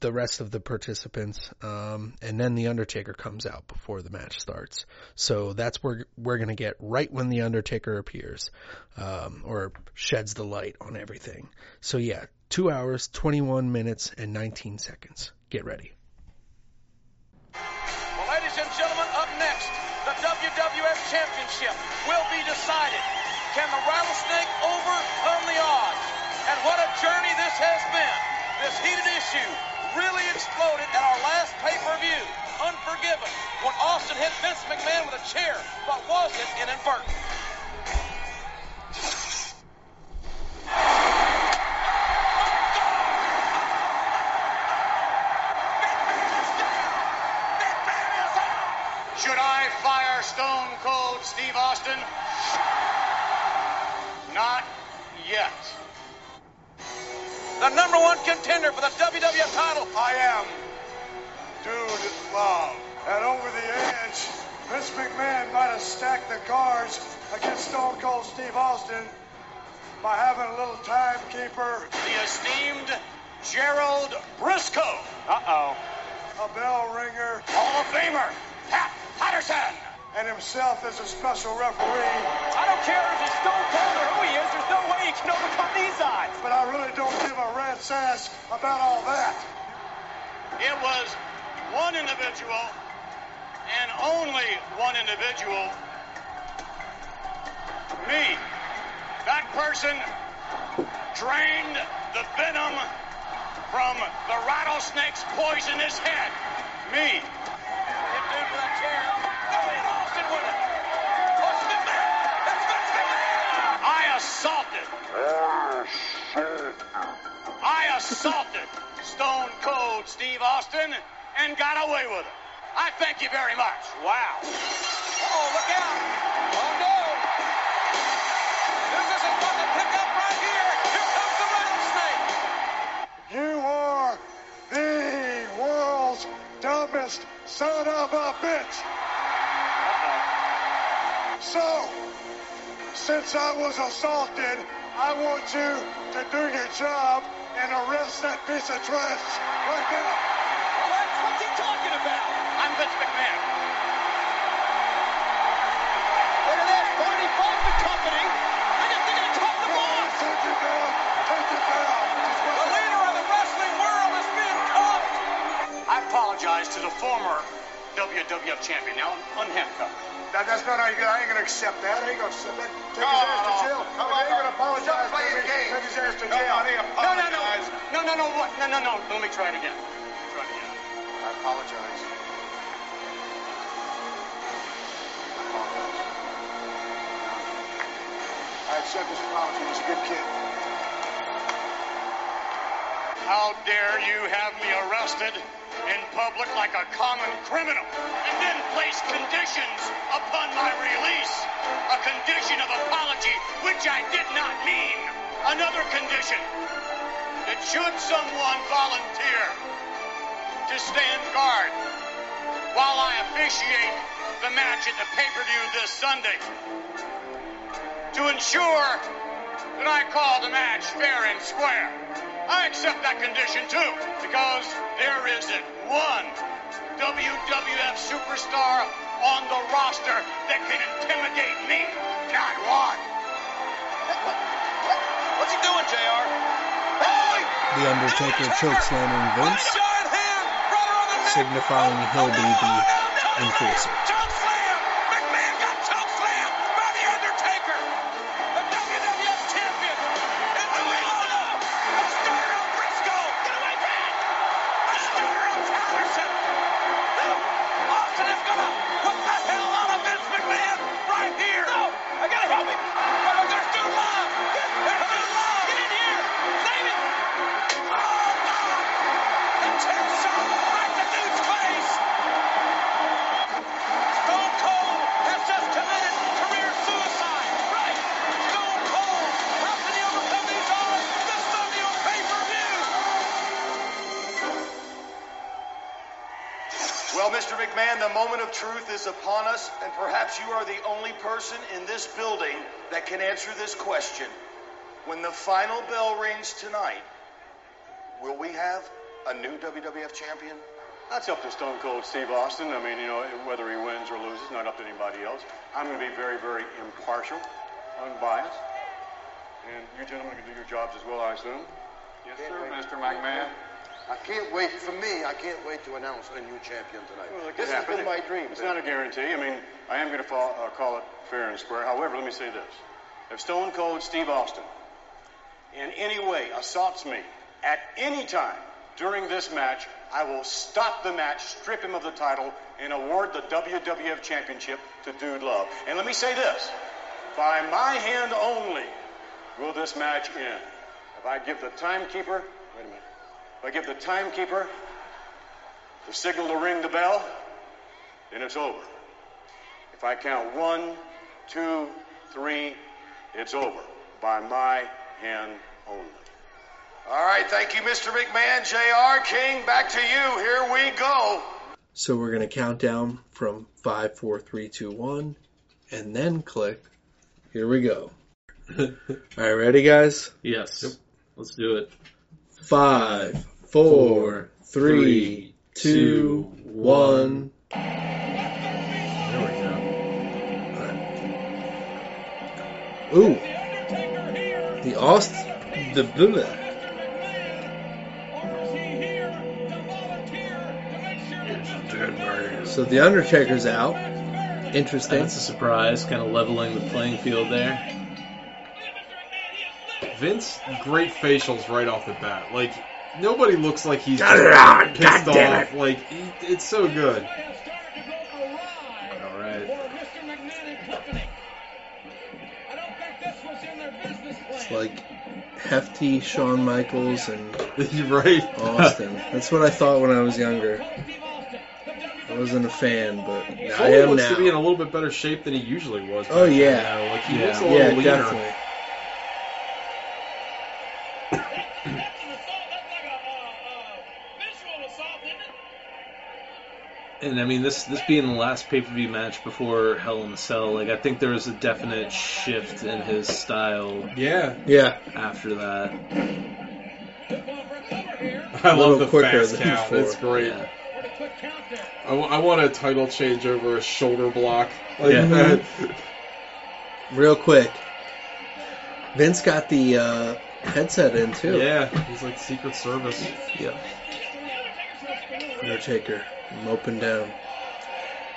A: the rest of the participants. Um, and then The Undertaker comes out before the match starts. So that's where we're going to get right when The Undertaker appears um, or sheds the light on everything. So yeah, two hours, 21 minutes, and 19 seconds. Get ready.
E: Well, ladies and gentlemen, up next, the WWF Championship will be decided. Can the Rattlesnake overcome the odds? And what a journey this has been. This heated issue really exploded at our last pay-per-view. Unforgiven when Austin hit Vince McMahon with a chair, but was it inadvertent?
F: Yet.
E: The number one contender for the WWF title.
F: I am Dude Love.
G: And over the edge, Vince McMahon might have stacked the cards against Stone Cold Steve Austin by having a little timekeeper,
F: The esteemed Gerald Brisco. Uh-oh.
G: a bell ringer,
F: Hall of Famer, Pat Patterson.
G: And himself as a special referee.
E: I don't care if he's Stone Cold or who he is. There's no way he can overcome these odds.
G: But I really don't give a rat's ass about all that.
F: It was one individual and only one individual. Me. That person drained the venom from the rattlesnake's poisonous head. Me.
E: Hit dude with that chair. Go in, Austin with it. Push McMahon.
F: Assaulted. Ah, I assaulted Stone Cold Steve Austin and got away with it. I thank you very much. Wow.
E: Oh, look out. Oh, no. This isn't what to pick up right here. Here comes the rattlesnake.
G: You are the world's dumbest son of a bitch. So, since I was assaulted, I want you to do your job and arrest that piece of trash right now.
E: Well, that's what's he talking about?
F: I'm Vince McMahon.
E: Look at that. Barney bought the company. I didn't think I caught the boss.
G: Take it down. Take it down.
E: The leader of the wrestling world is being caught.
F: I apologize to the former WWF champion. Now unhandcuffed.
G: That, that's not how you get. I ain't gonna accept that. I ain't gonna accept that. Take
F: No,
G: his ass to jail.
F: no.
G: But I ain't gonna apologize.
F: Stop playing
G: me.
F: games.
G: Take his ass to jail.
F: Nobody No, no, no. No, no, no. What? No, no, no. Let me try it again. Try it again. I apologize.
G: I accept his apology. He's a good kid.
F: How dare you have me arrested in public like a common criminal and then place conditions upon my release? A condition of apology, which I did not mean. Another condition that should someone volunteer to stand guard while I officiate the match at the pay-per-view this Sunday to ensure that I call the match fair and square. I accept that condition too, because there isn't one WWF superstar on the roster that can intimidate me. Not one.
E: What's he doing, JR?
A: The Undertaker chokeslamming Vince,
E: Giant hand. Right around the neck.
A: signifying he'll be the enforcer.
H: Answer this question. When the final bell rings tonight, will we have a new WWF champion?
I: That's up to Stone Cold Steve Austin. I mean, you know, whether he wins or loses, not up to anybody else. I'm going to be very, very impartial, unbiased. And you gentlemen can do your jobs as well, I assume. Yes, sir, Mr. McMahon.
J: I can't wait, for me, I can't wait to announce a new champion tonight.
I: Well,
J: this
I: could
J: has been my dream.
I: It's not a guarantee. I mean, I am going to fall, uh, call it fair and square. However, let me say this. If Stone Cold Steve Austin in any way assaults me at any time during this match, I will stop the match, strip him of the title, and award the WWF Championship to Dude Love. And let me say this. By my hand only will this match end. If I give the timekeeper, wait a minute. If I give the timekeeper the signal to ring the bell, then it's over. If I count one, two, three, it's over. By my hand only.
H: All right, thank you, Mr. McMahon. JR King, back to you. Here we go.
A: So we're going to count down from five, four, three, two, one, and then click. Here we go. All right, ready, guys?
B: Yes. Let's do it.
A: Five, four, three, two, one.
B: There
A: Ooh, the Austin, the blah. So the Undertaker's out. Interesting.
B: That's a surprise, kind of leveling the playing field there.
C: Vince, great facials right off the bat. Like nobody looks like he's
A: Got it on,
C: pissed
A: goddamn
C: off. Like he, it's so good.
A: It's like hefty Shawn Michaels and
C: You're right.
A: Austin. That's what I thought when I was younger. I wasn't a fan, but I
C: Foley
A: am
C: looks
A: now.
C: to be in a little bit better shape than he usually was.
A: Oh,
C: back
A: yeah.
C: you know, Like he
B: Yeah.
C: looks a little
A: yeah,
C: leaner.
A: definitely.
B: And I mean, this this being the last pay per view match before Hell in a Cell, like I think there was a definite shift in his style
C: Yeah,
A: Yeah,
B: after that.
C: I love the
A: quicker
C: fast count.
A: before.
C: It's great.
B: Yeah.
C: I, want a title change over a shoulder block like
B: Yeah.
C: that.
A: real quick. Vince got the uh, headset in too.
C: Yeah, he's like Secret Service.
B: Yeah.
A: Undertaker moping down.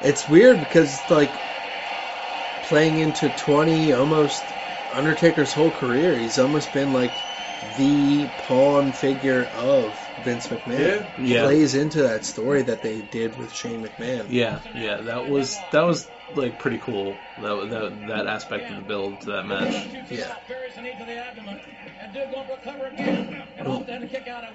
A: It's weird because it's like playing into 20 almost Undertaker's whole career, he's almost been like the pawn figure of Vince McMahon.
C: Yeah.
B: Yeah.
A: Plays into that story that they did with Shane McMahon.
B: Yeah, yeah, that was that was like pretty cool. That that, that aspect of the build to that match.
A: Yeah.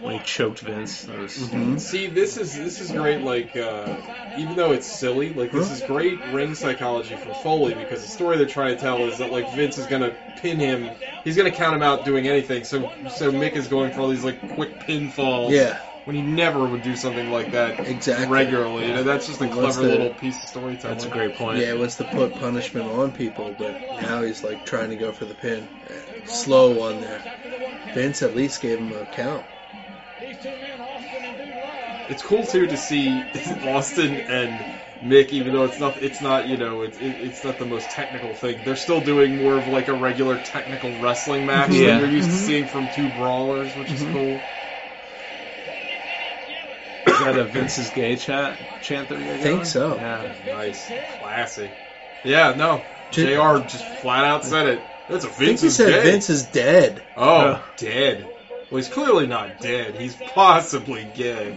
B: When he choked Vince, that was
A: Mhm.
C: See, this is this is great. Like, uh, even though it's silly, like this is great ring psychology from Foley because the story they're trying to tell is that like Vince is gonna pin him. He's gonna count him out doing anything. So so Mick is going for all these like quick pinfalls.
A: Yeah.
C: When he never would do something like that
A: Exactly.
C: regularly. You know, that's just a clever
A: to-
C: little piece of storytelling.
B: that's a great point.
A: Yeah, he wants to put punishment on people, but now he's like trying to go for the pin. Slow on there. Vince at least gave him a count.
C: It's cool too to see Austin and Mick, even though it's not, it's not, you know, it's it, it's not the most technical thing. They're still doing more of like a regular technical wrestling match
B: Yeah.
C: that you're used to mm-hmm. seeing from two brawlers, which is mm-hmm. cool.
B: Is that a Vince's gay chat chant that we got
A: I think so.
B: Yeah.
C: Nice, classy. Yeah, no,
A: J-
C: Jr. just flat out said it. That's a
A: I think
C: Vince
A: he said
C: dead.
A: Vince is dead.
C: Oh,
B: Uh.
C: dead. Well, he's clearly not dead. He's possibly gay.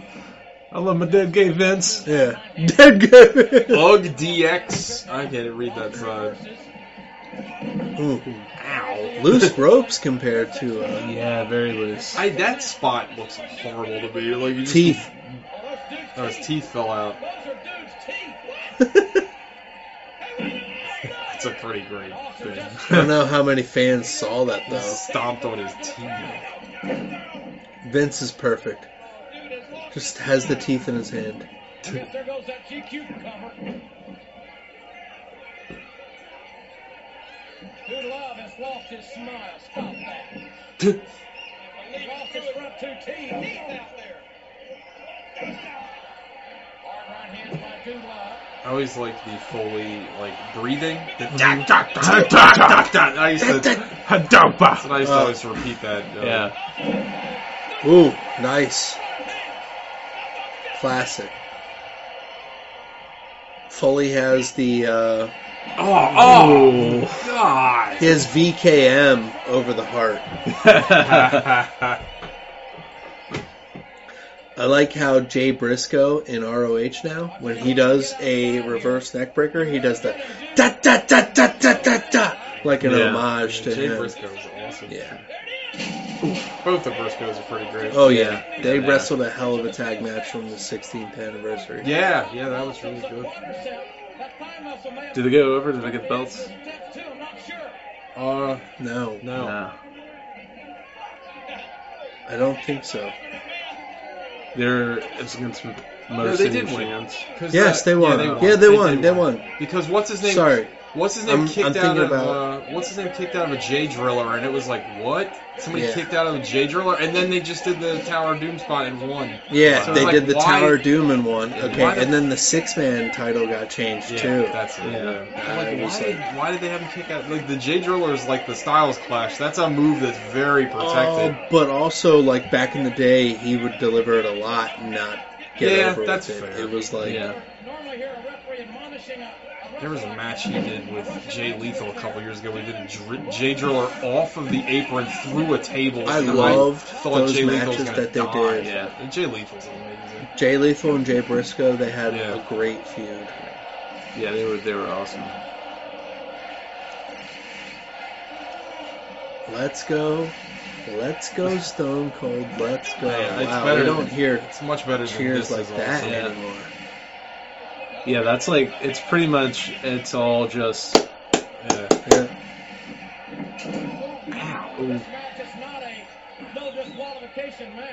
B: I love my dead gay Vince.
A: Yeah. Dead good.
C: Ugg DX. I can't read that side.
A: Ooh.
C: Ow.
A: Loose ropes compared to uh,
B: Yeah, very loose.
C: I that spot looks horrible to me. Like you just,
A: teeth.
C: Oh, his teeth fell out. That's a pretty great thing.
A: I don't know how many fans saw that though.
C: stomped on his teeth.
A: Vince is perfect. Just has the teeth in his hand.
E: There goes that GQ cover. Dude Love has lost his smile. Stop that. He's lost his front two teeth. out there.
C: I always like the Foley like breathing. The da, da, da, da, da, da. I used to. That's what I used to
A: Uh,
C: always repeat that. uh,
B: Yeah.
A: Ooh, nice. Classic. Foley has the uh,
C: Oh, oh, God.
A: his VKM over the heart. I like how Jay Briscoe in ROH now, when he does a reverse neckbreaker, he does the da da da da da da da like an
B: Yeah.
A: homage to
C: Jay
A: him.
C: Briscoe is awesome.
A: Yeah.
C: Both the Briscoes are pretty great.
A: Oh yeah, they
B: Yeah.
A: wrestled a hell of a tag match from the 16th anniversary.
C: Yeah, yeah, that was really good.
B: Did they go over? Did they get belts?
C: Uh,
A: No,
C: no.
B: No.
A: I don't think so.
B: They're it's against Motor
C: No, they
B: City
C: did win.
B: Machine
A: Yes,
C: that-
A: they won.
C: Yeah,
A: Yeah, they won.
C: did
A: They won.
C: Because what's his name?
A: Sorry.
C: What's his name
A: I'm-
C: kicked
A: I'm
C: out of?
A: about-
C: Uh, what's his name kicked out of a Jay driller, and it was like what? Somebody
A: Yeah.
C: kicked out of a Jay driller, and then they just did the Tower of Doom spot and won.
A: Yeah,
C: So
A: they
C: like,
A: did the
C: why-
A: Tower Doom and one. Okay,
C: why the-
A: and then the six man title got changed
C: Yeah,
A: too.
C: that's it.
B: Yeah.
C: Yeah.
A: Uh,
C: Like,
A: it was
C: why, did, why did they have him kick out? Like the Jay driller is like the Styles Clash. That's a move that's very protected.
A: Oh, but also, like back in the day, he would deliver it a lot and not get
C: Yeah,
A: over
C: that's
A: with it.
C: fair.
A: It was like,
B: Yeah.
E: Normally here a referee admonishing a, a
C: There was a match he did with Jay Lethal a couple years ago. He did a dr- Jay driller off of the apron through a table.
A: I
C: and
A: loved
C: thought
A: those
C: Jay
A: matches that they
C: die.
A: did.
B: Yeah.
C: Jay Lethal's amazing.
A: Jay Lethal and Jay Briscoe, they had
C: Yeah.
A: a great feud.
B: Yeah, they were they were awesome.
A: Let's go. Let's go, Stone Cold. Let's go.
C: Yeah,
A: wow,
C: better
A: we don't
C: than-
A: hear
C: It's much better than
A: cheers
C: this
A: like that.
B: Yeah.
A: anymore.
B: Yeah, that's like it's pretty much it's all just
C: Yeah.
A: Yeah.
E: This match is not a no disqualification match.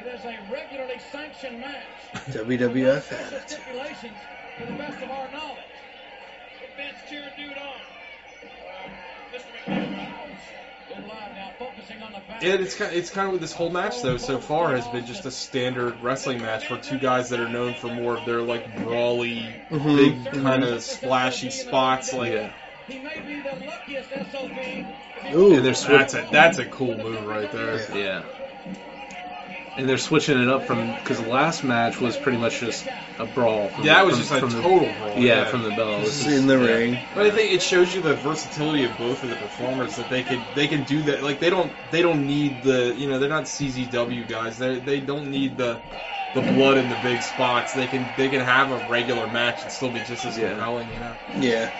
E: It is a regularly sanctioned match.
A: WWF had it.
E: stipulations to the best of our knowledge. Vince cheering dude on. Mr. McMahon. Good live now, focusing on the back.
C: Yeah, it's kind, it's kind of this whole match though so far has been just a standard wrestling match for two guys that are known for more of their like brawly,
A: Mhm.
C: big kind of splashy spots. Like,
B: yeah.
E: He may be the luckiest SOB. if he
A: Ooh,
B: And they're
C: that's a that's a cool move right there.
B: Yeah. And they're switching it up from because the last match was pretty much just a brawl. From
C: Yeah, that was
B: from-
C: just a
B: from the-
C: total brawl.
B: Yeah, from the bell.
A: This
B: This
A: in the
B: yeah.
A: ring.
C: But I think it shows you the versatility of both of the performers that they could they can do that. Like they don't they don't need the you know they're not CZW guys. They they don't need the the blood in the big spots. They can they can have a regular match and still be just as
B: Yeah.
C: compelling. You know.
A: Yeah.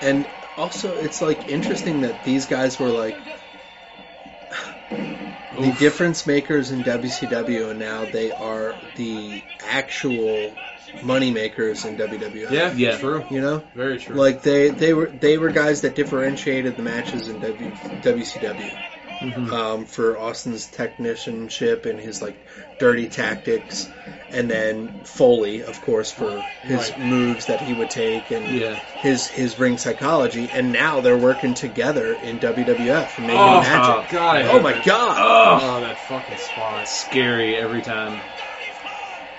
A: And also, it's like interesting that these guys were like the difference makers in WCW, and now they are the actual money makers in WWF.
C: Yeah,
B: Yeah.
C: true.
A: You know,
C: Very true.
A: like they they were they were guys that differentiated the matches in w, WCW.
B: Mhm.
A: um, for Austin's technicianship and his like dirty tactics, and then Foley, of course, for his
C: Right.
A: moves that he would take and
B: Yeah.
A: his his ring psychology. And now they're working together in WWF making
C: oh
A: magic.
C: God!
A: Oh my
C: that.
A: God!
C: Oh, that fucking spot.
B: Scary every time.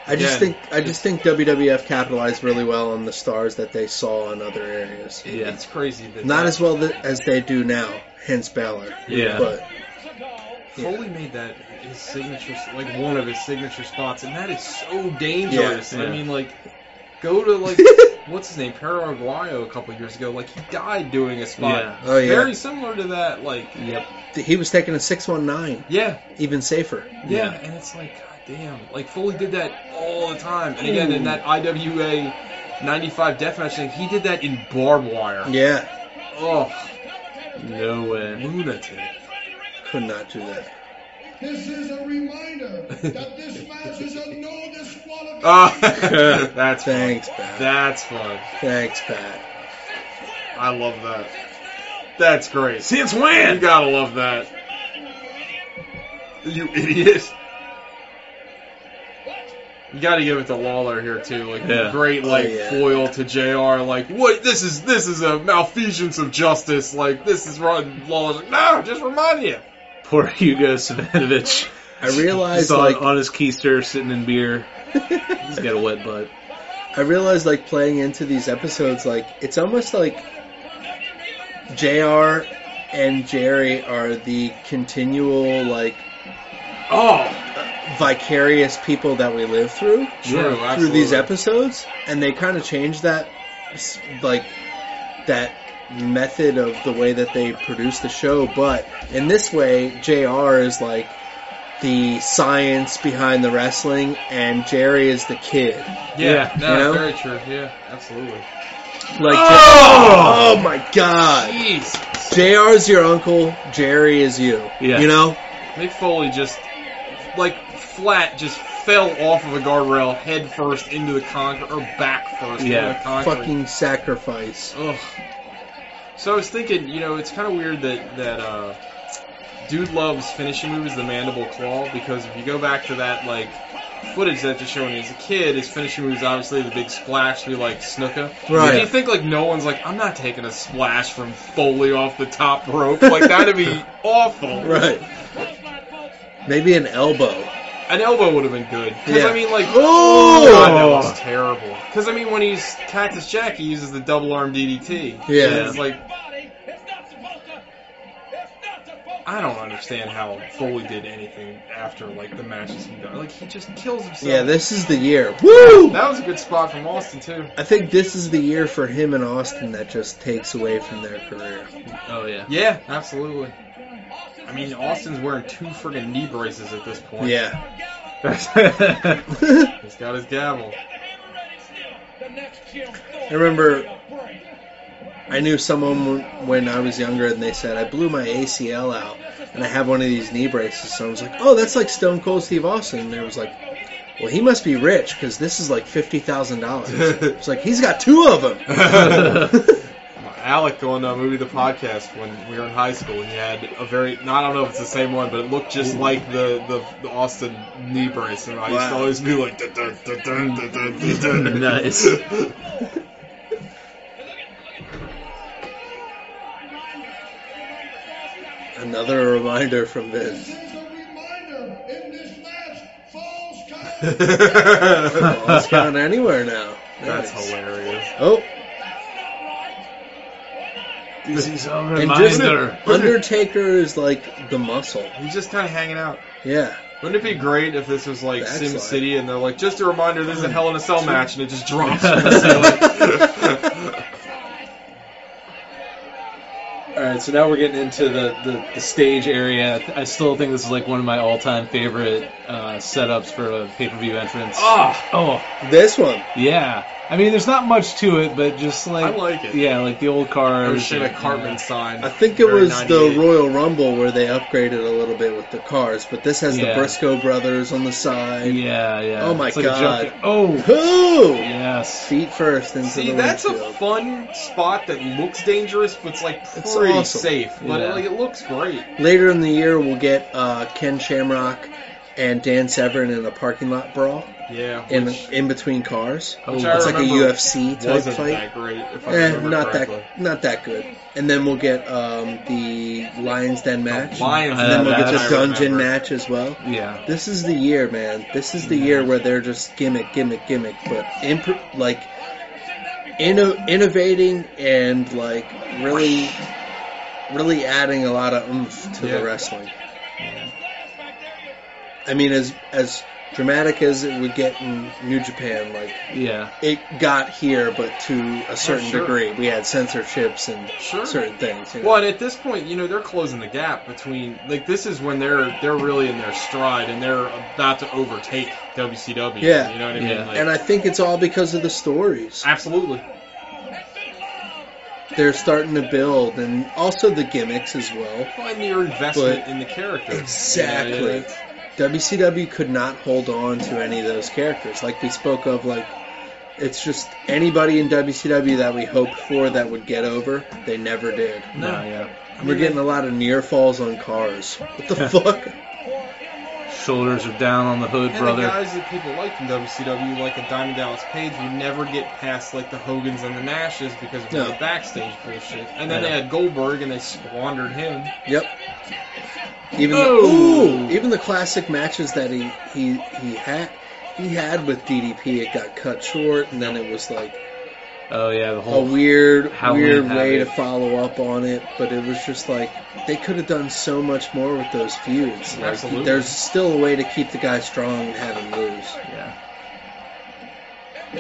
A: I just
C: Yeah,
A: think I just think WWF capitalized really well on the stars that they saw in other areas.
B: Yeah.
C: It's crazy that
A: Not
C: that-
A: as well that, as they do now. Hence Balor.
B: Yeah.
A: But yeah.
C: Foley made that his signature, like one of his signature spots, and that is so dangerous.
B: Yeah,
C: I mean, like, go to like what's his name, Perro Aguayo, a couple years ago. Like he died doing a spot
B: Yeah.
A: Oh, yeah.
C: very similar to that. Like,
B: Yep.
A: he was taking a six one nine,
C: yeah,
A: even safer.
C: yeah,
B: Yeah.
C: and it's like, god damn, like Foley did that all the time. And again, in that IWA '95 deathmatch thing, he did that in barbed wire.
A: Yeah,
C: Oh,
B: No way.
C: lunatic.
A: could not do that.
K: This is a reminder that this match is a no disqualification.
C: Oh, that's fun.
A: Thanks, Pat.
C: That's fun.
A: Thanks, Pat.
C: I love that. That's great.
B: Since
C: You
B: when?
C: You gotta love that. You idiot. You gotta give it to Lawler here too. Like
B: Yeah.
C: great oh, like
A: Oh, yeah.
C: foil to JR. Like what this is this is a malfeasance of justice. Like this is wrong. Lawler's like, no, just remind you.
B: Poor Hugo Savinovich.
A: I realized
B: He's on,
A: like
B: on his keister sitting in beer. He's got a wet butt.
A: I realized like playing into these episodes, like it's almost like Jr. and Jerry are the continual like
C: Oh,
A: vicarious people that we live through
C: true.
B: Yeah,
A: through these episodes, and they kind of change that like that method of the way that they produce the show. But in this way, Jr. is like the science behind the wrestling, and Jerry is the kid.
C: Yeah,
B: Yeah,
C: no, very true. Yeah, absolutely.
A: Like,
C: Oh!
A: oh my god.
C: Jeez.
A: JR's your uncle, Jerry is you.
B: Yeah.
A: You know?
C: Mick Foley just like flat just fell off of a guardrail head first into the concrete or back first
B: Yeah.
C: into the concrete.
A: Fucking sacrifice.
C: Ugh. So I was thinking, you know, it's kind of weird that that uh, dude loves finishing moves, the mandible claw, because if you go back to that like footage that they're showing you as a kid, his finishing moves obviously the big splash through like Snuka.
A: Right.
C: Do you think like no one's like, I'm not taking a splash from Foley off the top rope? Like that'd be awful.
A: Right. Maybe an elbow.
C: An elbow would have been good. Because,
A: Yeah.
C: I mean, like,
A: Oh!
C: God, that was terrible. Because, I mean, when he's Cactus Jack, he uses the double arm DDT.
A: Yeah.
C: And It's like, I don't understand how Foley did anything after, like, the matches he done. Like, he just kills himself.
A: Yeah, this is the year. Woo!
C: That was a good spot from Austin, too.
A: I think this is the year for him and Austin that just takes away from their career.
B: Oh yeah.
C: Yeah, absolutely. I mean, Austin's wearing two friggin' knee braces at this point.
A: Yeah.
C: He's got his gavel.
A: I remember I knew someone when I was younger, and they said I blew my ACL out, and I have one of these knee braces. So I was like, "Oh, that's like Stone Cold Steve Austin." And they was like, "Well, he must be rich because this is like fifty thousand dollars." It's like he's got two of them.
C: Alec on uh, Movie the Podcast when we were in high school, and he had a very, I don't know if it's the same one, but it looked just like the, the, the Austin knee brace, and I used to always be like, dun, dun, dun, dun, dun, dun, dun.
B: nice.
A: Another reminder from Vince. Well, it's gone anywhere now. Nice.
C: That's hilarious.
A: Oh.
B: This is a
A: and just
B: reminder.
A: Undertaker is like the muscle.
C: He's just kind of hanging out.
A: Yeah.
C: Wouldn't it be great if this was like
A: Backslide.
C: Sim City and they're like, just a reminder, this is a Hell in a Cell match, and it just drops from the ceiling.
B: All right, so now we're getting into the, the, the stage area. I still think this is like one of my all-time favorite uh, setups for a pay-per-view entrance.
C: Ah,
B: Oh,
A: This one.
B: yeah. I mean, there's not much to it, but just like
C: I like it.
B: Yeah, like the old cars.
C: oh shit, a
B: and,
C: Cartman sign.
A: I think it was the Royal Rumble where they upgraded a little bit with the cars, but this has
B: Yeah.
A: the Brisco brothers on the side.
B: Yeah, yeah.
A: Oh my
B: It's like
A: God.
B: jump- Oh,
A: Who?
B: yes.
A: Feet first into
C: See,
A: the
C: that's a fun spot that looks dangerous, but it's like
A: It's
C: pretty
A: awesome.
C: safe. But
B: Yeah.
C: like it looks great.
A: Later in the year, we'll get uh, Ken Shamrock and Dan Severn in a parking lot brawl
C: Yeah,
A: in
C: which,
A: in between cars.
B: Oh,
A: it's like a UFC type
C: wasn't
A: fight.
C: that great.
A: Eh, not
C: correctly.
A: that not that good. And then we'll get um, the Lions Den match.
C: Lions
A: and then we'll get the dungeon match as well.
B: Yeah.
A: This is the year, man. This is the year where they're just gimmick, gimmick, gimmick, but imp- like inno- innovating and like really, really adding a lot of oomph to
C: Yeah.
A: the wrestling. I mean, as as dramatic as it would get in New Japan, like
B: Yeah.
A: it got here, but to a certain
C: sure.
A: degree. We had censorships and
C: Sure.
A: certain things. You know?
C: Well, and at this point, you know, they're closing the gap between like this is when they're they're really in their stride and they're about to overtake WCW.
A: Yeah.
C: you know what I
B: Yeah.
C: mean? Like,
A: And I think it's all because of the stories.
C: absolutely.
A: They're starting to build, and also the gimmicks as well.
C: Find your investment
A: But-
C: in the character.
A: Exactly.
C: You know, it's-
A: WCW could not hold on to any of those characters. Like we spoke of, like it's just anybody in WCW that we hoped for that would get over, they never did.
B: No, yeah.
A: We're getting a lot of near falls on cars. What the fuck?
B: Shoulders are down on the hood,
C: And
B: brother.
C: the guys that people liked in WCW, like a Diamond Dallas Page, would never get past like the Hogans and the Nashes because of
A: No.
C: the backstage bullshit. And then
B: Yeah.
C: they had Goldberg, and they squandered him.
A: Yep. Even the,
B: Oh.
A: ooh, even the classic matches that he he he had he had with DDP, it got cut short, and then it was like
B: oh yeah, the whole
A: a
B: weird
A: weird way to follow up on it. But it was just like they could have done so much more with those feuds. Like,
C: Absolutely.
A: There's still a way to keep the guy strong and have him lose.
B: yeah.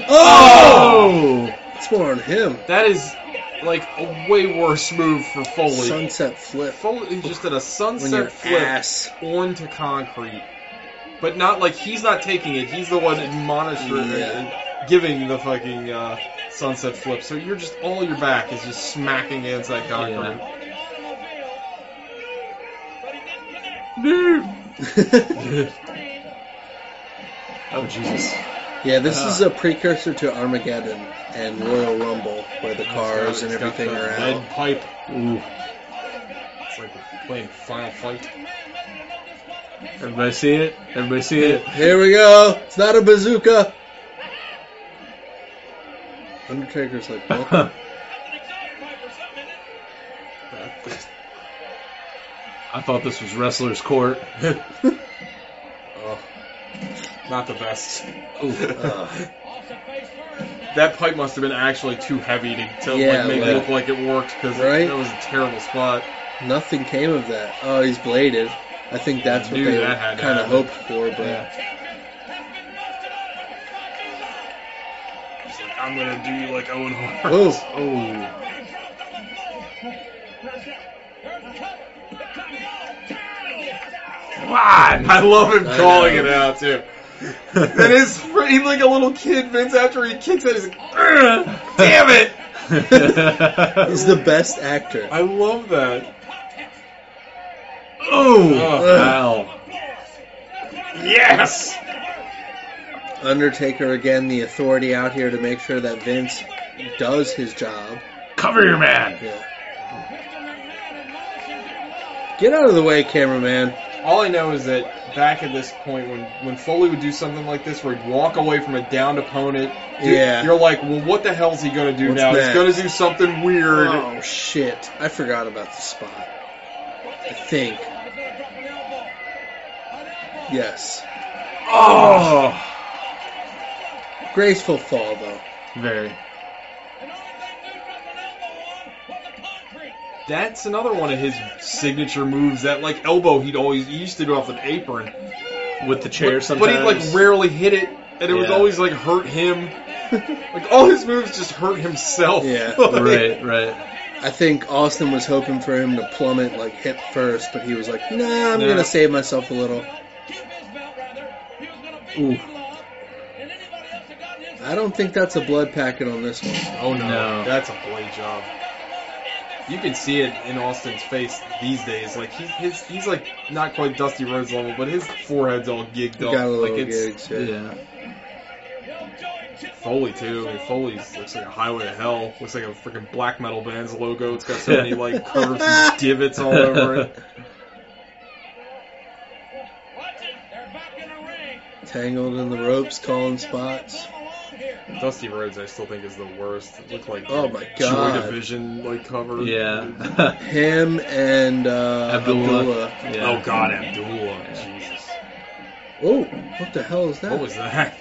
A: Oh, oh! it's more on him.
C: That is like a way worse move for Foley.
A: Sunset flip.
C: Foley just did a sunset flip
A: ass.
C: onto concrete, but not like he's not taking it. He's the one monitoring
A: Yeah.
C: and giving the fucking uh, sunset flip. So you're just all your back is just smacking against that concrete.
B: Oh Jesus.
A: Yeah, this is a precursor to Armageddon and Royal Rumble, where the cars and
C: got
A: everything
C: the
A: are
C: lead
A: out.
C: pipe.
B: Ooh.
C: It's like playing Final Fight.
B: Everybody see it? Everybody see it?
A: Here we go. It's not a bazooka. Undertaker's like, welcome.
B: I thought this was wrestler's court.
C: Oh, not the best.
A: Ugh.
C: Uh, That pipe must have been actually too heavy to, to
A: Yeah,
C: like, make
A: like-
C: it look like it worked because
A: Right?
C: that was a terrible spot.
A: Nothing came of that. Oh, he's bladed. I think that's what
C: Knew
A: they
C: that
A: kind of hoped for, but
C: It's like, I'm gonna do you like Owen Hart.
A: Whoa.
B: Oh. Come on!
C: I love him
A: I
C: calling
A: know.
C: it out too. and his he's like a little kid, Vince. After he kicks it, he's like, "Damn it!"
A: He's the best actor.
C: I love that.
B: oh,
C: Oh.
B: wow.
C: Yes.
A: Undertaker again, the authority out here to make sure that Vince does his job.
B: Cover your man.
A: Yeah. Get out of the way, cameraman.
C: All I know is that back at this point, when when Foley would do something like this, where he'd walk away from a downed opponent, you-
A: Yeah.
C: you're like, well, what the hell's he gonna do
A: What's
C: now?
A: next?
C: He's gonna do something weird.
A: Oh shit! I forgot about the spot. I think. Yes.
B: Oh,
A: Graceful fall though.
B: very.
C: That's another one of his signature moves. That like elbow, he'd always he used to do off an apron,
B: With the chair
C: but,
B: sometimes.
C: but he'd like rarely hit it, and it would
B: Yeah.
C: always like hurt him. like all his moves just hurt himself.
A: Yeah.
C: Like,
B: Right, right.
A: I think Austin was hoping for him to plummet like hip first, but he was like, "Nah, I'm
C: Nah.
A: gonna save myself a little."
B: Ooh.
A: I don't think that's a blood packet on this one.
C: Oh no,
B: No.
C: that's a blade job. You can see it in Austin's face these days. Like he's his, he's like not quite Dusty Rhodes level, but his forehead's all gigged up.
A: got a
C: like it's
A: gigs. Yeah.
B: Yeah.
C: Foley too. I mean, Foley's looks like a highway to hell. Looks like a freaking black metal band's logo. It's got so many like curves and divots all over it.
A: Tangled in the ropes, calling spots.
C: Dusty Rhodes, I still think is the worst. It looked like
A: Oh my
C: Joy
A: God.
C: Division like cover.
B: Yeah.
A: Him and uh,
B: Abdullah.
A: Abdullah.
B: yeah.
C: Oh God, Abdullah. Jesus.
A: Oh, what the hell is that?
C: What was that?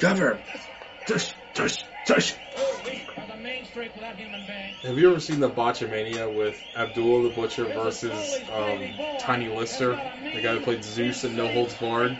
A: Cover.
B: Tush, tush, tush.
C: Have you ever seen the Botchamania with Abdullah the Butcher versus um, Tiny Lister, the guy who played Zeus in No Holds Barred?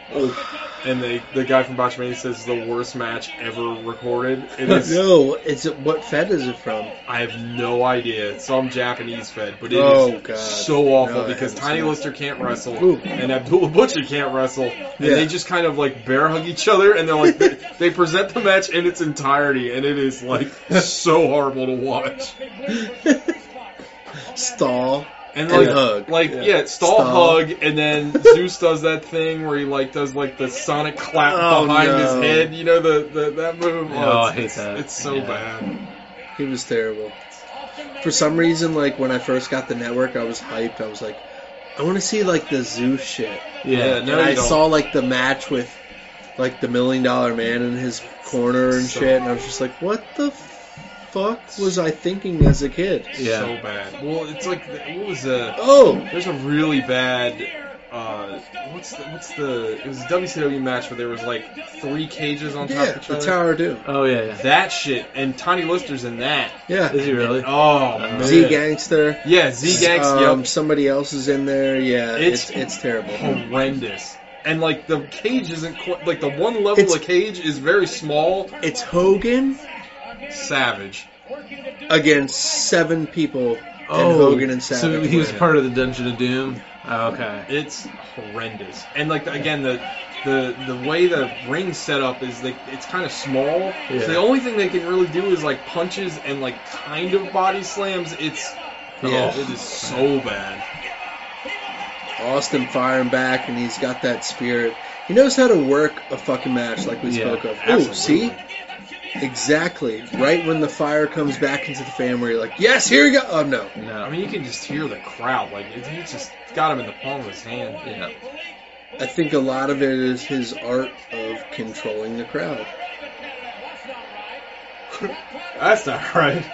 C: And they, the guy from Botchamania says the worst match ever recorded. It is,
A: No, it's what Fed is it from?
C: I have no idea. It's some Japanese fed, but it is
A: Oh, God.
C: so awful
A: No,
C: because
A: haven't
C: Tiny
A: seen.
C: Lister can't wrestle
A: Ooh.
C: and Abdullah Butcher can't wrestle, and
A: Yeah.
C: they just kind of like bear hug each other, and they're like they, they present the match in its entirety, and it is like so horrible to watch.
A: Stall.
C: And
A: And
C: like,
A: hug.
C: like
A: Yeah.
C: yeah, stall,
A: Stall.
C: hug, and then Zeus does that thing where he like does like the sonic clap
A: Oh,
C: behind
A: no.
C: his head. You know the, the that move.
B: Oh, I
C: it's,
B: hate
C: it's,
B: that.
C: It's so
B: Yeah.
C: bad.
A: He was terrible. For some reason, like when I first got the network, I was hyped. I was like, I want to see like the Zeus shit.
B: Yeah.
C: No,
A: and I
C: don't.
A: saw like the match with like the Million Dollar Man in his corner and
C: So-
A: shit, and I was just like, what the fuck was I thinking as a kid?
B: Yeah.
C: So bad. Well, it's like what was the
A: Oh,
C: There's a really bad. Uh, what's the, what's the? It was a WCW match where there was like three cages on top
A: yeah,
C: of each
A: the
C: other.
A: Tower of Doom.
B: Oh yeah. yeah.
C: That shit and Tiny Lister's in that.
A: Yeah,
B: Is he really?
C: Oh man.
A: Z Gangster.
C: Yeah, Z Gangster.
A: Um,
C: yep.
A: somebody else is in there. Yeah,
C: It's-
A: it's it's, terrible.
C: Horrendous. And like the cage isn't quite like the one level
A: It's-
C: of cage is very small.
A: It's Hogan
C: Savage.
A: against seven people, and
B: Oh,
A: Hogan and
B: so he was
A: win.
B: part of the Dungeon of Doom. Oh, okay.
C: It's horrendous. And like again, the the the way the ring set up is like it's kind of small.
B: Yeah.
C: So the only thing they can really do is like punches and like kind of body slams. It's oh,
A: Yeah.
C: oh, it is so bad.
A: Austin firing back, and he's got that spirit. He knows how to work a fucking match, like we
B: Yeah,
A: spoke of. Oh,
C: absolutely.
A: see, exactly. Right when the fire comes back into the family, you're like, "Yes, here we go." Oh no,
B: No.
C: I mean, you can just hear the crowd. Like it, he just got him in the palm of his hand.
B: Yeah.
A: I think a lot of it is his art of controlling the crowd.
C: That's not right.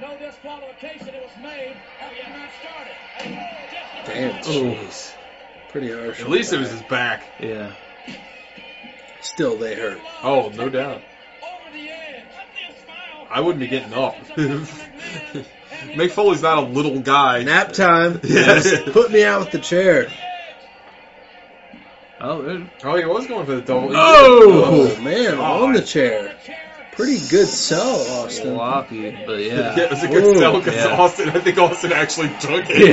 E: No disqualification. It was made after the match started.
A: Damn, jeez, pretty harsh.
C: At least it was his back.
B: Yeah.
A: Still, they hurt.
C: Oh, no doubt.
E: Over the edge.
C: I wouldn't be getting up. Mick Foley's not a little guy.
A: Nap time.
C: Yeah.
A: Just put me out with the chair.
B: Oh. there-
C: Oh, he was going for the double.
A: Oh man,
C: God.
A: on the oh, chair. Pretty good sell, Austin.
B: Sloppy, but
C: Yeah,
B: yeah.
C: it was a good
A: Ooh,
C: sell because
B: yeah.
C: Austin. I think Austin actually took it.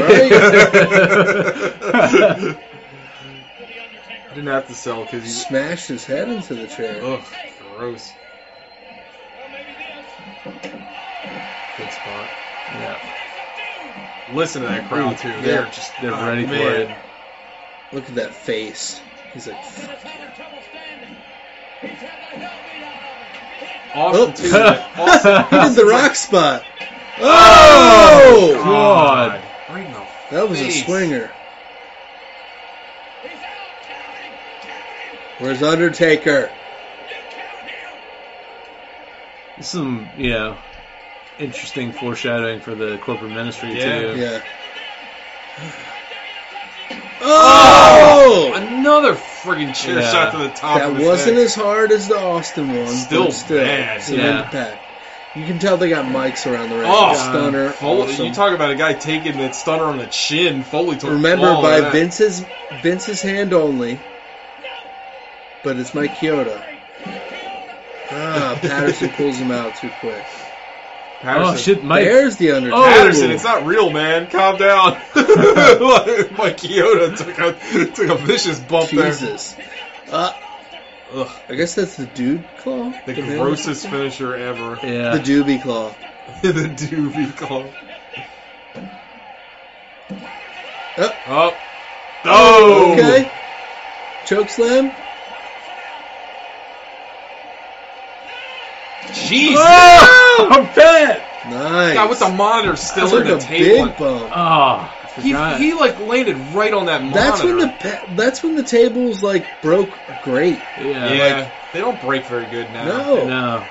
A: Right?
C: Didn't have to sell because he
A: Smashed his head into the chair.
C: ugh gross. Good spot.
B: Yeah.
C: Listen to that crowd too. They're
A: Yeah.
C: just
B: They're
C: oh,
B: ready for it.
A: Look at that face. He's like,
C: Austin
A: Oh.
C: too. Austin,
A: he did the rock spot. Oh! oh!
B: God.
C: Right the
A: That was a
C: face.
A: swinger. Where's Undertaker?
B: Some, you know, interesting foreshadowing for the corporate ministry
C: Yeah.
B: too.
A: Yeah. Oh!
C: Another friggin' chair
B: Yeah.
C: shot to the top.
A: That
C: of his
A: wasn't
C: head.
A: as hard as the Austin one.
C: Still
A: but still
C: bad.
A: cement
B: Yeah.
A: pack. You can tell they got mics around the ring.
C: Oh,
A: Stunner.
C: Foley,
A: awesome.
C: You talk about a guy taking that stunner on the chin. Foley took
A: Remember,
C: all of
A: by
C: that.
A: Vince's Vince's hand only. But it's Mike Chioda. Ah, Patterson pulls him out too quick.
C: Patterson.
B: Oh shit, Mike.
A: There's the Undertaker.
B: Oh.
C: Patterson, it's not real, man. Calm down. Mike Chioda took a took a vicious bump there.
A: Jesus. Uh.
C: Ugh,
A: I guess that's the dude claw.
C: the
A: man?
C: grossest finisher ever.
B: Yeah.
A: The doobie claw.
C: the doobie claw.
A: Oh,
C: Oh. Oh.
A: okay. Choke slam.
C: Jesus.
B: Oh, I bet.
A: Nice.
C: God, with the monitor still
A: Took
C: in the
A: a
C: table.
A: big bump.
B: Oh,
C: He, he like landed right on that monitor.
A: That's when the that's when the tables like broke great.
B: yeah.
C: yeah, they don't break very good now.
A: No,
B: No,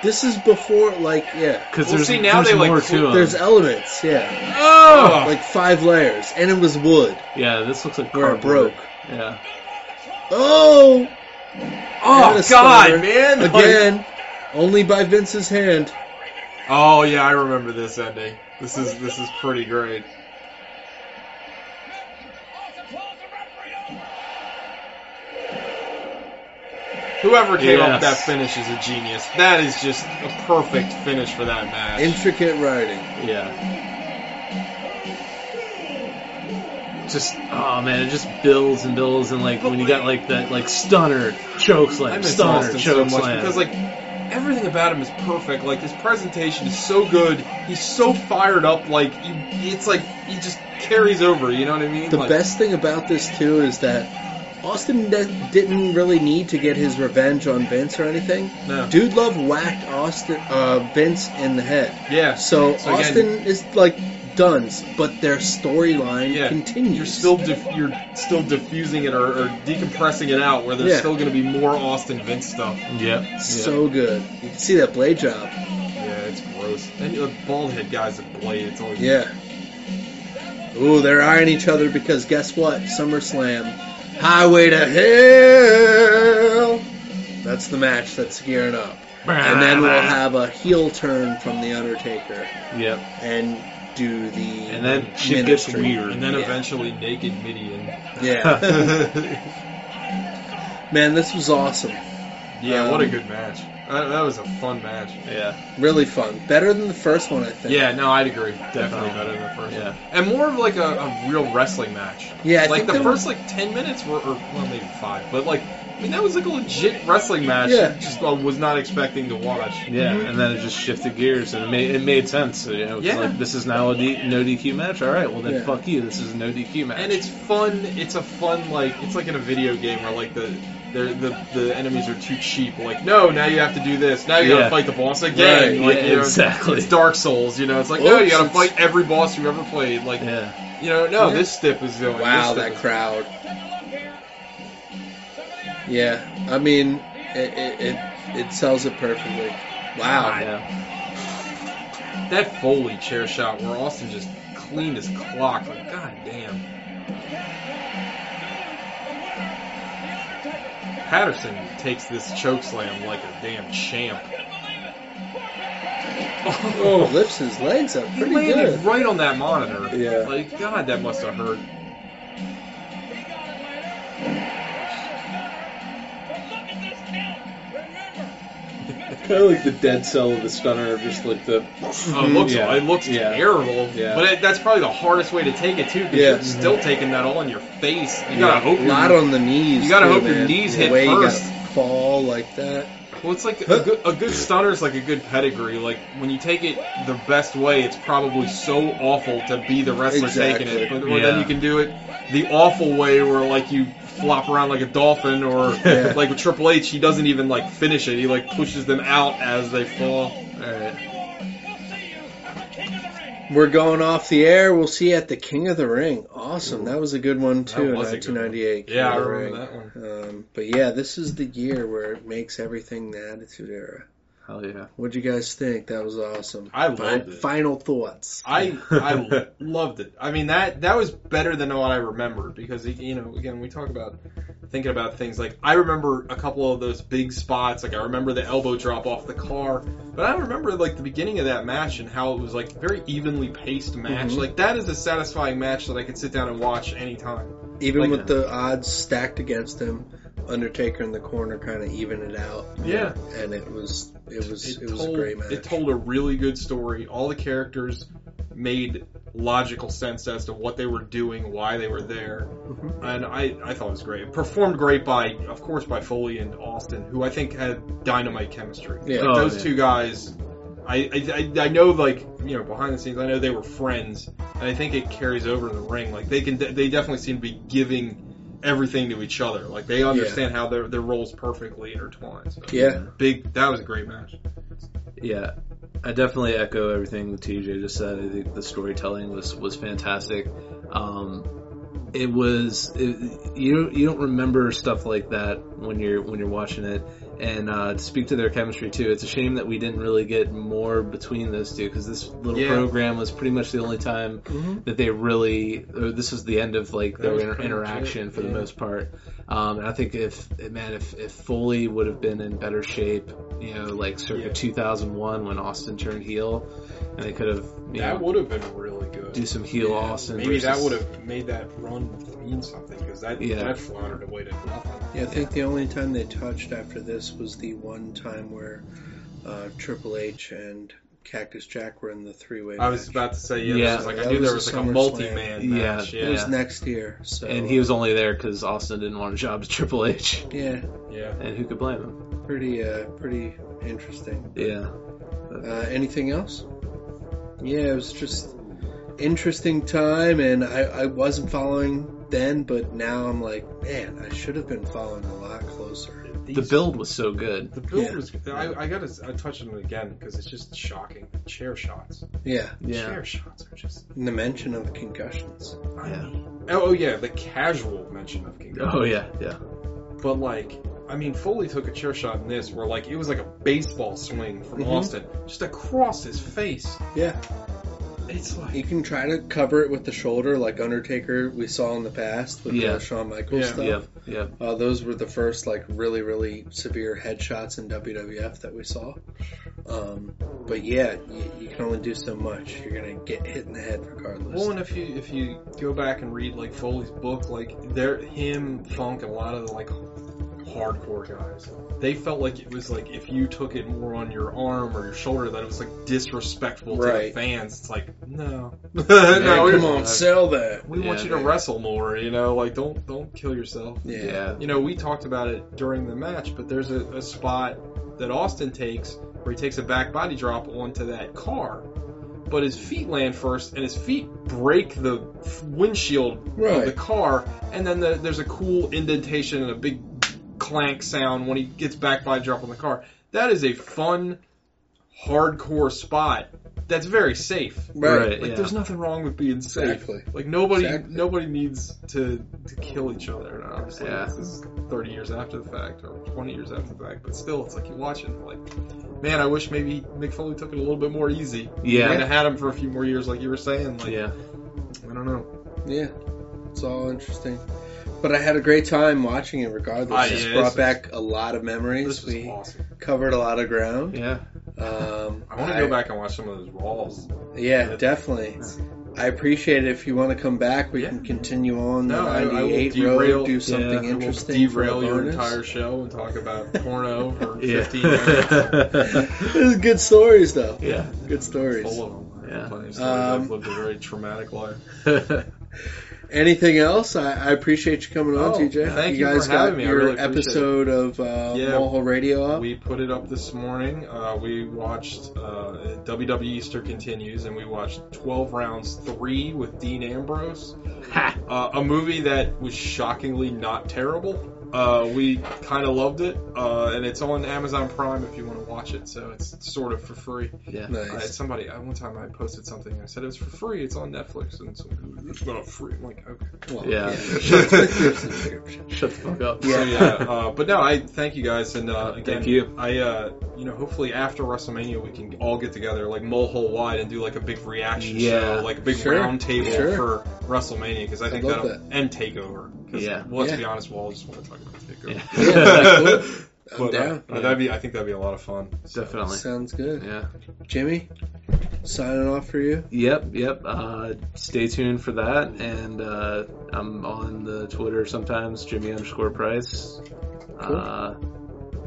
A: this is before like yeah.
B: because
C: Well,
B: there's,
C: see, now
B: there's
C: they, like,
B: more
C: cl-
A: There's elements, yeah,
C: Oh,
A: like five layers, and it was wood
B: Yeah, this looks like
A: where it broke.
B: Yeah.
A: Oh,
C: oh God,
A: stunner.
C: man! Like-
A: again, only by Vince's hand.
C: Oh yeah, I remember this ending. This is this is pretty great. Whoever came up with that finish is a genius. That is just a perfect finish for that match.
A: Intricate writing.
B: Yeah. Just oh man, it just builds and builds and like when you got like that like stunner choke
C: I
B: slam, stunner choke
C: so
B: slam.
C: because like everything about him is perfect. Like his presentation is so good. He's so fired up. Like you, it's like he just carries over. You know what I mean?
A: The
C: Like,
A: best thing about this too is that Austin de- didn't really need to get his revenge on Vince or anything.
C: No.
A: Dude Love whacked Austin uh, Vince in the head.
C: Yeah.
A: So,
C: So again-
A: Austin is like done, but their storyline
C: Yeah,
A: continues.
C: You're still diff- you're still diffusing it or, or decompressing it out, where there's
A: Yeah.
C: still going to be more Austin Vince stuff.
B: Yep.
A: so good. You can see that blade job.
C: Yeah, it's gross. And the bald head guys at Blade, it's oh, always
A: Yeah. Ooh, they're eyeing each other because guess what? SummerSlam, Highway to Hell. That's the match that's gearing up, and then we'll have a heel turn from the Undertaker
B: Yep.
A: and do the
B: And then shit gets weird.
C: and then
A: Yeah.
C: eventually naked Mideon.
A: Yeah, man, this was awesome.
C: yeah, what a
A: Um,
C: good match. That, that was a fun match.
B: Yeah.
A: Really fun. Better than the first one, I think.
C: Yeah, no, I'd agree. Definitely better than the first
B: Yeah.
C: one. And more of like a, a real wrestling match.
A: Yeah, I
C: like
A: think
C: the
A: there
C: first like ten minutes were, or well, maybe five, but like I mean that was like a legit wrestling match.
A: Yeah.
C: just uh, was not expecting to watch.
B: Yeah, and then it just shifted gears, and it made it made sense. You know,
C: Yeah.
B: like this is now a D, no DQ match. All right, well then
A: Yeah.
B: fuck you. This is a no DQ match.
C: And it's fun. It's a fun like it's like in a video game where like the the the, the enemies are too cheap. Like no, now you have to do this. Now you
B: Yeah.
C: gotta fight the boss again.
A: Right,
C: like,
B: yeah,
C: you know,
B: exactly.
C: It's Dark Souls. You know, it's like no, you gotta
A: it's-
C: fight every boss you ever played. Like
B: yeah,
C: you know, no,
A: Yeah.
C: this step is going.
A: Wow,
C: this
A: that crowd. Yeah, I mean, it it, it, it sells it perfectly. Wow.
B: yeah.
C: That Foley chair shot where Austin just cleaned his clock. Like god damn. Patterson takes this choke slam like a damn champ.
A: Oh, lifts his legs up
C: He
A: pretty
C: landed
A: good.
C: right on that monitor.
A: Yeah.
C: Like, God, that must have hurt.
B: Kind of like the dead cell of the stunner, just like the.
C: Oh, it looks
B: Yeah.
C: it looks
B: Yeah.
C: terrible.
B: Yeah.
C: But it, that's probably the hardest way to take it too, because
A: Yeah.
C: you're still taking that all in your face. You gotta hope
A: Not
C: your-
A: on the knees.
C: You gotta
A: too,
C: hope your knees
A: the
C: hit
A: way
C: first.
A: You gotta fall like that.
C: Well, it's like a good, a good stunner is like a good pedigree. Like when you take it the best way, it's probably so awful to be the wrestler taking it. But or then you can do it the awful way, where like you flop around like a dolphin, or
A: Yeah.
C: like with Triple H, he doesn't even like finish it. He like pushes them out as they fall.
B: All right.
A: We're going off the air. We'll see you at the King of the Ring. Awesome. That was a good one too. In
C: was a good one.
A: 1998.
C: Yeah, I remember
A: Ring.
C: that one.
A: Um, but yeah, this is the year where it makes everything the Attitude Era.
B: Hell yeah.
A: What'd you guys think? That was awesome.
C: I
A: Fi-
C: loved it.
A: Final thoughts.
C: I I loved it. I mean that that was better than what I remembered because you know again we talk about thinking about things like I remember a couple of those big spots like I remember the elbow drop off the car but I remember like the beginning of that match and how it was like very evenly paced match
A: Mhm.
C: like that is a satisfying match that I could sit down and watch anytime.
A: Even
C: Like-
A: with the odds stacked against him, Undertaker in the corner kind of even it out.
C: Yeah.
A: And it was it was it, was
C: told,
A: a great match.
C: It told a really good story. All the characters made logical sense as to what they were doing, why they were there,
A: Mm-hmm.
C: and I, I thought it was great. It Performed great by, of course, by Foley and Austin, who I think had dynamite chemistry.
A: Yeah.
C: Like,
B: Oh,
C: those
B: yeah.
C: two guys. I, I, I- I know like you know behind the scenes I know they were friends and I think it carries over in the ring like they can they definitely seem to be giving everything to each other like they understand how their their roles perfectly intertwine so
A: Yeah.
C: big that was a great match
B: Yeah, I definitely echo everything that TJ just said. I think the storytelling was was fantastic. Um, it was it, you don't you don't remember stuff like that when you're when you're watching it. And uh, to speak to their chemistry too, it's a shame that we didn't really get more between those two because this little
C: Yeah.
B: program was pretty much the only time
A: Mhm.
B: that they really. Or this was the end of like their inter- interaction for the most part. Um, and I think if man, if, if Foley would have been in better shape, you know, like circa
C: Yeah.
B: 2001 when Austin turned heel, and they could have you
C: That
B: know,
C: would have been really good.
B: do some heel
C: Yeah,
B: Austin.
C: Maybe that would have made that run mean something because that
B: Yeah.
C: that floundered away to nothing.
A: Yeah, I think the only time they touched after this was the one time where uh, Triple H and Cactus Jack were in the three way.
C: I was about to say yeah.
B: Yeah.
C: Was like
A: That
C: I knew
A: was
C: there
A: a
C: was like a multi-man
B: Yeah.
C: match.
A: It
C: Yeah,
A: was next year, so
B: and he was only there because Austin didn't want a job at Triple H,
A: yeah,
C: yeah.
B: and who could blame him?
A: pretty uh, pretty interesting.
B: Yeah,
A: Uh, anything else? Yeah, it was just interesting time, and I, I wasn't following then, but now I'm like, man, I should have been following a lot closer.
B: the build was so good.
C: The build
A: Yeah.
C: was. I, I gotta. I touch on it again because it's just shocking. Chair shots.
A: Yeah,
B: Yeah,
C: Chair shots are just.
A: and the mention of the concussions.
C: I
B: Yeah.
C: oh, oh yeah, the casual mention of King.
B: oh yeah, yeah.
C: But like, I mean, Foley took a chair shot in this where like it was like a baseball swing from
A: Mhm.
C: Austin just across his face.
A: Yeah,
C: It's like
A: you can try to cover it with the shoulder, like Undertaker we saw in the past with
B: Yeah.
A: the Shawn Michaels
C: Yeah.
A: stuff.
B: Yep, yep.
A: Uh, those were the first like really really severe headshots in WWF that we saw. Um, but yeah, you, you can only do so much. You're gonna get hit in the head regardless.
C: Well, and if you if you go back and read like Foley's book, like they're him, Funk, and a lot of the like hardcore guys, they felt like it was like if you took it more on your arm or your shoulder, that it was like disrespectful to the fans. It's like no, no, we,
A: come on, sell that.
C: we want
B: Yeah,
C: you to wrestle more. You know, like don't don't kill yourself.
A: Yeah.
B: Yeah,
C: You know, we talked about it during the match, but there's a, a spot that Austin takes where he takes a back body drop onto that car, but his feet land first, and his feet break the f- windshield of the car, and then the, there's a cool indentation and a big clank sound when he gets back by dropping the car. That is a fun, hardcore spot. That's very safe.
A: Right.
C: Like
B: yeah.
C: there's nothing wrong with being safe.
A: Exactly.
C: Like nobody
A: Exactly.
C: nobody needs to to kill each other. And obviously,
B: Yeah.
C: this is 30 years after the fact or 20 years after the fact, but still, it's like you watch it like, man, I wish maybe Mick Foley took it a little bit more easy.
B: Yeah.
C: Might have had him for a few more years, like you were saying. Like,
B: yeah.
C: I don't know.
A: Yeah, it's all interesting. But I had a great time watching it regardless.
C: Ah,
A: It's
C: yeah,
A: brought
C: this
A: back a lot of memories.
C: This was
A: we
C: awesome.
A: covered a lot of ground.
B: Yeah.
A: Um,
C: I want to go back and watch some of those walls.
A: Yeah, definitely. I appreciate it. If you want to come back, we can continue on
C: No,
A: the
C: I, I
A: 98
C: derail,
A: road, do something
C: yeah,
A: interesting. for
C: derail your
A: bonus.
C: entire show and talk about porno for 15 minutes.
A: This is good stories, though.
B: Yeah.
A: Good stories.
C: Full of them.
B: Yeah.
C: plenty of stories.
A: Um,
C: I've lived a very traumatic life.
A: Anything else? I, I appreciate you coming on,
C: Oh,
A: TJ.
C: thank
A: you
C: you
A: guys
C: for
A: got
C: having me.
A: Your
C: really appreciate it.
A: episode of uh,
C: Yeah.
A: Mulehole Radio up.
C: We put it up this morning. Uh, we watched uh, WWE Easter continues, and we watched 12 rounds three with Dean Ambrose. Uh, a movie that was shockingly not terrible. Uh, we kind of loved it, uh, and it's on Amazon Prime if you want to watch it. So it's sort of for free.
B: yeah.
A: Nice.
C: Uh, somebody uh, one time I posted something. I said it was for free. It's on Netflix, and so it's not free. I'm like, okay.
A: Well,
B: Yeah.
A: Click your subscription.
B: Shut the fuck up.
C: So yeah, uh, but no, I thank you guys, and uh, again,
B: Thank you.
C: I, uh, you know, hopefully after WrestleMania we can all get together, like mulehole wide, and do like a big reaction
B: Yeah.
C: show, like a big
A: Sure,
C: round table
A: sure.
C: for WrestleMania, because I think
A: love
C: that'll
A: that.
C: and Takeover. 'Cause,
B: Yeah.
C: Well, let's
A: Yeah.
C: be honest, we'll all just want to talk about Takeover.
B: Yeah.
A: Yeah. I'm
C: But, uh,
A: down.
C: uh, that'd be, I think that'd be a lot of fun. So,
B: Definitely.
A: Sounds good.
B: Yeah.
A: Jimmy, signing off for you.
B: Yep, yep. Uh, stay tuned for that, and uh, I'm on the Twitter sometimes, Jimmy underscore Price. Uh,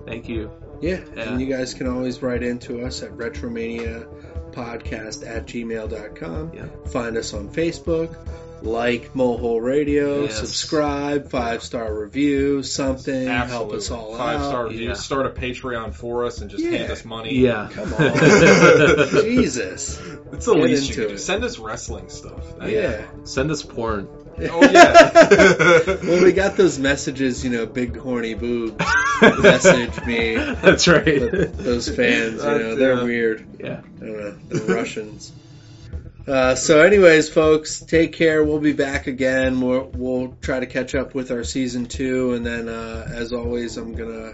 B: thank you.
A: Yeah,
B: Yeah.
A: and you guys can always write into us at retromania podcast at gmail.com.
B: Yeah.
A: Find us on Facebook, like Mulehole Radio,
B: Yes.
A: subscribe, five star review, something, help us all
C: Five
A: out.
C: star reviews.
B: Yeah.
C: Start a Patreon for us and just
A: Yeah.
C: hand us money.
B: Yeah.
A: Come on. Jesus.
C: It's the
A: Get
C: least you can do.
A: it.
C: Send us wrestling stuff. That-
A: Yeah.
B: Send us porn.
C: Oh yeah.
A: Well, we got those messages, you know, big horny boobs message me.
B: That's right.
A: But those fans, you know,
C: That's,
A: they're
C: uh,
A: weird.
B: yeah.
A: I don't know, the Russians. Uh, so, anyways, folks, take care. We'll be back again. We'll, we'll try to catch up with our season two, and then, uh, as always, I'm gonna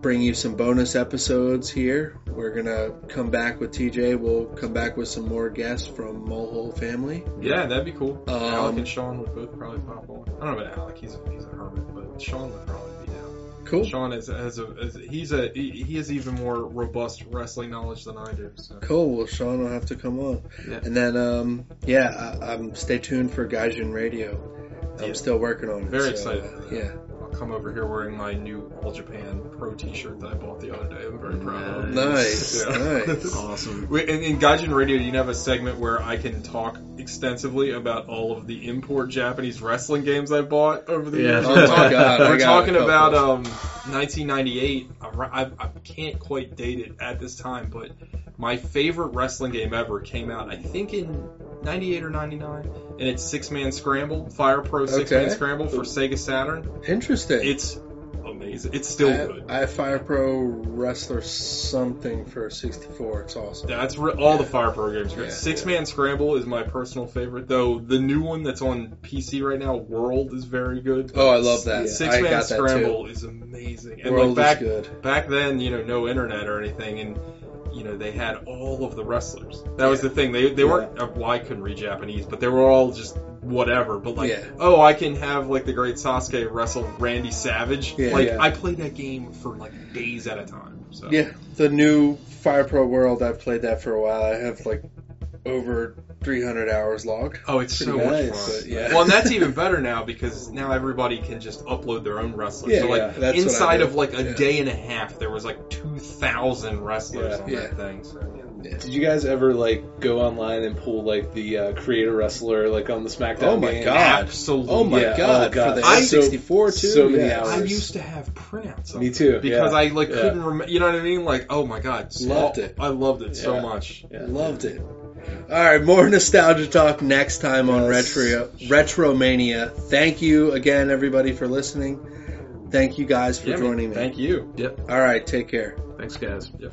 A: bring you some bonus episodes here. We're gonna come back with TJ. We'll come back with some more guests from Mulehole family.
C: Yeah, that'd be cool.
A: Um,
C: Alec and Sean would both probably pop on. I don't know about Alec; he's a, he's a hermit, but Sean would probably.
A: Cool.
C: Sean is has a is, he's a he, has even more robust wrestling knowledge than I do. So
A: Cool. Well, Sean will have to come on.
B: Yeah.
A: And then, um, yeah, I, I'm stay tuned for Gaijin Radio. I'm
C: Yeah.
A: still working on it.
C: Very
A: so,
C: excited
A: uh, yeah.
C: I'll come over here wearing my new All Japan Pro T-shirt that I bought the other day. I'm very proud of. it.
A: Nice.
C: Yeah.
A: Nice.
B: Awesome.
C: We- In, in Gaijin Radio, you have a segment where I can talk extensively about all of the import Japanese wrestling games I bought over the
B: Yeah.
C: years.
A: Oh
C: We're,
A: my
C: talking,
A: God,
C: we're talking about um, 1998. I, I can't quite date it at this time, but my favorite wrestling game ever came out, I think, in 98 or 99, and it's Six Man Scramble, Fire Pro Six Man
A: Okay.
C: Scramble for Sega Saturn.
A: Interesting.
C: It's amazing. It's still
A: I,
C: good.
A: I have Fire Pro Wrestler something for 64. It's awesome.
C: That's re- all the Fire Pro games. are great.
A: Yeah.
C: Six Man Scramble is my personal favorite, though. The new one that's on PC right now, World, is very good.
A: Oh, I love that.
C: Six
A: I
C: Man
A: got that
C: Scramble is amazing. And
A: World
C: like back
A: is good.
C: back then, you know, no internet or anything, and you know they had all of the wrestlers. That was the thing. They they weren't. Uh, well, I couldn't read Japanese, but they were all just whatever. But like,
A: Yeah.
C: oh, I can have like the great Sasuke wrestle Randy Savage.
A: Yeah.
C: like
A: Yeah.
C: I played that game for like days at a time. So
A: Yeah, the new Fire Pro World. I've played that for a while. I have like over 300 hours logged.
C: Oh, it's so
A: Pretty
C: much
A: nice,
C: fun.
A: but yeah.
C: Well, and that's even better now because now everybody can just upload their own wrestlers.
A: Yeah,
C: so like
A: yeah, that's
C: inside of like a
A: Yeah.
C: day and a half, there was like two thousand wrestlers
L: Yeah.
C: on
A: Yeah.
C: that thing. So, yeah.
L: Did you guys ever like go online and pull like the uh, creator wrestler like on the SmackDown?
A: Oh my
L: game?
A: God.
C: Absolutely.
A: Oh my
L: Yeah,
A: god,
L: oh God.
A: for the
C: I-
A: N64 too.
L: so many
A: yeah.
L: hours.
C: I used to have printouts. Of
L: Me too,
C: Because
L: yeah.
C: I like
L: Yeah.
C: couldn't remember. You know what I mean? Like, oh my god,
A: Loved
C: Oh,
A: it.
C: I loved it so much.
L: Yeah.
A: Loved it. All right, more nostalgia talk next time on
L: Yes.
A: Retro Retromania. Thank you again, everybody, for listening. Thank you guys for
C: Yeah, man.
A: joining me.
C: Thank you.
B: Yep.
A: All right, take care.
B: Thanks, guys.
C: Yep.